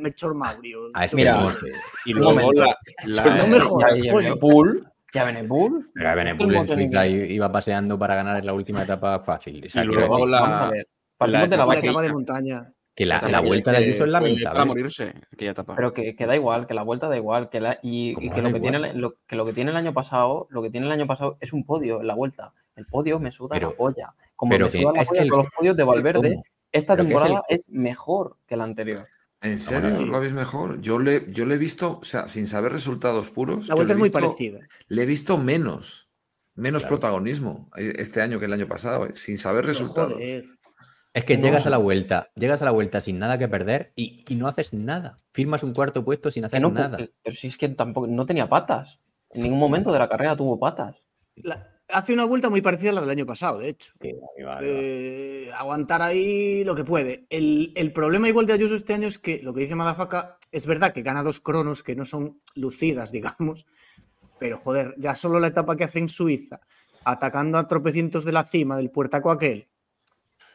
Melchor Maurio. Ah, es Mira. Y luego la, la- No me jodas, coño. Y a Pero no en Suiza iba paseando para ganar en la última etapa fácil. O sea, Y luego decir la- vamos a ver. Partimos de la La etapa de montaña. que la, la vuelta de que Ayuso es fue Para lamentable. morirse, aquella etapa. pero que, que da igual, que la vuelta da igual, que la, y, y ¿Cómo que, lo que, igual? tiene, lo, que lo que tiene el año pasado, lo que tiene el año pasado es un podio en la vuelta. El podio me suda Pero- la polla. Como pero me que suda la es polla que el- todos los podios de Valverde, ¿Cómo? esta es el- temporada es, mejor que la anterior. ¿En serio? sí. ¿Lo habéis mejor? Yo le, yo le he visto, o sea, sin saber resultados puros, La vuelta le es he muy visto- parecida. Le he visto menos, menos Claro. protagonismo eh, este año que el año pasado, eh, sin saber resultados. Es que llegas a la vuelta, llegas a la vuelta sin nada que perder y, y no haces nada. Firmas un cuarto puesto sin hacer no, nada. pero si es que tampoco no tenía patas. En ningún momento de la carrera tuvo patas. la- hace una vuelta muy parecida a la del año pasado, de hecho. Va, va. Eh, aguantar ahí lo que puede. El, el problema igual de Ayuso este año es que lo que dice Madafaka es verdad que gana dos cronos que no son lucidas, digamos, pero joder, ya solo la etapa que hace en Suiza, atacando a tropecientos de la cima del puertaco aquel.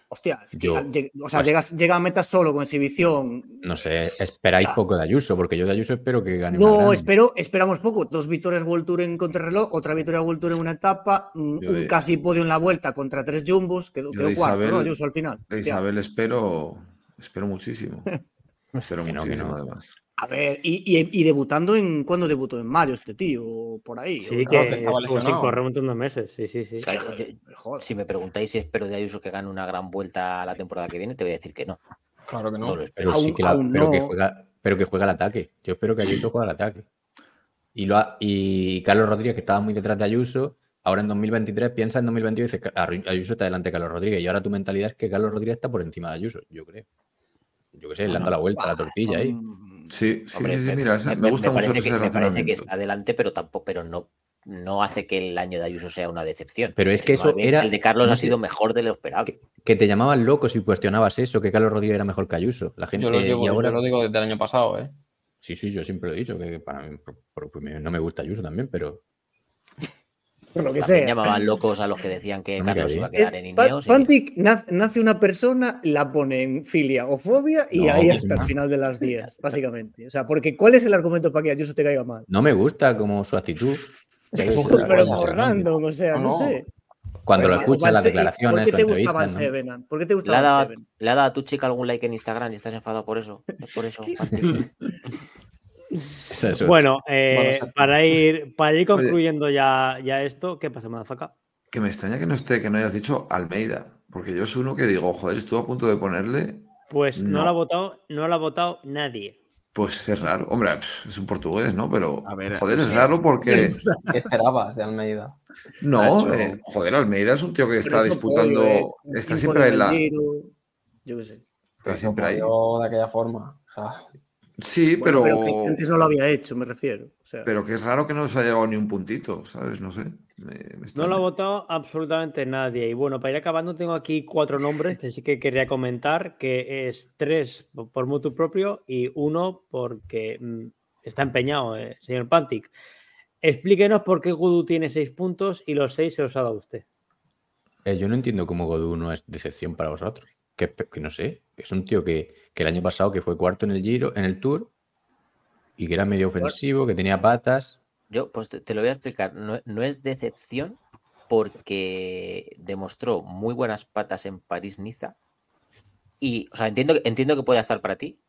Hostia, es que Yo- lleg- o sea, pues- llegas, llega a meta solo con exhibición. No sé, esperáis Ya. poco de Ayuso, porque yo de Ayuso espero que gane. No, espero, esperamos poco. Dos victorias Tour en contrarreloj, otra victoria Tour en una etapa, un, Yo un de- casi podio en la vuelta contra tres jumbos, quedó, quedó de cuarto, ¿no? Isabel- Ayuso al final. De Hostia. Isabel espero, espero muchísimo. Espero Que no, que muchísimo, no. además. A ver, y, y- y debutando en. ¿Cuándo debutó? En mayo este tío, o por ahí. Sí, o- que, que estaba estuvo sin correr un montón de meses. Sí, sí, sí. Que, Yo-. Si me preguntáis si espero de Ayuso que gane una gran vuelta la temporada que viene, te voy a decir que no. Claro que No, no. lo espero. Pero sí que, la- aún pero, que juega, pero que juega al ataque. Yo espero que Ayuso juegue al ataque. Y, lo ha- y Carlos Rodríguez, que estaba muy detrás de Ayuso, ahora en 2023 piensa en 2022 y dice, "Arru- Ayuso está delante de Carlos Rodríguez. Y ahora tu mentalidad es que Carlos Rodríguez está por encima de Ayuso, yo creo. Yo qué sé, le dando la vuelta a la tortilla ahí. Sí, sí, Hombre, sí, mira, esa- me, me, me gusta mucho parece ese que, me parece que está adelante, pero tampoco, pero no, no hace que el año de Ayuso sea una decepción. Pero es que eso bien era- El de Carlos no ha sido mejor de lo esperado. Que te llamaban loco si cuestionabas eso, que Carlos Rodríguez era mejor que Ayuso. La gente, Yo lo, digo, y ahora... yo lo digo desde el año pasado, ¿eh? Sí, sí, yo siempre lo he dicho, que para mí por- por- por- no me gusta Ayuso también, pero Por lo que También sea. llamaban locos a los que decían que me Carlos iba a quedar en Eh, Pa- Ineos. y- Pantic naz- nace una persona, la pone en filia o fobia y No, ahí que hasta el final de las días, básicamente. O sea, porque ¿cuál es el argumento para que Ayuso te caiga mal? no me gusta como su actitud. Pero por random, o sea, no, sé. Cuando lo escuchas, las declaraciones, ¿Por qué te las gusta Van entrevistas, ¿no? Seven? ¿Por qué te gusta ¿Le ha, dado, Seven? le ha dado a tu chica algún like en Instagram y estás enfadado por eso. Es por eso. Bueno, eh, para, ir, para ir concluyendo ya, ya esto, ¿qué pasa, Madafaca? Que me extraña que no esté, que no hayas dicho Almeida, porque yo soy uno que digo, joder, estuve a punto de ponerle. Pues no, lo ha votado, no lo ha votado nadie. Pues es raro. Hombre, es un portugués, ¿no? Pero, joder, es raro porque... ¿Qué esperabas de Almeida? No, eh, joder, Almeida es un tío que está disputando... Eh, está siempre en la... Yo qué sé. Está siempre ahí. De aquella forma. Sí, pero... antes no lo había hecho, me refiero. Pero que es raro que no se haya llegado ni un puntito, ¿sabes? No sé. no lo ha votado absolutamente nadie. Y bueno, para ir acabando, tengo aquí cuatro nombres que sí que quería comentar, que es tres por mutuo propio y uno porque mm, está empeñado, eh, señor Pantic. Explíquenos por qué Gudu tiene seis puntos y los seis se los ha dado usted. Eh, yo no entiendo cómo Gudu no es decepción para vosotros. Que, no sé, es un tío que, que el año pasado que fue cuarto en el Giro, en el Tour, y que era medio ofensivo, que tenía patas. Yo, pues te, lo voy a explicar. No, es decepción porque demostró muy buenas patas en París-Niza. Y, o sea, entiendo, entiendo que pueda estar para ti,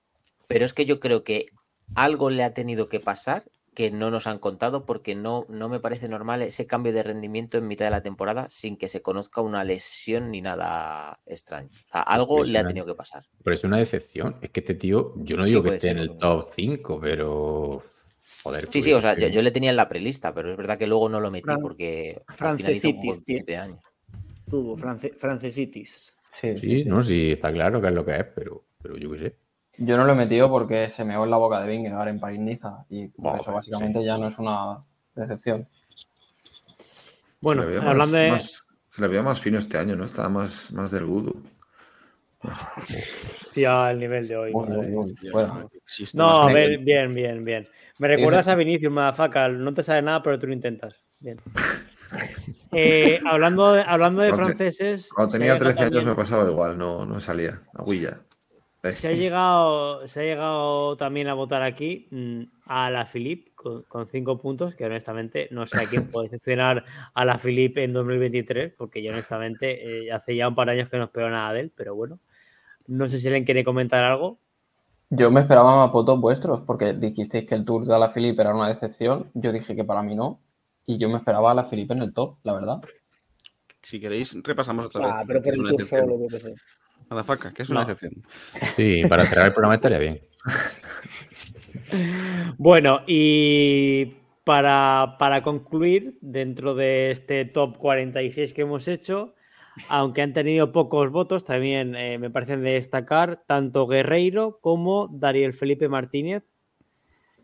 pero es que yo creo que algo le ha tenido que pasar que no nos han contado porque no, no me parece normal ese cambio de rendimiento en mitad de la temporada sin que se conozca una lesión ni nada extraño. O sea, algo le ha tenido que pasar. Pero es una decepción. Es que este tío, yo no digo que esté en el top 5, pero... Joder, sí, sí, o sea, yo, le tenía en la prelista, pero es verdad que luego no lo metí porque... Francesitis, Tuvo Francesitis. Sí, sí, no, sí, está claro que es lo que es, pero, pero yo qué sé. Yo no lo he metido porque se me en la boca de Vingegaard en París-Niza y por eso básicamente ya no es una decepción. Bueno, hablando de... se le veía más fino este año, ¿no? Estaba más, más del Gudu. Sí, al nivel de hoy. no, a ver, bien, bien, bien. Me recuerdas a Vinicius, Madafaka. No te sabe nada, pero tú lo intentas. Bien. Eh, hablando de, hablando de franceses. Cuando tenía 13 años me pasaba igual, no, no salía. Aguilla. Se ha llegado, se ha llegado también a votar aquí mm, a la Philippe con, cinco puntos, que honestamente no sé a quién puede decepcionar a la Philippe en 2023, porque yo honestamente eh, hace ya un par de años que no espero nada de él, pero bueno, no sé si alguien quiere comentar algo. Yo me esperaba más votos vuestros, porque dijisteis que el Tour de la Philippe era una decepción, yo dije que para mí no, y yo me esperaba a la Philippe en el top, la verdad. Si queréis, repasamos otra ah, vez. pero por el Tour solo, yo que sé faca, que es una excepción. Sí, para cerrar el programa estaría bien. bueno, y para, concluir, dentro de este top 46 que hemos hecho, aunque han tenido pocos votos, también eh, me parecen de destacar tanto Guerreiro como Daniel Felipe Martínez.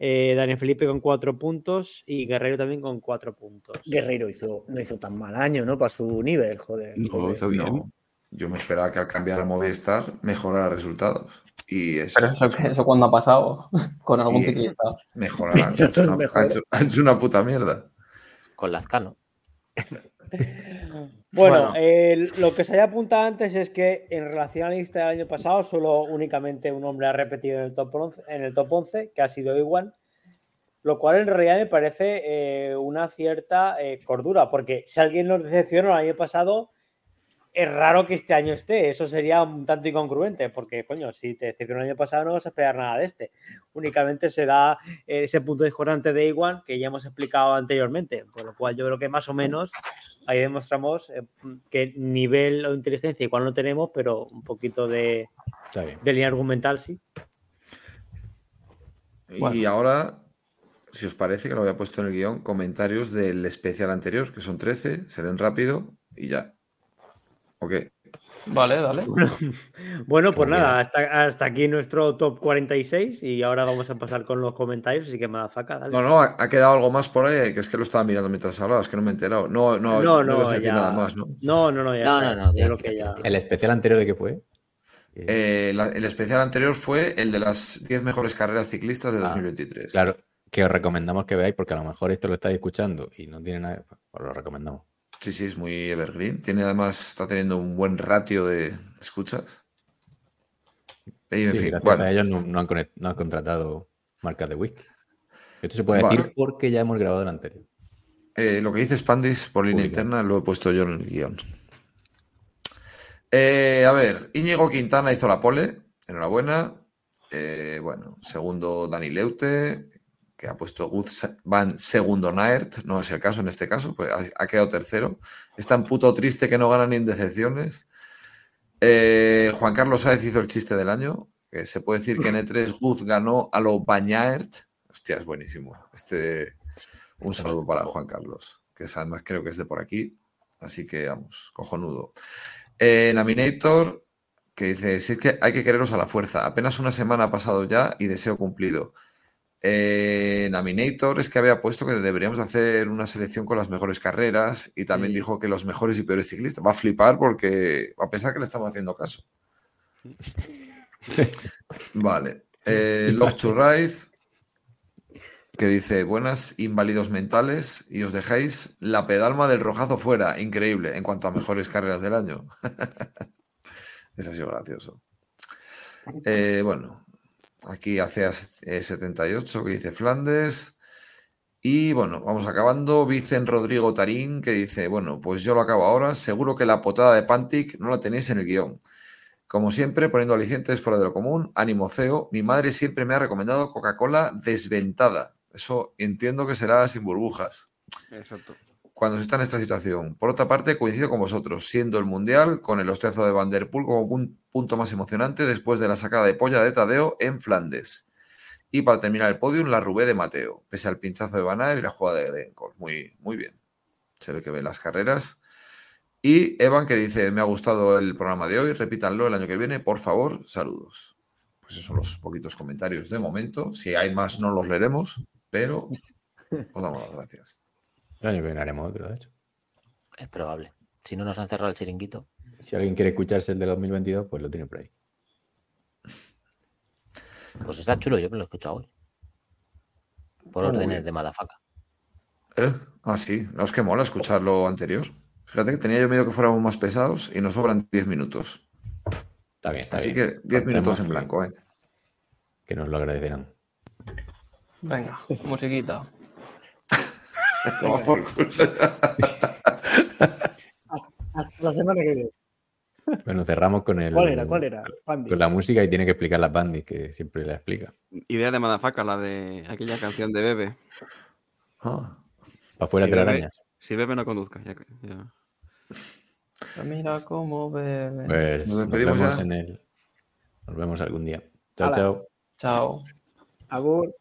Eh, Daniel Felipe con cuatro puntos y Guerreiro también con cuatro puntos. Guerreiro hizo, no hizo tan mal año, ¿no? Para su nivel, joder. No, hizo bien yo me esperaba que al cambiar a Movistar mejorara resultados. Y es, Pero eso, eso cuando ha pasado con algún ciclista. Mejorará. ha, hecho, una puta mierda. Con Lazcano. bueno, lo que se haya apuntado antes es que en relación a la lista del año pasado, solo únicamente un hombre ha repetido en el top 11, en el top 11 que ha sido Iwan. Lo cual en realidad me parece eh, una cierta eh, cordura, porque si alguien nos decepcionó el año pasado, es raro que este año esté. Eso sería un tanto incongruente, porque, coño, si te decía que el año pasado no vas a esperar nada de este. Únicamente se da ese punto discordante de Iguan que ya hemos explicado anteriormente. Por lo cual, yo creo que más o menos ahí demostramos eh, que nivel o inteligencia igual no tenemos, pero un poquito de, de línea argumental sí. Y ahora, si os parece que lo había puesto en el guion, comentarios del especial anterior, que son 13, serán rápido y ya. Vale, dale. bueno, pues nada, hasta, aquí nuestro top 46 y ahora vamos a pasar con los comentarios, así que me da faca. No, no, ha, quedado algo más por ahí, que es que lo estaba mirando mientras hablabas, que no me he enterado. No, no, no, no, no decir nada más, ¿no? No, no, no, ya no, no, ¿El especial anterior de qué fue? Eh, el especial anterior fue el de las 10 mejores carreras ciclistas de 2023. Ah, claro, que os recomendamos que veáis, porque a lo mejor esto lo estáis escuchando y no tiene nada, pues lo recomendamos. Sí, sí, es muy evergreen. Tiene además, está teniendo un buen ratio de escuchas. Y, sí, gracias a ellos no, han, contratado marcas de whisky. Esto se puede decir porque ya hemos grabado el anterior. Eh, lo que dice Spandis por línea interna lo he puesto yo en el guion. Eh, a ver, Íñigo Quintana hizo la pole. Enhorabuena. Eh, bueno, segundo Dani Leute. Que ha puesto Van segundo Naert, no es el caso en este caso, pues ha, quedado tercero. Es tan puto triste que no ganan ni en decepciones. Eh, Juan Carlos Sáez hizo el chiste del año, que se puede decir que en E3 Guz ganó a lo Bañaert. Hostia, es buenísimo. Este, un saludo para Juan Carlos, que además creo que es de por aquí. Así que vamos, cojonudo. Eh, Naminator, que dice, si es que hay que quereros a la fuerza. Apenas una semana ha pasado ya y deseo cumplido. Eh, Naminator es que había puesto que deberíamos hacer una selección con las mejores carreras y también dijo que los mejores y peores ciclistas. Va a flipar porque va a pensar que le estamos haciendo caso. vale. Eh, Love to Ride, que dice, buenas inválidos mentales y os dejáis la pedalma del rojazo fuera. Increíble en cuanto a mejores carreras del año. Eso ha sido gracioso. Eh, bueno, aquí hace 78 que dice Flandes. Y bueno, vamos acabando. Vicen Rodrigo Tarín que dice, bueno, pues yo lo acabo ahora. Seguro que la potada de Pantic no la tenéis en el guion. Como siempre, poniendo alicientes fuera de lo común. Ánimo CEO. Mi madre siempre me ha recomendado Coca-Cola desventada. Eso entiendo que será sin burbujas. Exacto cuando se está en esta situación. Por otra parte, coincido con vosotros, siendo el Mundial con el hostiazo de Van Der Poel como un punto más emocionante después de la sacada de polla de Tadeo en Flandes. Y para terminar el podio, la Rubé de Mateo, pese al pinchazo de Van y la jugada de Denkor. Muy, muy bien. Se ve que ven las carreras. Y Evan que dice, me ha gustado el programa de hoy, repítanlo el año que viene, por favor, saludos. Pues esos son los poquitos comentarios de momento. Si hay más no los leeremos, pero os damos las gracias. El año que viene haremos otro, de hecho. Es probable. Si no nos han cerrado el chiringuito. Si alguien quiere escucharse el de 2022, pues lo tiene por ahí. Pues está chulo, yo me lo he escuchado hoy. Por órdenes de Madafaka. ¿Eh? Ah, sí. No es que mola escuchar lo anterior. Fíjate que tenía yo miedo que fuéramos más pesados y nos sobran 10 minutos. Está bien, está Así que 10 minutos en blanco, ¿eh? Que nos lo agradecerán. Venga, musiquita. Toma por culo. Hasta la semana que viene. Bueno, cerramos con el. ¿Cuál era? ¿Cuál era? Con la música y tiene que explicar las bandis, que siempre la explica. Idea de Madafaka, la de aquella canción de Bebe. Ah. Para afuera si arañas. Si Bebe no conduzca, ya. Mira cómo bebe. Pues nos, vemos en el. Nos vemos algún día. Chao, chao. Chao. Agur.